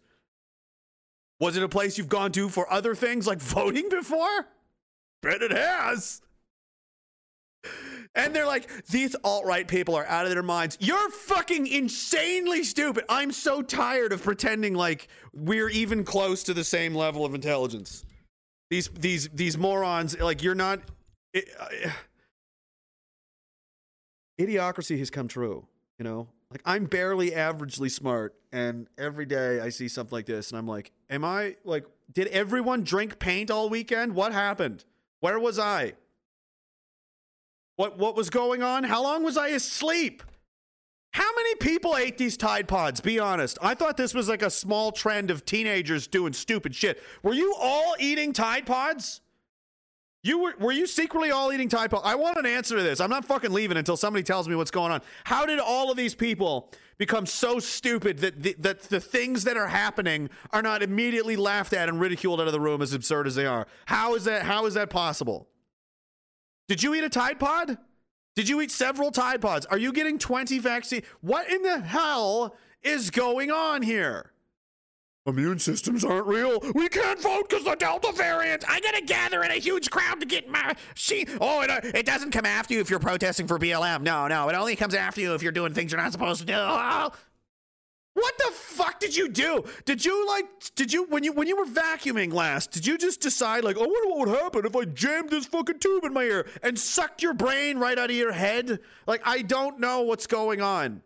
Was it a place you've gone to for other things like voting before? Bet it has. And they're like, these alt right people are out of their minds. You're fucking insanely stupid. I'm so tired of pretending like we're even close to the same level of intelligence. These these these morons, like you're not. It, uh, idiocracy has come true. You know, like I'm barely averagely smart, and every day I see something like this, and I'm like, am I like? Did everyone drink paint all weekend? What happened? Where was I? What what was going on? How long was I asleep? How many people ate these Tide Pods? Be honest. I thought this was like a small trend of teenagers doing stupid shit. Were you all eating Tide Pods? You were were you secretly all eating Tide Pods? I want an answer to this. I'm not fucking leaving until somebody tells me what's going on. How did all of these people become so stupid that the, that the things that are happening are not immediately laughed at and ridiculed out of the room as absurd as they are? How is that how is that possible? Did you eat a Tide Pod? Did you eat several Tide Pods? Are you getting 20 vaccine? What in the hell is going on here? Immune systems aren't real. We can't vote because the Delta variant. I gotta gather in a huge crowd to get my. See, oh, it, uh, it doesn't come after you if you're protesting for BLM. No, no, it only comes after you if you're doing things you're not supposed to do. Oh. What the fuck did you do? Did you like did you when you when you were vacuuming last, did you just decide like, "I wonder what would happen if I jammed this fucking tube in my ear and sucked your brain right out of your head?" Like I don't know what's going on.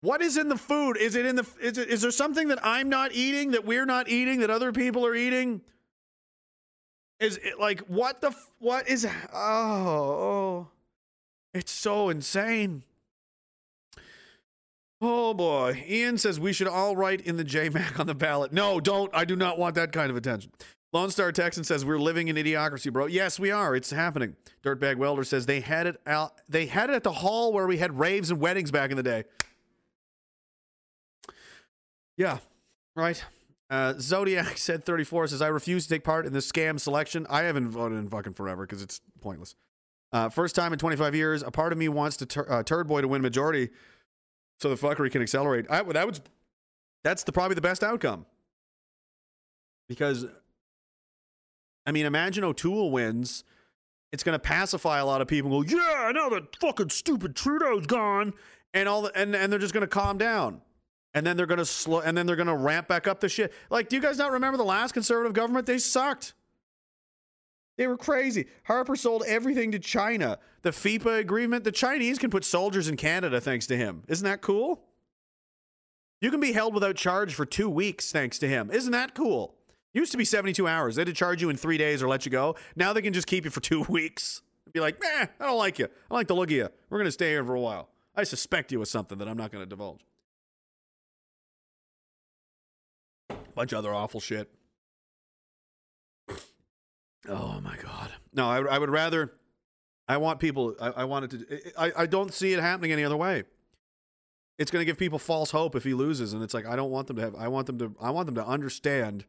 What is in the food? Is it in the is it is there something that I'm not eating that we're not eating that other people are eating? Is it like what the what is oh, oh. It's so insane. Oh boy. Ian says we should all write in the JMac on the ballot. No, don't. I do not want that kind of attention. Lone Star Texan says we're living in idiocracy, bro. Yes, we are. It's happening. Dirtbag Welder says they had it out. They had it at the hall where we had raves and weddings back in the day. Yeah, right. Uh, Zodiac said 34 says, I refuse to take part in this scam selection. I haven't voted in fucking forever because it's pointless. Uh, first time in 25 years, a part of me wants to tur- uh, Turd Boy to win majority so the fuckery can accelerate. I, that would, that's the probably the best outcome. Because, I mean, imagine O'Toole wins. It's going to pacify a lot of people. and Go, yeah, now that fucking stupid Trudeau's gone, and all, the, and and they're just going to calm down, and then they're going to slow, and then they're going to ramp back up the shit. Like, do you guys not remember the last conservative government? They sucked. They were crazy. Harper sold everything to China. The FIPA agreement, the Chinese can put soldiers in Canada thanks to him. Isn't that cool? You can be held without charge for two weeks thanks to him. Isn't that cool? Used to be 72 hours. They had to charge you in three days or let you go. Now they can just keep you for two weeks. Be like, nah, I don't like you. I like the look of you. We're going to stay here for a while. I suspect you of something that I'm not going to divulge. Bunch of other awful shit. Oh my god. No, I, I would rather. I want people. I, I wanted to. I, I don't see it happening any other way. It's going to give people false hope if he loses, and it's like I don't want them to have. I want them to. I want them to understand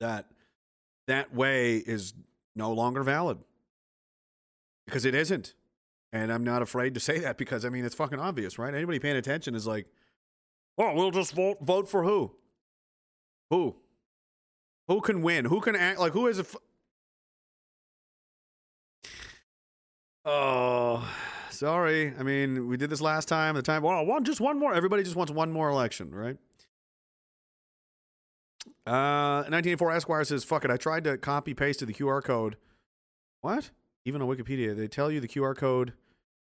that that way is no longer valid because it isn't, and I'm not afraid to say that because I mean it's fucking obvious, right? Anybody paying attention is like, oh, we'll just vote. Vote for who? Who? Who can win? Who can act like? Who is a? F- Oh, sorry. I mean, we did this last time. The time, well, one, just one more. Everybody just wants one more election, right? Uh, 1984 Esquire says, "Fuck it." I tried to copy pasted the QR code. What? Even on Wikipedia, they tell you the QR code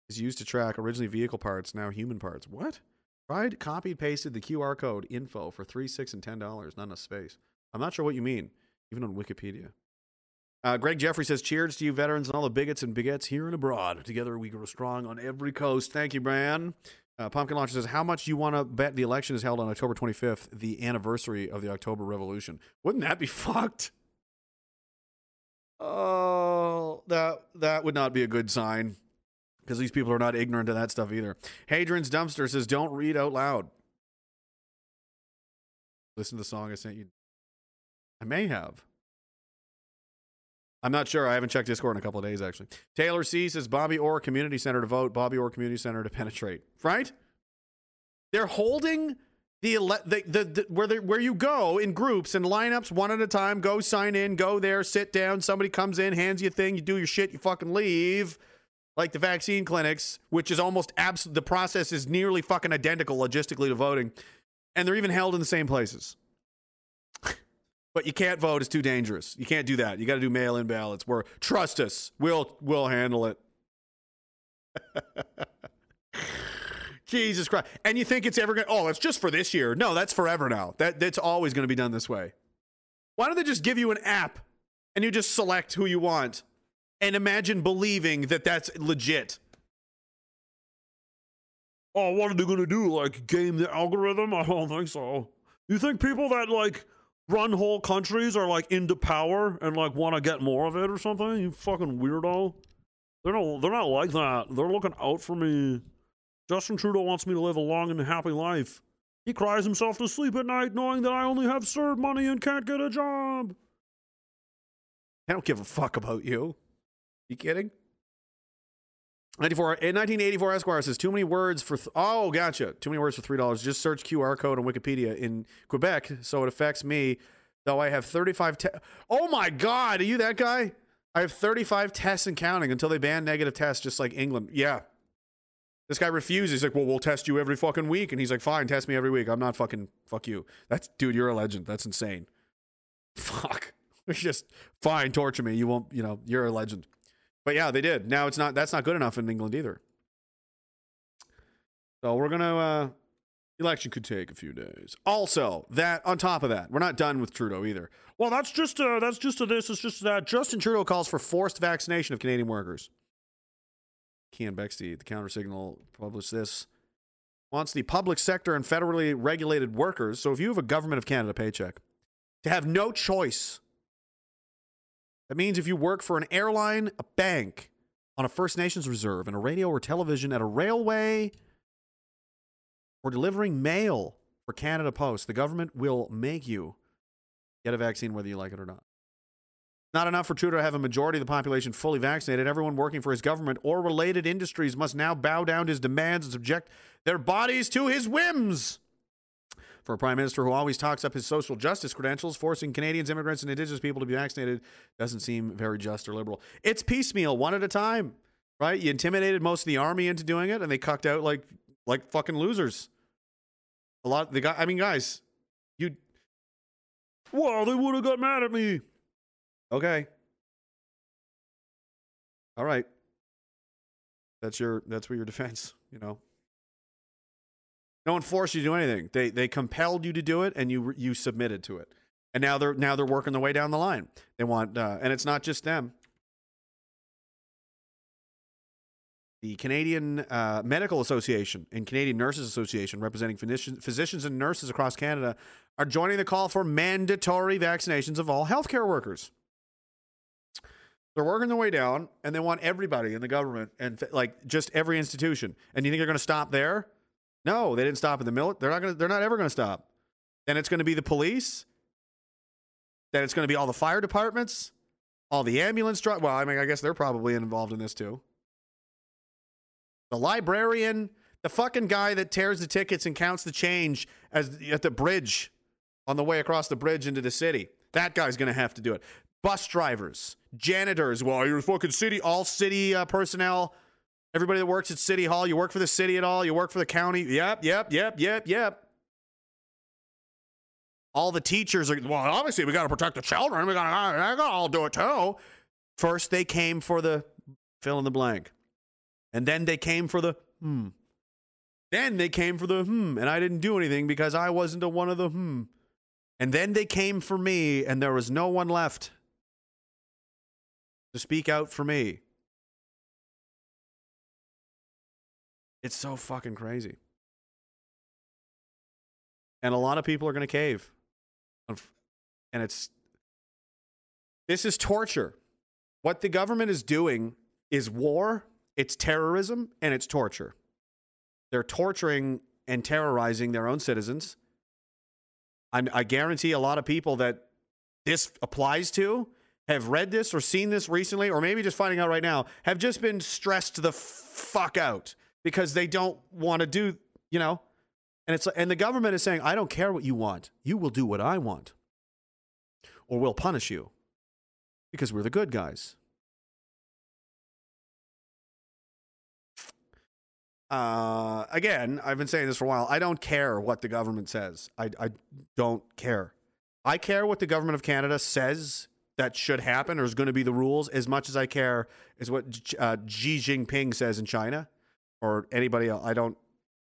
is used to track originally vehicle parts, now human parts. What? Tried, copied, pasted the QR code info for three, six, and ten dollars. Not enough space. I'm not sure what you mean. Even on Wikipedia. Uh, Greg Jeffrey says, Cheers to you, veterans, and all the bigots and bigots here and abroad. Together we grow strong on every coast. Thank you, Brian. Uh, Pumpkin Launcher says, How much you want to bet the election is held on October 25th, the anniversary of the October Revolution? Wouldn't that be fucked? Oh, that that would not be a good sign because these people are not ignorant of that stuff either. Hadrian's Dumpster says, Don't read out loud. Listen to the song I sent you. I may have. I'm not sure. I haven't checked Discord in a couple of days, actually. Taylor C says Bobby Orr Community Center to vote, Bobby Orr Community Center to penetrate. Right? They're holding the, ele- the, the, the where they, where you go in groups and lineups one at a time. Go sign in, go there, sit down. Somebody comes in, hands you a thing, you do your shit, you fucking leave. Like the vaccine clinics, which is almost abs- the process is nearly fucking identical logistically to voting, and they're even held in the same places. But you can't vote; it's too dangerous. You can't do that. You got to do mail-in ballots. Where trust us, we'll we'll handle it. Jesus Christ! And you think it's ever going? to Oh, it's just for this year. No, that's forever now. That that's always going to be done this way. Why don't they just give you an app and you just select who you want and imagine believing that that's legit? Oh, what are they going to do? Like game the algorithm? I don't think so. You think people that like run whole countries are like into power and like want to get more of it or something? You fucking weirdo. They're not. They're not like that. They're looking out for me. Justin Trudeau wants me to live a long and happy life. He cries himself to sleep at night knowing that I only have CERB money and can't get a job. I don't give a fuck about you. You kidding? 94, uh, in 1984, Esquire says, too many words for, th- oh, gotcha. Too many words for $3. Just search QR code on Wikipedia in Quebec, so it affects me, though I have 35, te- oh my God, are you that guy? I have 35 tests and counting until they ban negative tests, just like England. Yeah. This guy refuses. He's like, well, we'll test you every fucking week. And he's like, fine, test me every week. I'm not fucking, fuck you. That's, dude, you're a legend. That's insane. Fuck. It's just, fine, torture me. You won't, you know, you're a legend. But yeah, they did. Now it's not that's not good enough in England either. So we're gonna uh election could take a few days. Also, that on top of that, we're not done with Trudeau either. Well, that's just uh that's just a this, it's just that. Justin Trudeau calls for forced vaccination of Canadian workers. Keean Bexte, the counter signal published this. Wants the public sector and federally regulated workers, so if you have a government of Canada paycheck, to have no choice that means if you work for an airline, a bank, on a First Nations reserve, in a radio or television, at a railway, or delivering mail for Canada Post, the government will make you Get a vaccine whether you like it or not. Not enough for Trudeau to have a majority of the population fully vaccinated. Everyone working for his government or related industries must now bow down to his demands and subject their bodies to his whims. For a prime minister who always talks up his social justice credentials, forcing Canadians, immigrants, and indigenous people to be vaccinated doesn't seem very just or liberal. It's piecemeal, one at a time, right? You intimidated most of the army into doing it, and they cucked out like like fucking losers. A lot. The guy. I mean, guys, you. Well, they would have got mad at me. Okay. All right. That's your. That's where your defense. You know. No one forced you to do anything. They they compelled you to do it, and you you submitted to it. And now they're now they're working their way down the line. They want, uh, and it's not just them. The Canadian uh, Medical Association and Canadian Nurses Association, representing physicians, physicians and nurses across Canada, are joining the call for mandatory vaccinations of all healthcare workers. They're working their way down, and they want everybody in the government and like just every institution. And you think they're going to stop there? No, they didn't stop in the military. They're not to They're not ever to stop. Then it's to be the police. Then it's to be all the fire departments, all the ambulance drivers. Well, I mean, I guess they're probably involved in this too. The librarian, the fucking guy that tears the tickets and counts the change as at the bridge on the way across the bridge into the city. That guy's to have to do it. Bus drivers, janitors. Well, you're fucking city, all city uh, personnel. Everybody that works at City Hall, you work for the city at all, you work for the county. Yep, yep, yep, yep, yep. All the teachers are, well, obviously we got to protect the children. We got to, I got to all do it too. First, they came for the fill in the blank. And then they came for the hmm. Then they came for the hmm. And I didn't do anything because I wasn't a one of the hmm. And then they came for me, and there was no one left to speak out for me. It's so fucking crazy. And a lot of people are going to cave. And it's this is torture. What the government is doing is war, it's terrorism, and it's torture. They're torturing and terrorizing their own citizens. I'm, I guarantee a lot of people that this applies to have read this or seen this recently, or maybe just finding out right now, have just been stressed the fuck out because they don't want to do, you know, and it's and the government is saying, I don't care what you want, you will do what I want, or we'll punish you because we're the good guys. Uh, again, I've been saying this for a while. I don't care what the government says. I, I don't care. I care what the government of Canada says that should happen or is going to be the rules as much as I care is what uh, Xi Jinping says in China or anybody else. I don't,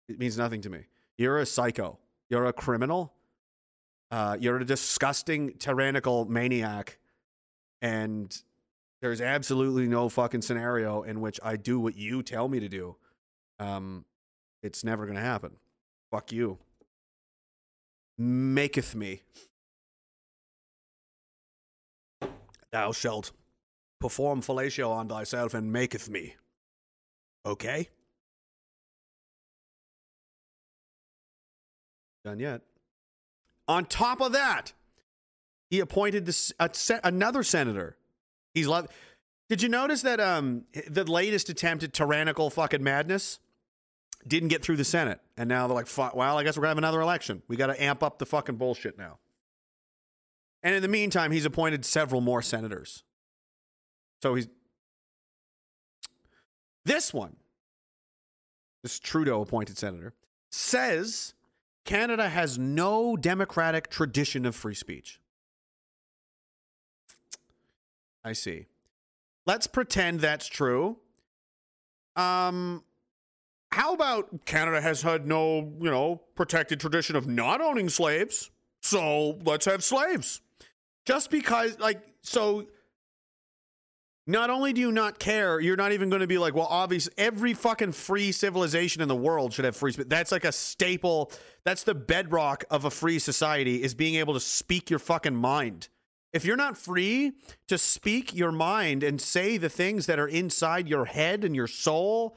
it means nothing to me. You're a psycho. You're a criminal. Uh, you're a disgusting, tyrannical maniac. And there's absolutely no fucking scenario in which I do what you tell me to do. Um, it's never going to happen. Fuck you. Maketh me. Thou shalt perform fellatio on thyself and maketh me. Okay? Done yet. On top of that, he appointed this another senator. He's love. Did you notice that um the latest attempt at tyrannical fucking madness didn't get through the Senate, and now they're like, well, I guess we're gonna have another election. We got to amp up the fucking bullshit now. And in the meantime, he's appointed several more senators. So he's this one, this Trudeau appointed senator, says Canada has no democratic tradition of free speech. I see. Let's pretend that's true. Um, how about Canada has had no, you know, protected tradition of not owning slaves? So let's have slaves. Just because, like, so not only do you not care, you're not even going to be like, well, obviously, every fucking free civilization in the world should have free speech. That's like a staple. That's the bedrock of a free society is being able to speak your fucking mind. If you're not free to speak your mind and say the things that are inside your head and your soul,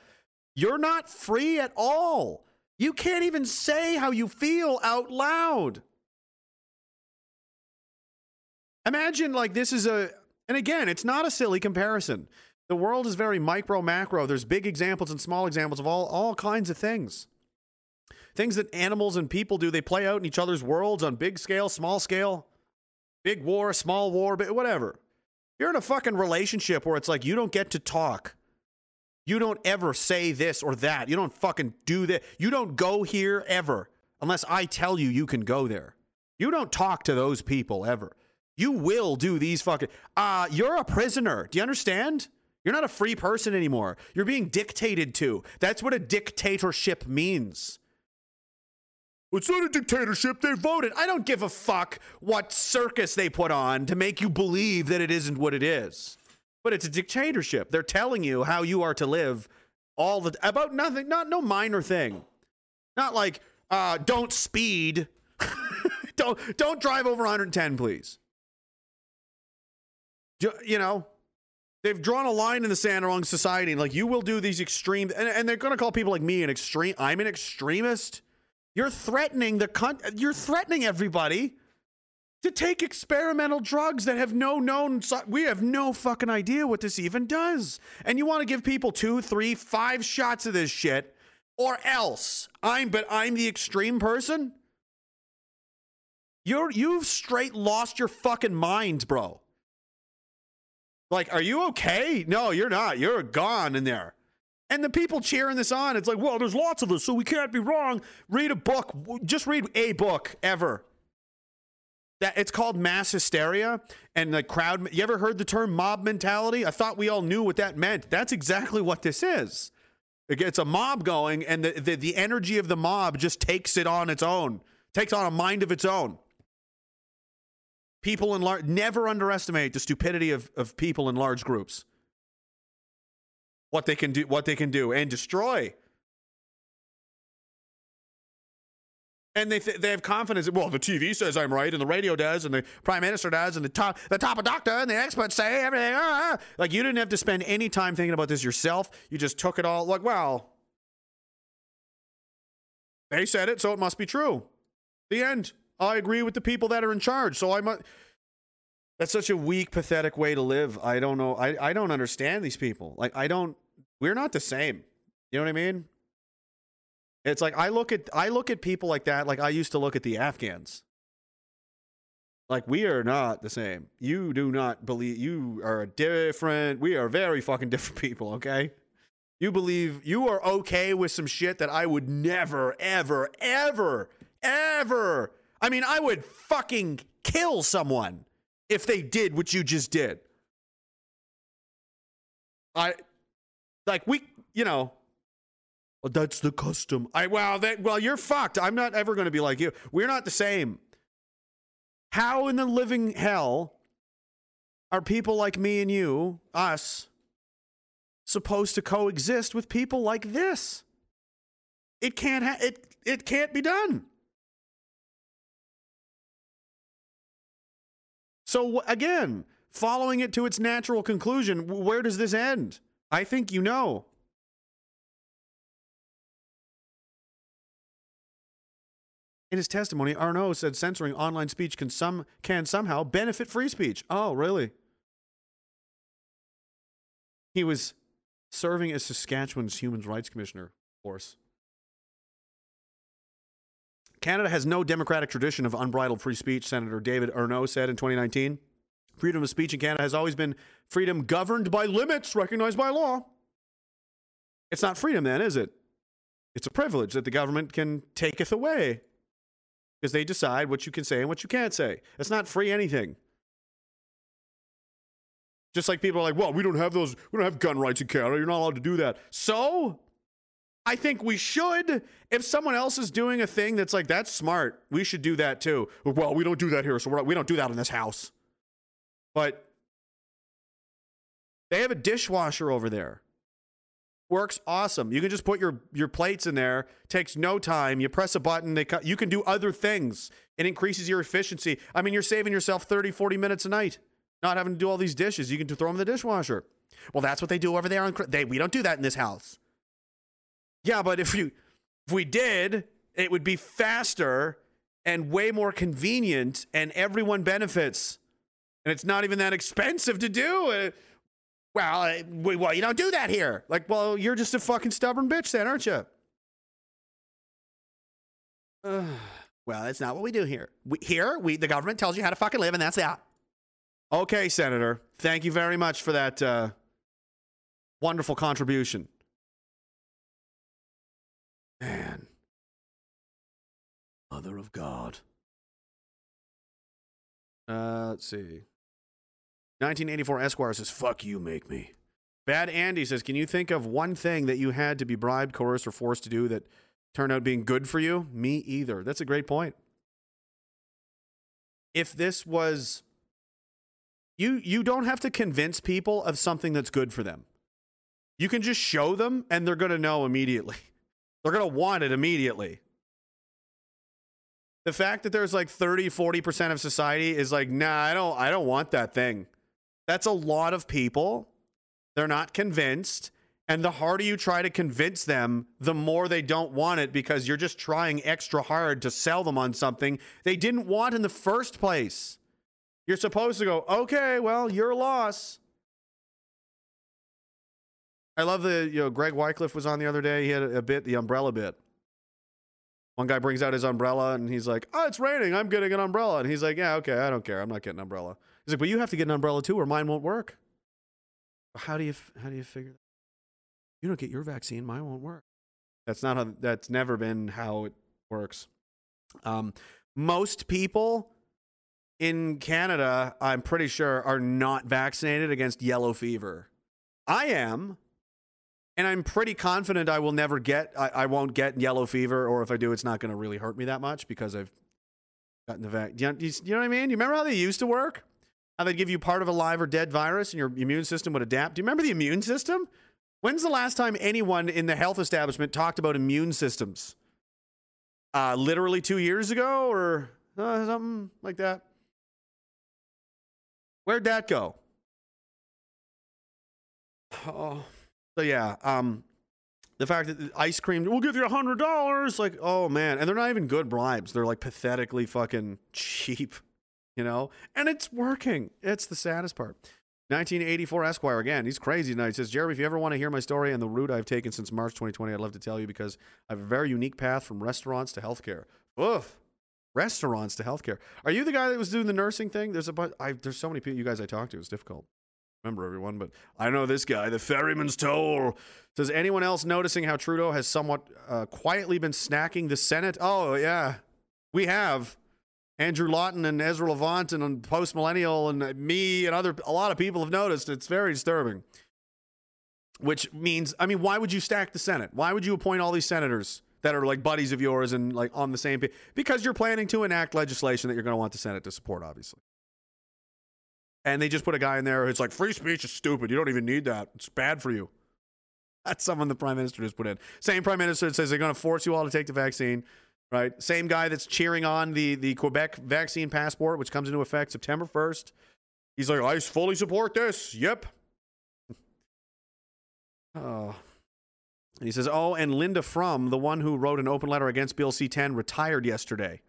you're not free at all. You can't even say how you feel out loud. Imagine like this is a, and again, it's not a silly comparison. The world is very micro macro. There's big examples and small examples of all all kinds of things. Things that animals and people do, they play out in each other's worlds on big scale, small scale, big war, small war, whatever. You're in a fucking relationship where it's like you don't get to talk. You don't ever say this or that. You don't fucking do that. You don't go here ever unless I tell you you can go there. You don't talk to those people ever. You will do these fucking. Uh, you're a prisoner. Do you understand? You're not a free person anymore. You're being dictated to. That's what a dictatorship means. It's not a dictatorship. They voted. I don't give a fuck what circus they put on to make you believe that it isn't what it is. But it's a dictatorship. They're telling you how you are to live all the about nothing, not no minor thing. Not like uh, don't speed. don't don't drive over 110, please. You, know, they've drawn a line in the sand along society. Like you will do these extreme, and, and they're going to call people like me an extreme. I'm an extremist. You're threatening the con- you're threatening everybody to take experimental drugs that have no known si- we have no fucking idea what this even does. And you want to give people two, three, five shots of this shit or else I'm but I'm the extreme person? You're you've straight lost your fucking mind, bro. Like, are you okay? No, you're not. You're gone in there. And the people cheering this on, it's like, well, there's lots of us, so we can't be wrong. Read a book. Just read a book ever. That it's called mass hysteria and the crowd. You ever heard the term mob mentality? I thought we all knew what that meant. That's exactly what this is. It's a mob going, and the, the, the energy of the mob just takes it on its own, takes on a mind of its own. People in large, never underestimate the stupidity of, of people in large groups. What they can do what they can do and destroy. And they, th- they have confidence well the tv says i'm right and the radio does and the prime minister does and the top the top of doctor and the experts say everything ah, ah. like you didn't have to spend any time thinking about this yourself. You just took it all like well they said it so it must be true. The end i agree with the people that are in charge so i must that's such a weak, pathetic way to live. I don't know. I, I don't understand these people. Like, I don't, we're not the same. You know what I mean? It's like I look at I look at people like that like I used to look at the Afghans. Like we are not the same. You do not believe you are different. We are very fucking different people, okay? You believe you are okay with some shit that I would never ever ever ever. I mean, I would fucking kill someone if they did what you just did. I like we, you know, well, that's the custom. I well, that well, you're fucked. I'm not ever going to be like you. We're not the same. How in the living hell are people like me and you, us, supposed to coexist with people like this? It can't. Ha- it it can't be done. So again, following it to its natural conclusion, where does this end? I think you know. In his testimony, Arnot said censoring online speech can some can somehow benefit free speech. Oh, really? He was serving as Saskatchewan's Human Rights Commissioner, of course. Canada has no democratic tradition of unbridled free speech, Senator David Arnot said in 2019. Freedom of speech in Canada has always been freedom governed by limits recognized by law. It's not freedom, then, is it? It's a privilege that the government can taketh away because they decide what you can say and what you can't say. It's not free anything. Just like people are like, well, we don't have those, we don't have gun rights in Canada. You're not allowed to do that. So, I think we should. If someone else is doing a thing that's like, that's smart, we should do that too. Well, we don't do that here, so we don't do that in this house. But they have a dishwasher over there. Works awesome. You can just put your, your plates in there. Takes no time. You press a button. They cut, you can do other things. It increases your efficiency. I mean, you're saving yourself 30, 40 minutes a night, not having to do all these dishes. You can throw them in the dishwasher. Well, that's what they do over there on. They, we don't do that in this house. Yeah, but if you if we did, it would be faster and way more convenient, and everyone benefits. and it's not even that expensive to do. Uh, well, uh, we- well, you don't do that here. Like, well, you're just a fucking stubborn bitch, then, aren't you? well, that's not what we do here. We, here, we the government tells you how to fucking live, and that's that. Okay, Senator. Thank you very much for that uh, wonderful contribution. Man. Mother of God. Uh, let's see. 1984 Esquire says, fuck you, make me. Bad Andy says, can you think of one thing that you had to be bribed, coerced, or forced to do that turned out being good for you? Me either. That's a great point. If this was you you don't have to convince people of something that's good for them. You can just show them and they're going to know immediately. They're going to want it immediately. The fact that there's like 30, 40% of society is like, "Nah, I don't I don't want that thing." That's a lot of people. They're not convinced. And the harder you try to convince them, the more they don't want it because you're just trying extra hard to sell them on something they didn't want in the first place. You're supposed to go, okay, well, your loss. I love the, you know, Greg Wycliffe was on the other day. He had a, bit, the umbrella bit. One guy brings out his umbrella and he's like, oh, it's raining. I'm getting an umbrella. And he's like, yeah, okay, I don't care. I'm not getting an umbrella. He's like, but you have to get an umbrella too or mine won't work. How do you, how do you figure that? You don't get your vaccine, mine won't work. That's not how, that's never been how it works. Um, most people in Canada, I'm pretty sure, are not vaccinated against yellow fever. I am, and I'm pretty confident I will never get, I, I won't get yellow fever, or if I do, it's not going to really hurt me that much because I've gotten the vaccine. You, do you you know what I mean? Do you remember how they used to work? How they'd give you part of a live or dead virus and your immune system would adapt? Do you remember the immune system? When's the last time anyone in the health establishment talked about immune systems? Uh, literally two years ago or uh, something like that? Where'd that go? Oh, so yeah. Um, the fact that ice cream we'll give you a hundred dollars, like, oh man, and they're not even good bribes. They're like pathetically fucking cheap, you know. And it's working. It's the saddest part. 1984 Esquire again. He's crazy tonight. He says, Jeremy, if you ever want to hear my story and the route I've taken since March 2020, I'd love to tell you because I have a very unique path from restaurants to healthcare. Oof. Restaurants to healthcare. Are you the guy that was doing the nursing thing? There's a bunch. I, there's so many people, you guys I talked to. It's difficult. Remember everyone, but I know this guy, the ferryman's toll. Does anyone else noticing how Trudeau has somewhat uh, quietly been snacking the Senate? Oh yeah, we have. Andrew Lawton and Ezra Levant and Post Millennial and me and other a lot of people have noticed. It's very disturbing. Which means, I mean, why would you stack the Senate? Why would you appoint all these senators that are like buddies of yours and like on the same? Because you're planning to enact legislation that you're going to want the Senate to support, obviously. And they just put a guy in there who's like, free speech is stupid. You don't even need that. It's bad for you. That's someone the prime minister just put in. Same prime minister that says they're going to force you all to take the vaccine, right? Same guy that's cheering on the, the Quebec vaccine passport, which comes into effect September 1st. He's like, I fully support this. Yep. oh. And he says, Oh, and Linda Frum, the one who wrote an open letter against Bill C 10, retired yesterday.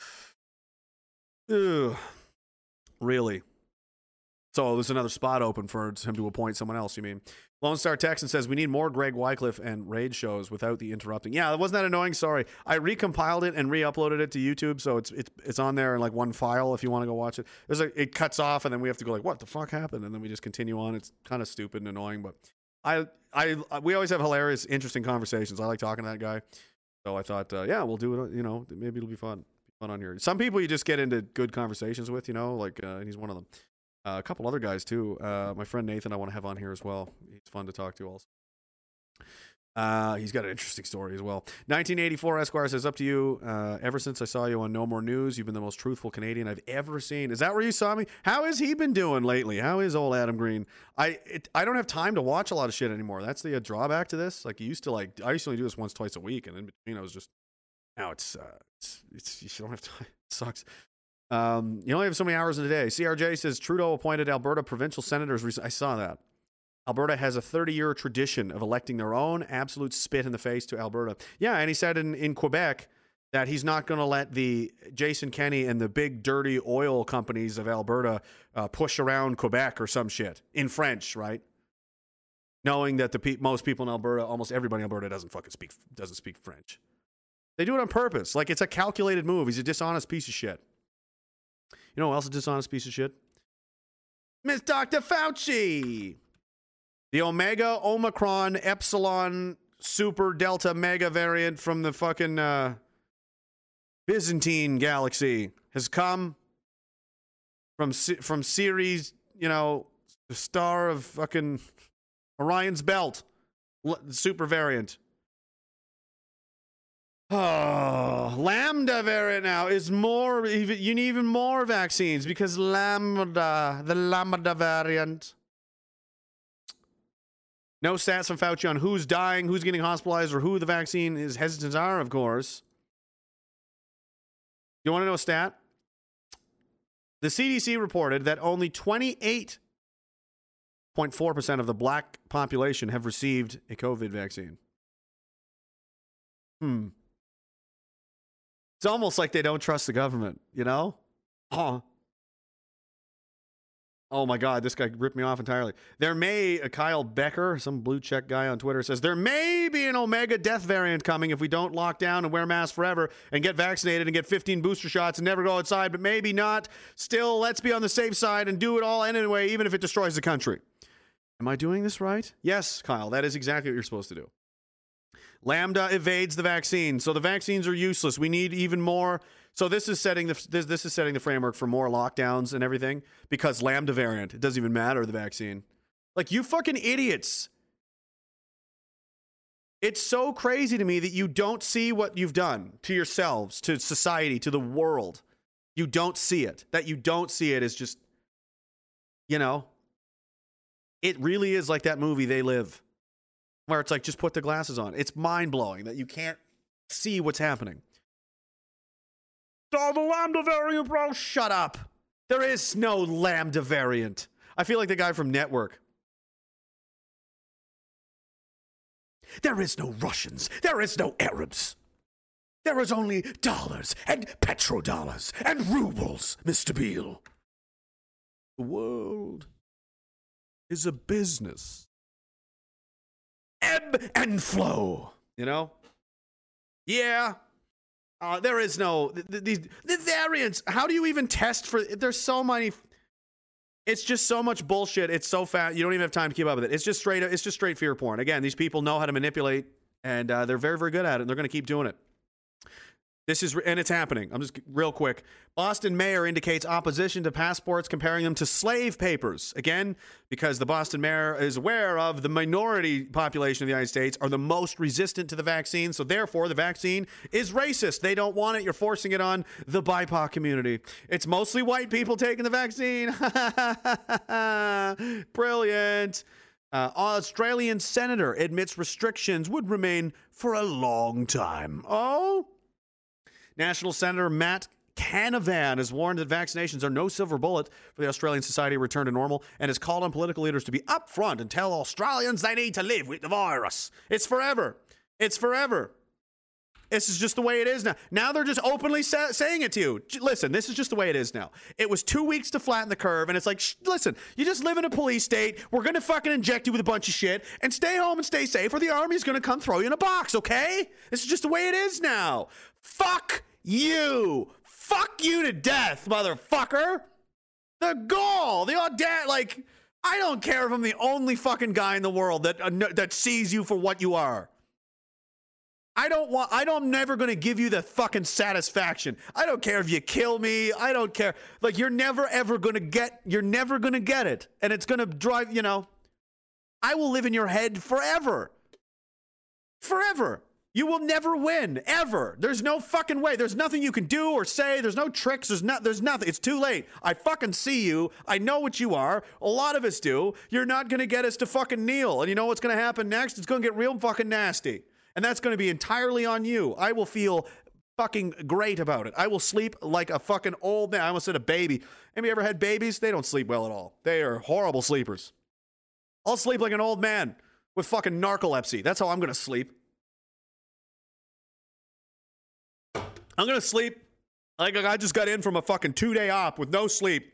Ugh. Really? So there's another spot open for him to appoint someone else, you mean? Lone Star Texan says, We need more Greg Wycliffe and raid shows without the interrupting. Yeah, wasn't that annoying? Sorry. I recompiled it and re uploaded it to YouTube, so it's, it's it's on there in like one file if you want to go watch it. There's a, it cuts off, and then we have to go, like, What the fuck happened? And then we just continue on. It's kind of stupid and annoying, but I, I, we always have hilarious, interesting conversations. I like talking to that guy. So I thought, uh, yeah, we'll do it. You know, maybe it'll be fun. Fun on here. Some people you just get into good conversations with, you know, like, uh, he's one of them. Uh, a couple other guys too. Uh, my friend Nathan, I want to have on here as well. He's fun to talk to also. Uh, he's got an interesting story as well. 1984 Esquire says, "Up to you. Uh, ever since I saw you on Know More News, you've been the most truthful Canadian I've ever seen. Is that where you saw me? How has he been doing lately? How is old Adam Green? I it, I don't have time to watch a lot of shit anymore. That's the uh, drawback to this. Like you used to like I used to only do this once twice a week, and in between I was just now it's uh, it's, it's you don't have time. It sucks. Um, you only have so many hours in a day. CRJ says Trudeau appointed Alberta provincial senators. Rec- I saw that. Alberta has a 30 year tradition of electing their own absolute spit in the face to Alberta. Yeah, and he said in, in Quebec that he's not going to let the Jason Kenney and the big dirty oil companies of Alberta uh, push around Quebec or some shit in French, right? Knowing that the pe- most people in Alberta, almost everybody in Alberta doesn't fucking speak doesn't speak French. They do it on purpose. Like it's a calculated move. He's a dishonest piece of shit. You know who else a dishonest piece of shit? Miss Dr. Fauci. The Omega Omicron Epsilon Super Delta Mega variant from the fucking uh, Byzantine galaxy has come from from Ceres, you know, the star of fucking Orion's belt, super variant. Oh, Lambda variant now is more. Even you need even more vaccines because Lambda, the Lambda variant. No stats from Fauci on who's dying, who's getting hospitalized, or who the vaccine is hesitant are. Of course. You want to know a stat? The CDC reported that only 28.4% of the black population have received a COVID vaccine. Hmm. It's almost like they don't trust the government, you know? Oh. Oh my God, this guy ripped me off entirely. There may, uh, Kyle Becker, some blue check guy on Twitter, says there may be an Omega death variant coming if we don't lock down and wear masks forever and get vaccinated and get 15 booster shots and never go outside, but maybe not. Still, let's be on the safe side and do it all anyway, even if it destroys the country. Am I doing this right? Yes, Kyle, that is exactly what you're supposed to do. Lambda evades the vaccine, so the vaccines are useless. We need even more. So this is setting the this, this is setting the framework for more lockdowns and everything because Lambda variant. It doesn't even matter the vaccine. Like you fucking idiots. It's so crazy to me that you don't see what you've done to yourselves, to society, to the world. You don't see it. That you don't see it is just, you know, it really is like that movie They Live, where it's like just put the glasses on. It's mind blowing that you can't see what's happening. Oh, the Lambda variant, bro. Shut up. There is no Lambda variant. I feel like the guy from Network. There is no Russians. There is no Arabs. There is only dollars and petrodollars and rubles, Mr. Beale. The world is a business. Ebb and flow, you know? Yeah. Uh, there is no th- th- these the variants. How do you even test for? There's so many. It's just so much bullshit. It's so fat. You don't even have time to keep up with it. It's just straight. It's just straight fear porn. Again, these people know how to manipulate, and uh, they're very, very good at it. And they're going to keep doing it. This is, and it's happening. I'm just real quick. Boston mayor indicates opposition to passports, comparing them to slave papers. Again, because the Boston mayor is aware of the minority population of the United States are the most resistant to the vaccine. So therefore, the vaccine is racist. They don't want it. You're forcing it on the BIPOC community. It's mostly white people taking the vaccine. Brilliant. Uh, Australian senator admits restrictions would remain for a long time. Oh. National Senator Matt Canavan has warned that vaccinations are no silver bullet for the Australian society to return to normal and has called on political leaders to be upfront and tell Australians they need to live with the virus. It's forever. It's forever. This is just the way it is now. Now they're just openly sa- saying it to you. J- Listen, this is just the way it is now. It was two weeks to flatten the curve, and it's like, sh- listen, you just live in a police state. We're going to fucking inject you with a bunch of shit and stay home and stay safe, or the army's going to come throw you in a box, okay? This is just the way it is now. Fuck you. Fuck you to death, motherfucker. The gall, the audacity, like, I don't care if I'm the only fucking guy in the world that uh, that sees you for what you are. I don't want. I don't. I'm never to give you the fucking satisfaction. I don't care if you kill me. I don't care. Like you're never ever to get. You're never to get it, and it's to drive. You know. I will live in your head forever. Forever. You will never win ever. There's no fucking way. There's nothing you can do or say. There's no tricks. There's not. There's nothing. It's too late. I fucking see you. I know what you are. A lot of us do. You're not gonna get us to fucking kneel. And you know what's gonna happen next? It's gonna get real fucking nasty. And that's gonna be entirely on you. I will feel fucking great about it. I will sleep like a fucking old man. I almost said a baby. Have you ever had babies? They don't sleep well at all. They are horrible sleepers. I'll sleep like an old man with fucking narcolepsy. That's how I'm gonna sleep. I'm gonna sleep like I just got in from a fucking two day op with no sleep,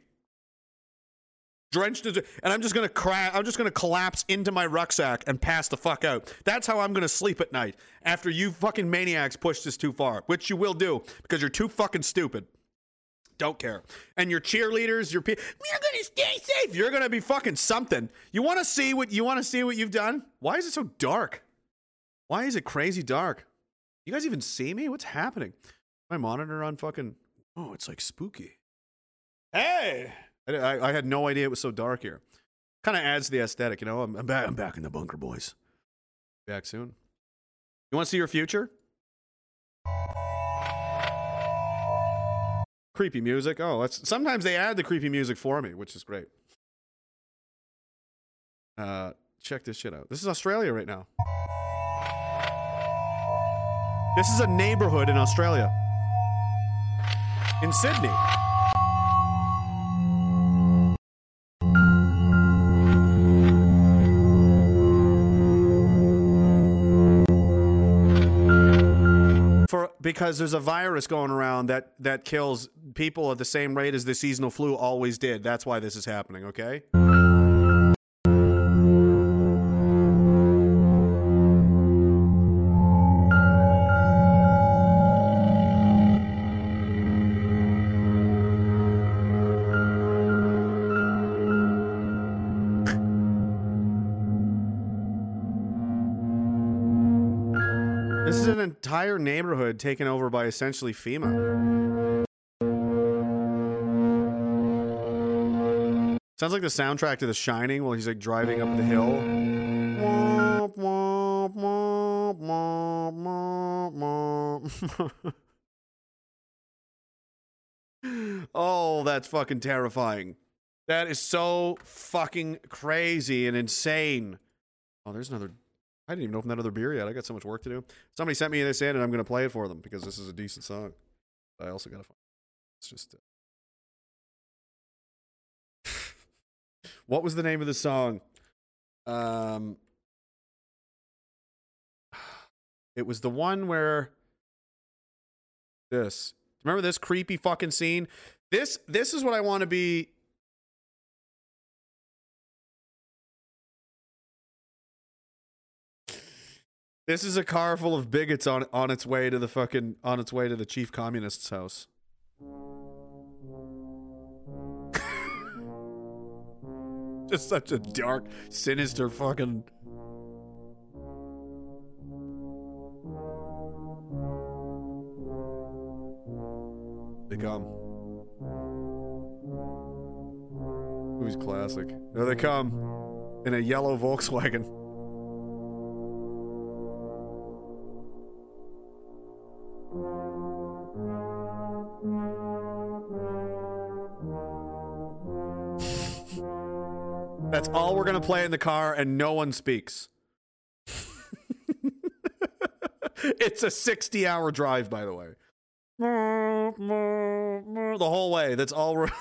drenched, and I'm just gonna crash. I'm just gonna collapse into my rucksack and pass the fuck out. That's how I'm gonna sleep at night after you fucking maniacs push this too far, which you will do because you're too fucking stupid. Don't care. And your cheerleaders, your people, we're gonna stay safe. You're gonna be fucking something. You want to see what you want to see what you've done? Why is it so dark? Why is it crazy dark? You guys even see me? What's happening? My monitor on fucking. Oh, it's like spooky. Hey, I, I, I had no idea it was so dark here. Kind of adds to the aesthetic, you know. I'm, I'm back. I'm back in the bunker, boys. Back soon. You want to see your future? Creepy music. Oh, that's sometimes they add the creepy music for me, which is great. Uh, check this shit out. This is Australia right now. This is a neighborhood in Australia. In Sydney. For because there's a virus going around that that kills people at the same rate as the seasonal flu always did. That's why this is happening, okay? Entire neighborhood taken over by essentially FEMA. Sounds like the soundtrack to The Shining while he's like driving up the hill. Oh, that's fucking terrifying. That is so fucking crazy and insane. Oh, there's another. I didn't even open that other beer yet. I got so much work to do. Somebody sent me this in, and I'm going to play it for them because this is a decent song. But I also got to. Find. It's just. Uh... what was the name of the song? Um. It was the one where. This. Remember this creepy fucking scene? This this is what I want to be This is a car full of bigots on on its way to the fucking on its way to the chief communist's house. Just such a dark, sinister fucking. They come. Movie's classic. There they come in a yellow Volkswagen. That's all we're going to play in the car, and no one speaks. it's a 60 hour drive, by the way. The whole way. That's all we're.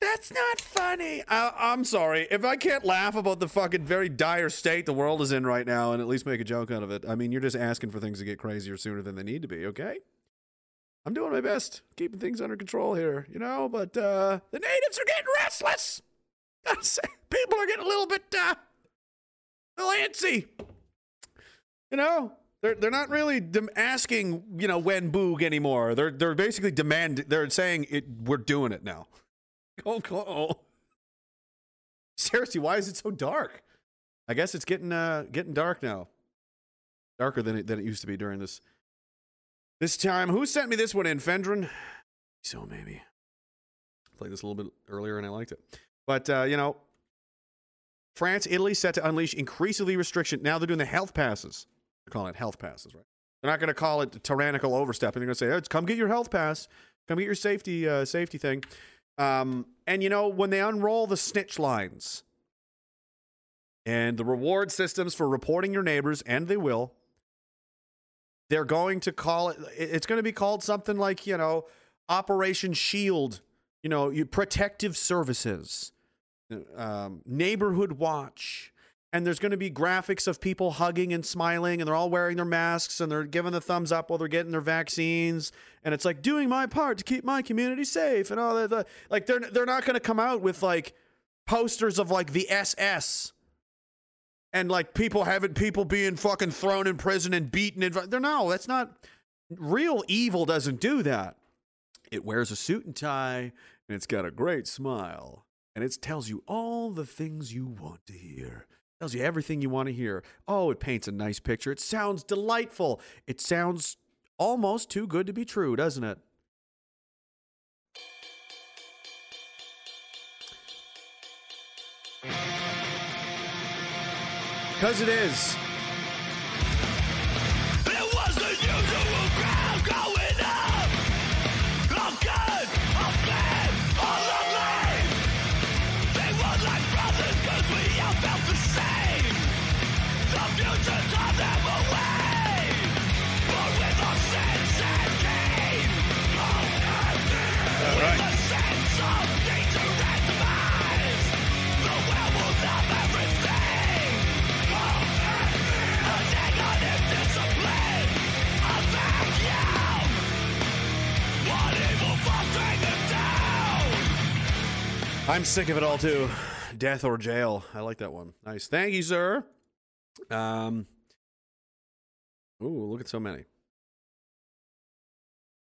That's not funny. I, I'm sorry. If I can't laugh about the fucking very dire state the world is in right now and at least make a joke out of it, I mean, you're just asking for things to get crazier sooner than they need to be, okay? I'm doing my best, keeping things under control here, you know, but uh, the natives are getting restless. People are getting a little bit, uh, a little antsy. You know, they're they're not really asking, you know, when boog anymore. They're they're basically demand. They're saying it. We're doing it now. Oh, oh. Seriously, why is it so dark? I guess it's getting uh getting dark now. Darker than it than it used to be during this this time. Who sent me this one in? Fendron? So maybe. Played this a little bit earlier and I liked it. But uh, you know, France, Italy set to unleash increasingly restriction. Now they're doing the health passes. They're calling it health passes, right? They're not going to call it tyrannical overstepping. They're going to say, oh, "Come get your health pass. Come get your safety uh, safety thing." Um, and you know, when they unroll the snitch lines and the reward systems for reporting your neighbors, and they will, they're going to call it. It's going to be called something like you know, Operation Shield. You know, you protective services, um, neighborhood watch, and there's going to be graphics of people hugging and smiling and they're all wearing their masks and they're giving the thumbs up while they're getting their vaccines and it's like doing my part to keep my community safe and all that like they're they're not going to come out with like posters of like the SS and like people having people being fucking thrown in prison and beaten and they're no that's not real evil doesn't do that. It wears a suit and tie and it's got a great smile and it tells you all the things you want to hear. Tells you everything you want to hear. Oh it paints a nice picture. It sounds delightful. It sounds almost too good to be true doesn't it because it is i'm sick of it all too death or jail i like that one nice thank you sir um Ooh, look at so many. You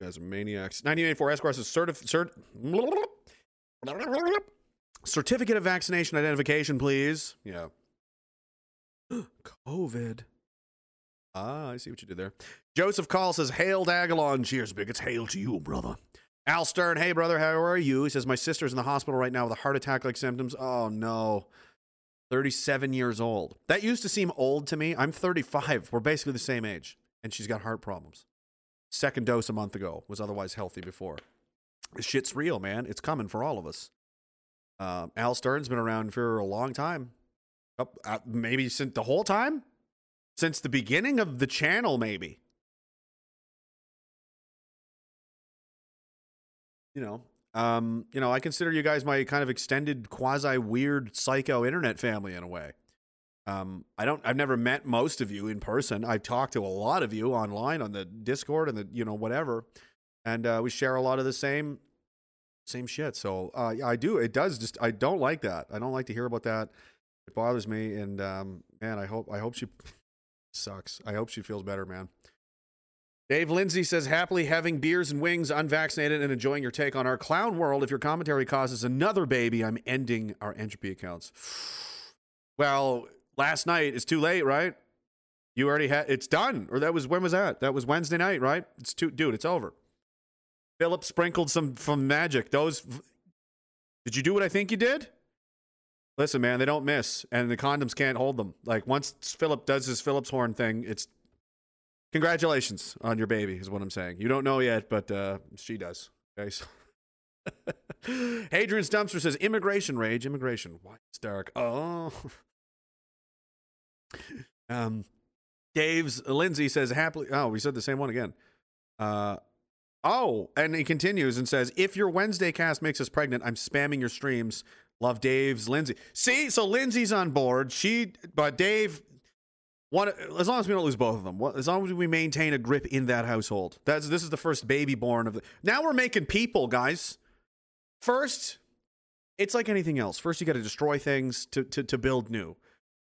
guys are maniacs. 1984 Esquire says certif- cert- certificate of vaccination identification, please. Yeah. COVID. Ah, I see what you did there. Joseph Call says, Hail Diagolon. Cheers, bigots. Hail to you, brother. Al Stern, hey, brother, how are you? He says, My sister's in the hospital right now with a heart attack like symptoms. Oh, no. 37 years old. That used to seem old to me. I'm 35. We're basically the same age. And she's got heart problems. Second dose a month ago, was otherwise healthy before. This shit's real, man. It's coming for all of us. Uh, Al Stern's been around for a long time. Uh, maybe since the whole time? Since the beginning of the channel, maybe. You know, um, you know, I consider you guys my kind of extended, quasi weird, psycho internet family in a way. Um, I don't, I've never met most of you in person. I've talked to a lot of you online on the Discord and the, you know, whatever, and uh, we share a lot of the same, same shit. So uh, I do. It does just. I don't like that. I don't like to hear about that. It bothers me. And um, man, I hope, I hope she sucks. I hope she feels better, man. Dave Lindsay says, happily having beers and wings, unvaccinated, and enjoying your take on our clown world. If your commentary causes another baby, I'm ending our entropy accounts. Well, last night it's too late, right? You already had it's done. Or that was when was that? That was Wednesday night, right? It's too dude, it's over. Philip sprinkled some from magic. Those Did you do what I think you did? Listen, man, they don't miss, and the condoms can't hold them. Like once Philip does his Phillips horn thing, it's congratulations on your baby, is what I'm saying. You don't know yet, but uh, she does. Okay. So. Hadrian Stumpster says immigration rage, immigration. Why it's dark? Oh. um, Dave's Lindsay says happily. Oh, we said the same one again. Uh, oh, and he continues and says, if your Wednesday cast makes us pregnant, I'm spamming your streams. Love Dave's Lindsay. See, so Lindsay's on board. She, but Dave, one as long as we don't lose both of them, as long as we maintain a grip in that household. That's this is the first baby born of the. Now we're making people, guys. First, it's like anything else. First, you got to destroy things to to to build new.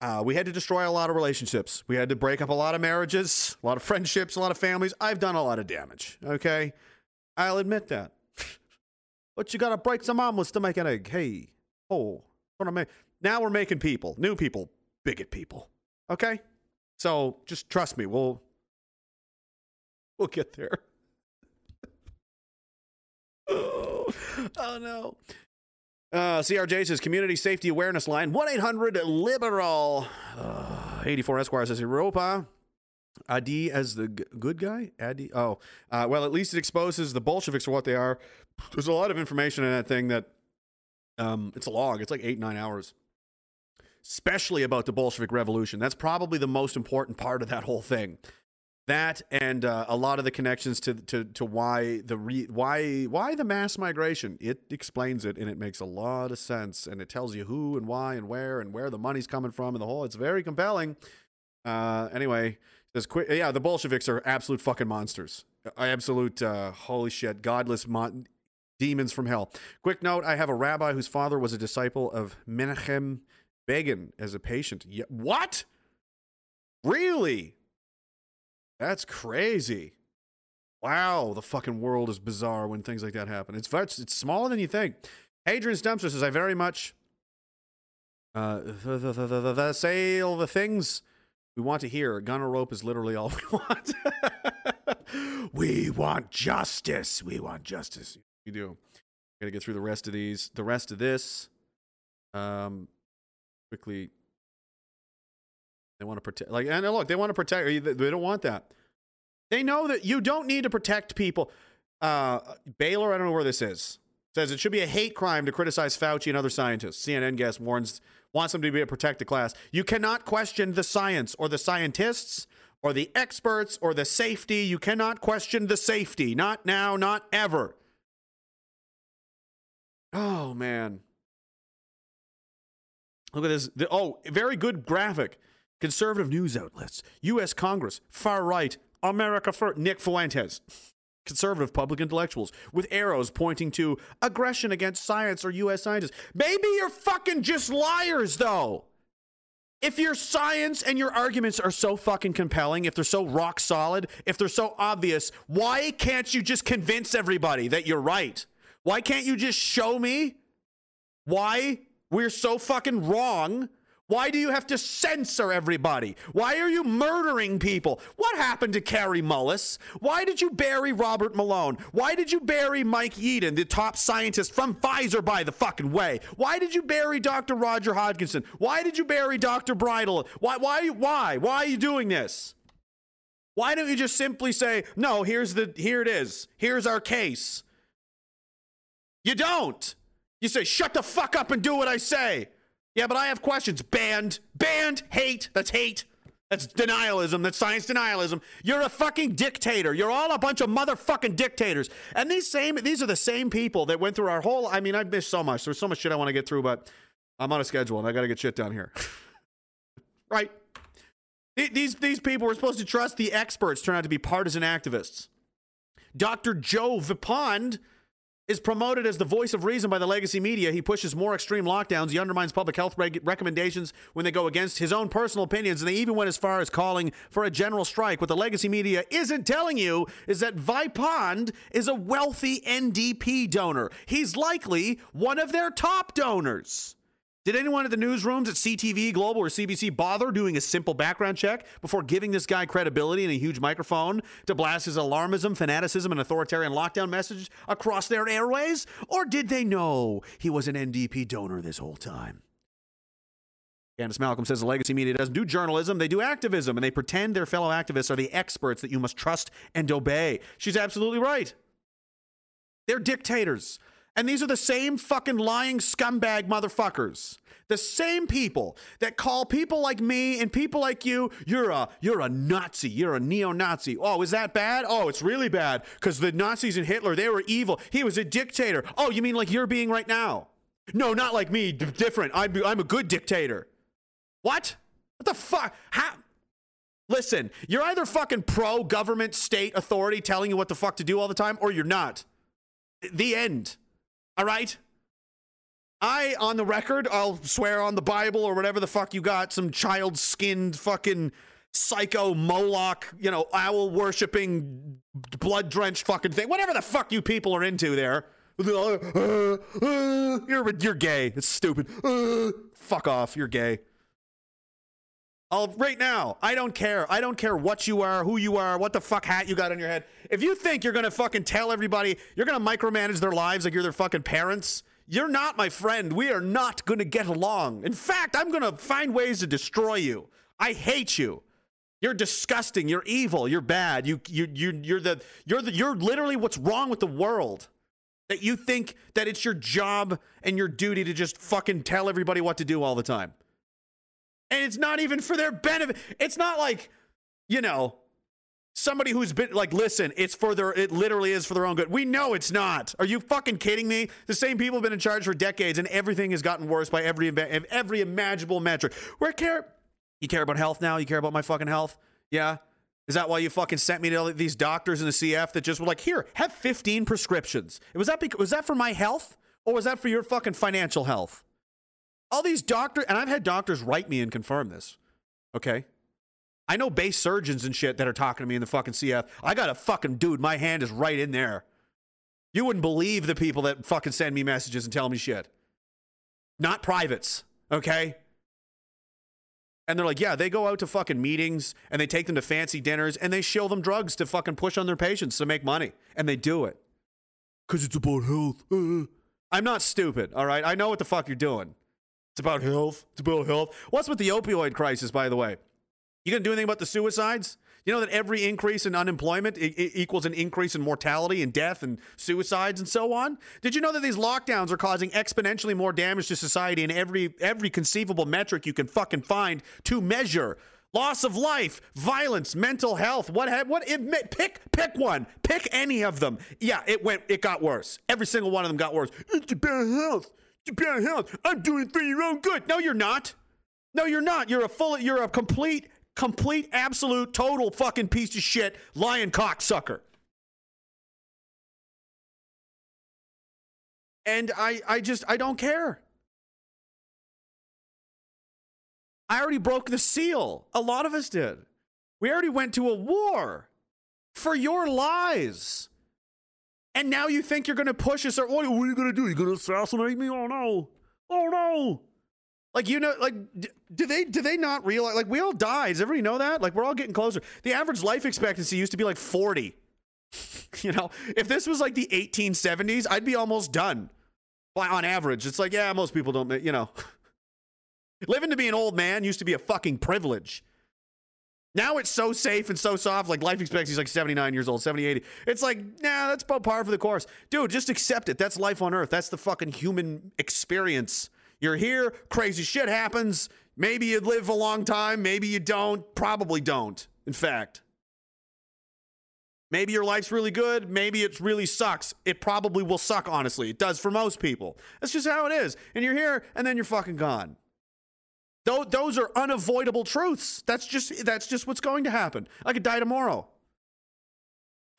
Uh, we had to destroy a lot of relationships. We had to break up a lot of marriages, a lot of friendships, a lot of families. I've done a lot of damage. Okay, I'll admit that. but you got to break some omelets to make an egg. Hey, oh, what am I? Now we're making people, new people, bigot people. Okay, so just trust me. We'll we'll get there. oh, oh no. Uh, CRJ says community safety awareness line 1 800 liberal. Uh, 84 Esquire says Europa. Adi as the g- good guy? Adi? Oh, uh, well, at least it exposes the Bolsheviks for what they are. There's a lot of information in that thing that um, it's a log. It's like eight, nine hours, especially about the Bolshevik Revolution. That's probably the most important part of that whole thing. that and uh, a lot of the connections to to to why the re, why why the mass migration. It explains it and it makes a lot of sense and it tells you who and why and where and where the money's coming from and the whole. It's very compelling. Uh, anyway, says quick. Yeah, the Bolsheviks are absolute fucking monsters. Absolute uh, holy shit, godless mon- demons from hell. Quick note: I have a rabbi whose father was a disciple of Menachem Begin as a patient. What? Really? That's crazy. Wow, the fucking world is bizarre when things like that happen. It's it's, it's smaller than you think. Adrian Stemster says, "I very much uh, the, the, the, the, say all the things we want to hear. Gun or rope is literally all we want. we want justice. We want justice. We do. Got to get through the rest of these. The rest of this. Um, quickly. They want to protect. Like, and look, they want to protect. They don't want that. They know that you don't need to protect people. Uh, Baylor, I don't know where this is. Says it should be a hate crime to criticize Fauci and other scientists. CNN guest warns wants them to be a protected class. You cannot question the science or the scientists or the experts or the safety. You cannot question the safety. Not now, not ever. Oh man. Look at this. The- oh, very good graphic. Conservative news outlets, U.S. Congress, far right, America first. Nick Fuentes, conservative public intellectuals with arrows pointing to aggression against science or U.S. scientists. Maybe you're fucking just liars, though. If your science and your arguments are so fucking compelling, if they're so rock solid, if they're so obvious, why can't you just convince everybody that you're right? Why can't you just show me why we're so fucking wrong? Why do you have to censor everybody? Why are you murdering people? What happened to Kary Mullis? Why did you bury Robert Malone? Why did you bury Mike Yeadon, the top scientist from Pfizer, by the fucking way? Why did you bury Dr. Roger Hodkinson? Why did you bury Dr. Bridle? Why, why, why? Why are you doing this? Why don't you just simply say, no, here's the, here it is. Here's our case. You don't. You say, shut the fuck up and do what I say. Yeah, but I have questions. Banned. Banned. Hate. That's hate. That's denialism. That's science denialism. You're a fucking dictator. You're all a bunch of motherfucking dictators. And these same these are the same people that went through our whole I mean, I've missed so much. There's so much shit I want to get through, but I'm on a schedule and I gotta get shit down here. right? These these people were supposed to trust the experts turn out to be partisan activists. Dr. Joe Vipond is promoted as the voice of reason by the legacy media. He pushes more extreme lockdowns. He undermines public health reg- recommendations when they go against his own personal opinions. And they even went as far as calling for a general strike. What the legacy media isn't telling you is that Vipond is a wealthy NDP donor. He's likely one of their top donors. Did anyone at the newsrooms at CTV Global or CBC bother doing a simple background check before giving this guy credibility and a huge microphone to blast his alarmism, fanaticism, and authoritarian lockdown message across their airways? Or did they know he was an NDP donor this whole time? Candice Malcolm says the legacy media doesn't do journalism, they do activism, and they pretend their fellow activists are the experts that you must trust and obey. She's absolutely right. They're dictators. And these are the same fucking lying scumbag motherfuckers. The same people that call people like me and people like you, you're a you're a Nazi, you're a neo-Nazi. Oh, is that bad? Oh, it's really bad because the Nazis and Hitler, they were evil. He was a dictator. Oh, you mean like you're being right now? No, not like me. D- different. I'm I'm a good dictator. What? What the fuck? How? Listen, you're either fucking pro government state authority telling you what the fuck to do all the time, or you're not. The end. All right? I, on the record, I'll swear on the Bible or whatever the fuck you got, some child skinned fucking psycho Moloch, you know, owl worshipping, blood drenched fucking thing, whatever the fuck you people are into there. You're, you're gay. It's stupid. Fuck off. You're gay. I'll right now. I don't care. I don't care what you are, who you are, what the fuck hat you got on your head. If you think you're gonna fucking tell everybody you're gonna micromanage their lives like you're their fucking parents, you're not my friend. We are not gonna get along. In fact, I'm gonna find ways to destroy you. I hate you. You're disgusting. You're evil. You're bad. You you you you're the you're the you're literally what's wrong with the world. That you think that it's your job and your duty to just fucking tell everybody what to do all the time. And it's not even for their benefit. It's not like, you know, Somebody who's been like, listen, it's for their, it literally is for their own good. We know it's not. Are you fucking kidding me? The same people have been in charge for decades, and everything has gotten worse by every every imaginable metric. Where care? You care about health now? You care about my fucking health? Yeah. Is that why you fucking sent me to these doctors in the CF that just were like, here, have 15 prescriptions? Was that because, was that for my health, or was that for your fucking financial health? All these doctors, and I've had doctors write me and confirm this. Okay. I know base surgeons and shit that are talking to me in the fucking CF. I got a fucking dude, my hand is right in there. You wouldn't believe the people that fucking send me messages and tell me shit. Not privates, okay? And they're like, yeah, they go out to fucking meetings and they take them to fancy dinners and they show them drugs to fucking push on their patients to make money. And they do it. Because it's about health. I'm not stupid, all right? I know what the fuck you're doing. It's about health. It's about health. What's with the opioid crisis, by the way? You gonna do anything about the suicides? You know that every increase in unemployment e- e- equals an increase in mortality and death and suicides and so on. Did you know that these lockdowns are causing exponentially more damage to society in every every conceivable metric you can fucking find to measure? Loss of life, violence, mental health. What had what? It, ma- pick pick one. Pick any of them. Yeah, it went. It got worse. Every single one of them got worse. It's bad health. Bad health. I'm doing for your own good. No, you're not. No, you're not. You're a full. You're a complete, complete, absolute, total fucking piece of shit, lion cocksucker. And I, I just, I don't care. I already broke the seal. A lot of us did. We already went to a war for your lies. And now you think you're going to push us? What, are you going to do? You're going to assassinate me? Oh no! Oh no! Like you know, like do they do they not realize? Like we all die. Does everybody know that? Like we're all getting closer. The average life expectancy used to be like 40. you know, if this was like the 1870s, I'd be almost done. By on average, it's like yeah, most people don't. You know, living to be an old man used to be a fucking privilege. Now it's so safe and so soft. Like life expectancy is like 79 years old, 70, 80. It's like, nah, that's about par for the course. Dude, just accept it. That's life on earth. That's the fucking human experience. You're here, crazy shit happens. Maybe you live a long time, maybe you don't. Probably don't, in fact. Maybe your life's really good. Maybe it really sucks. It probably will suck, honestly. It does for most people. That's just how it is. And you're here, and then you're fucking gone. Tho- Those are unavoidable truths. That's just that's just what's going to happen. I could die tomorrow.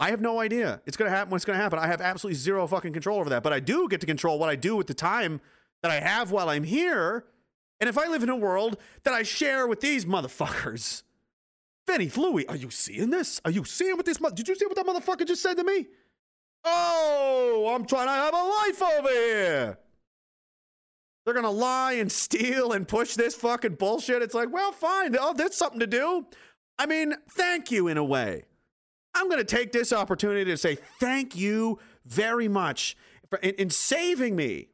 I have no idea. It's going to happen when it's going to happen. I have absolutely zero fucking control over that. But I do get to control what I do with the time that I have while I'm here. And if I live in a world that I share with these motherfuckers, Vinny, Louie, are you seeing this? Are you seeing what this? mo- Did you see what that motherfucker just said to me? Oh, I'm trying to have a life over here. They're gonna lie and steal and push this fucking bullshit. It's like, well, fine. Oh, there's something to do. I mean, thank you in a way. I'm gonna take this opportunity to say thank you very much for, in, in saving me.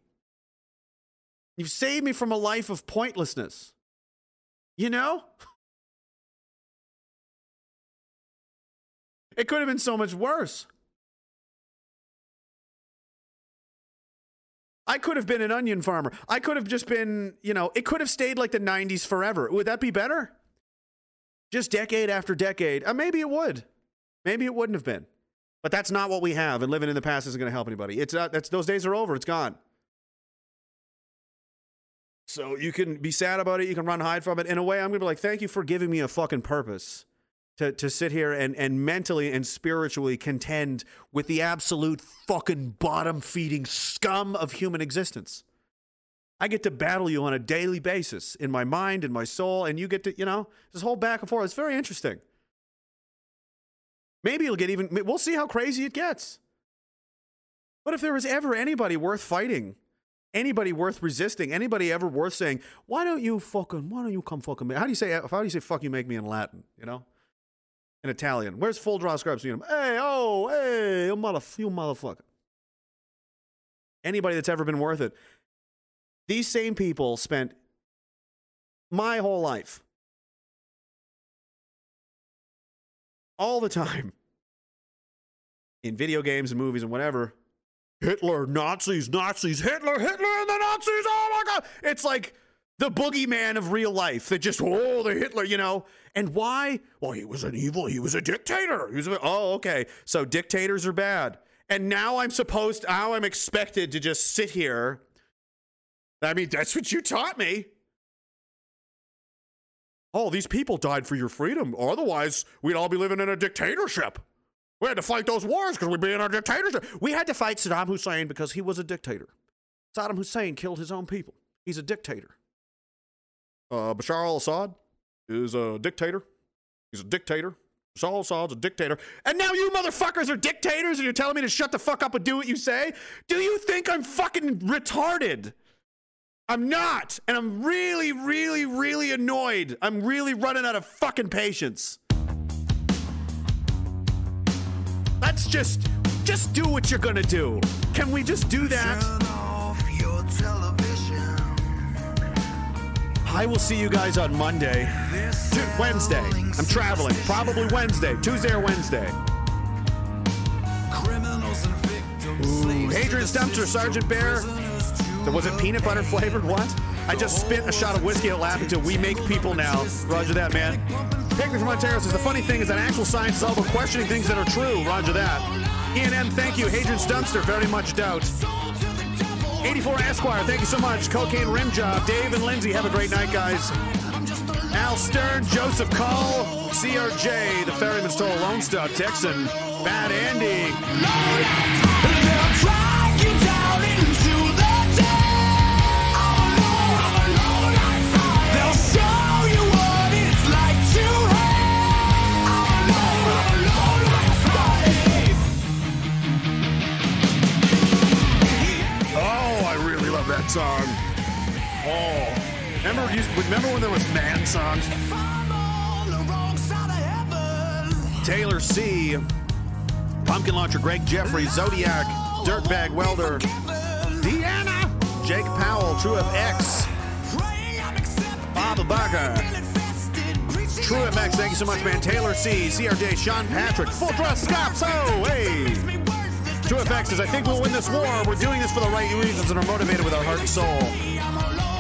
You've saved me from a life of pointlessness. You know? It could have been so much worse. I could have been an onion farmer. I could have just been, you know, it could have stayed like the 90s forever. Would that be better? Just decade after decade. Uh, maybe it would. Maybe it wouldn't have been. But that's not what we have, and living in the past isn't going to help anybody. It's not, that's, those days are over. It's gone. So you can be sad about it. You can run hide from it. In a way, I'm going to be like, thank you for giving me a fucking purpose to, to sit here and, and mentally and spiritually contend with the absolute fucking bottom feeding scum of human existence. I get to battle you on a daily basis in my mind and my soul, and you get to, you know, this whole back and forth. It's very interesting. Maybe it'll get even, we'll see how crazy it gets. But if there was ever anybody worth fighting, anybody worth resisting, anybody ever worth saying, why don't you fucking, why don't you come fucking me? How do you say, how do you say fuck you make me in Latin, you know? In Italian. Where's full draw scrubs? You know? Hey, oh, hey, you, mother, you motherfucker. Anybody that's ever been worth it. These same people spent my whole life, all the time, in video games and movies and whatever. Hitler, Nazis, Nazis, Hitler, Hitler, and the Nazis. Oh my God. It's like, the boogeyman of real life that just oh the Hitler, you know. And why? Well, he was an evil. He was a dictator. He was a, oh okay. So dictators are bad. And now I'm supposed now I'm expected to just sit here. I mean, that's what you taught me. Oh, these people died for your freedom. Otherwise, we'd all be living in a dictatorship. We had to fight those wars because we'd be in a dictatorship. We had to fight Saddam Hussein because he was a dictator. Saddam Hussein killed his own people. He's a dictator. Uh, Bashar al Assad is a dictator. He's a dictator. Bashar al Assad's a dictator. And now you motherfuckers are dictators and you're telling me to shut the fuck up and do what you say? Do you think I'm fucking retarded? I'm not. And I'm really, really, really annoyed. I'm really running out of fucking patience. Let's just, just do what you're gonna do. Can we just do that? I will see you guys on Monday, Wednesday. I'm traveling, probably Wednesday, Tuesday or Wednesday. Ooh, Hadrian Stumpster, Sergeant Bear. Was it peanut butter flavored? What? I just spit a shot of whiskey at laughing until we make people now. Roger that, man. Picnic from Ontario says the funny thing is that actual science is all about questioning things that are true. Roger that. Ian M, thank you. Hadrian Stumpster, very much doubt. 84 Esquire, thank you so much. Cocaine Rim Job. Dave and Lindsay, have a great night, guys. Al Stern, Joseph Call, CRJ, the Ferryman Stole Lone Star, Texan, Bad Andy. Song. Oh, remember, remember when there was man songs? Taylor C, Pumpkin Launcher, Greg Jeffrey, Zodiac, Dirtbag Welder, Deanna, Jake Powell, True of X, Bob Barker, True FX, thank you so much, man. Taylor C, CRJ, Sean Patrick, Full Dress Scops, oh, hey. True FX says, I think we'll win this war. We're doing this for the right reasons and are motivated with our heart and soul.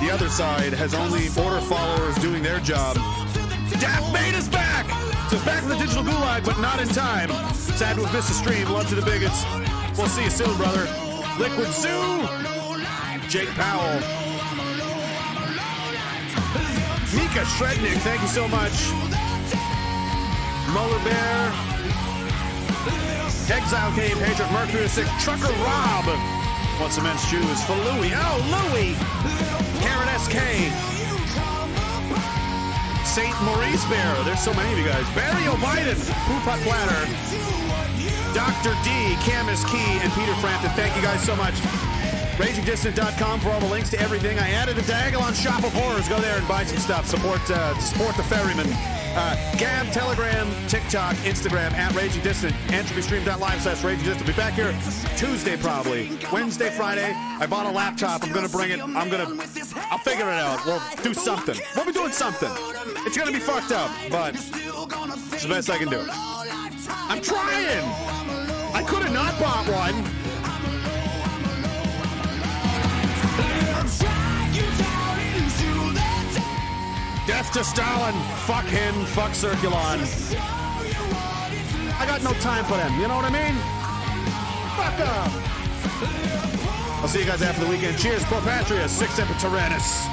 The other side has only order followers doing their job. Daft Made is back! Says back from the digital gulag, but not in time. Sad to have missed the stream. Love to the bigots. We'll see you soon, brother. Liquid Zoo! Jake Powell. Mika Shrednick, thank you so much. Muller Bear. Exile Cave, Patriot Mercury 6, Trucker Rob. Wants immense shoes for Louie. Oh, Louie! Karen SK. St. Maurice Bear. There's so many of you guys. Barry O'Biden, Pooput Platter. Dr. D, Camus Key, and Peter Frampton. Thank you guys so much. RagingDissident.com for all the links to everything. I added a Diagolon Shop of Horrors. Go there and buy some stuff. Support uh, support the ferryman. Uh, Gab, Telegram, TikTok, Instagram, at Raging Dissident, EntropyStream.live slash Raging Dissident. Be back here Tuesday probably. Wednesday, Friday. I bought a laptop. I'm going to bring it. I'm going to, I'll figure it out. We'll do something. We'll be doing something. It's going to be fucked up, but it's the best I can do. I'm trying. I could have not bought one. Death to Stalin. Fuck him. Fuck Circulon. I got no time for them. You know what I mean? Fuck up. I'll see you guys after the weekend. Cheers, Pro Patria. Sic semper tyrannis.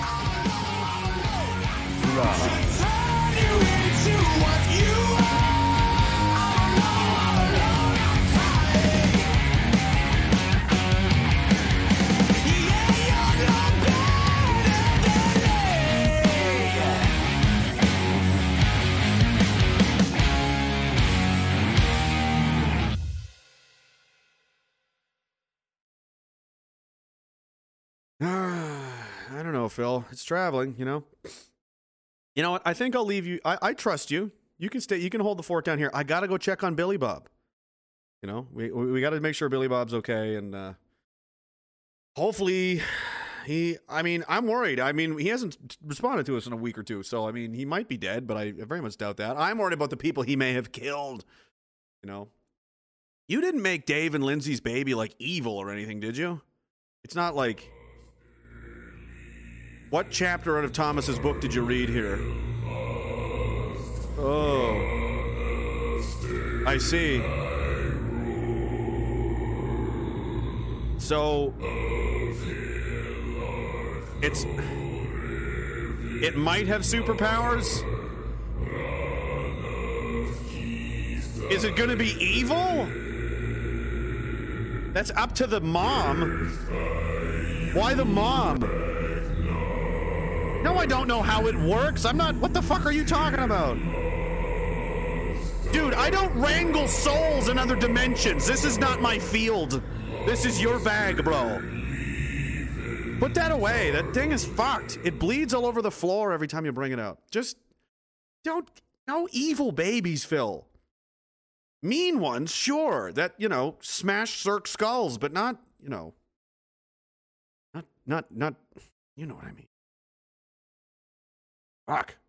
Phil. It's traveling, you know. You know what? I think I'll leave you. I, I trust you. You can stay. You can hold the fort down here. I gotta go check on Billy Bob. You know, we we, we got to make sure Billy Bob's okay, and uh, hopefully, he. I mean, I'm worried. I mean, he hasn't responded to us in a week or two, so I mean, he might be dead, but I very much doubt that. I'm worried about the people he may have killed. You know, you didn't make Dave and Lindsay's baby like evil or anything, did you? It's not like What chapter out of Thomas's book did you read here? Oh. I see. So it's it might have superpowers. Is it going to be evil? That's up to the mom. Why the mom? No, I don't know how it works. I'm not. What the fuck are you talking about? Dude, I don't wrangle souls in other dimensions. This is not my field. This is your bag, bro. Put that away. That thing is fucked. It bleeds all over the floor every time you bring it out. Just don't. No evil babies, Phil. Mean ones, sure. That, you know, smash Cirque skulls, but not, you know. Not, not, not. You know what I mean. Fuck.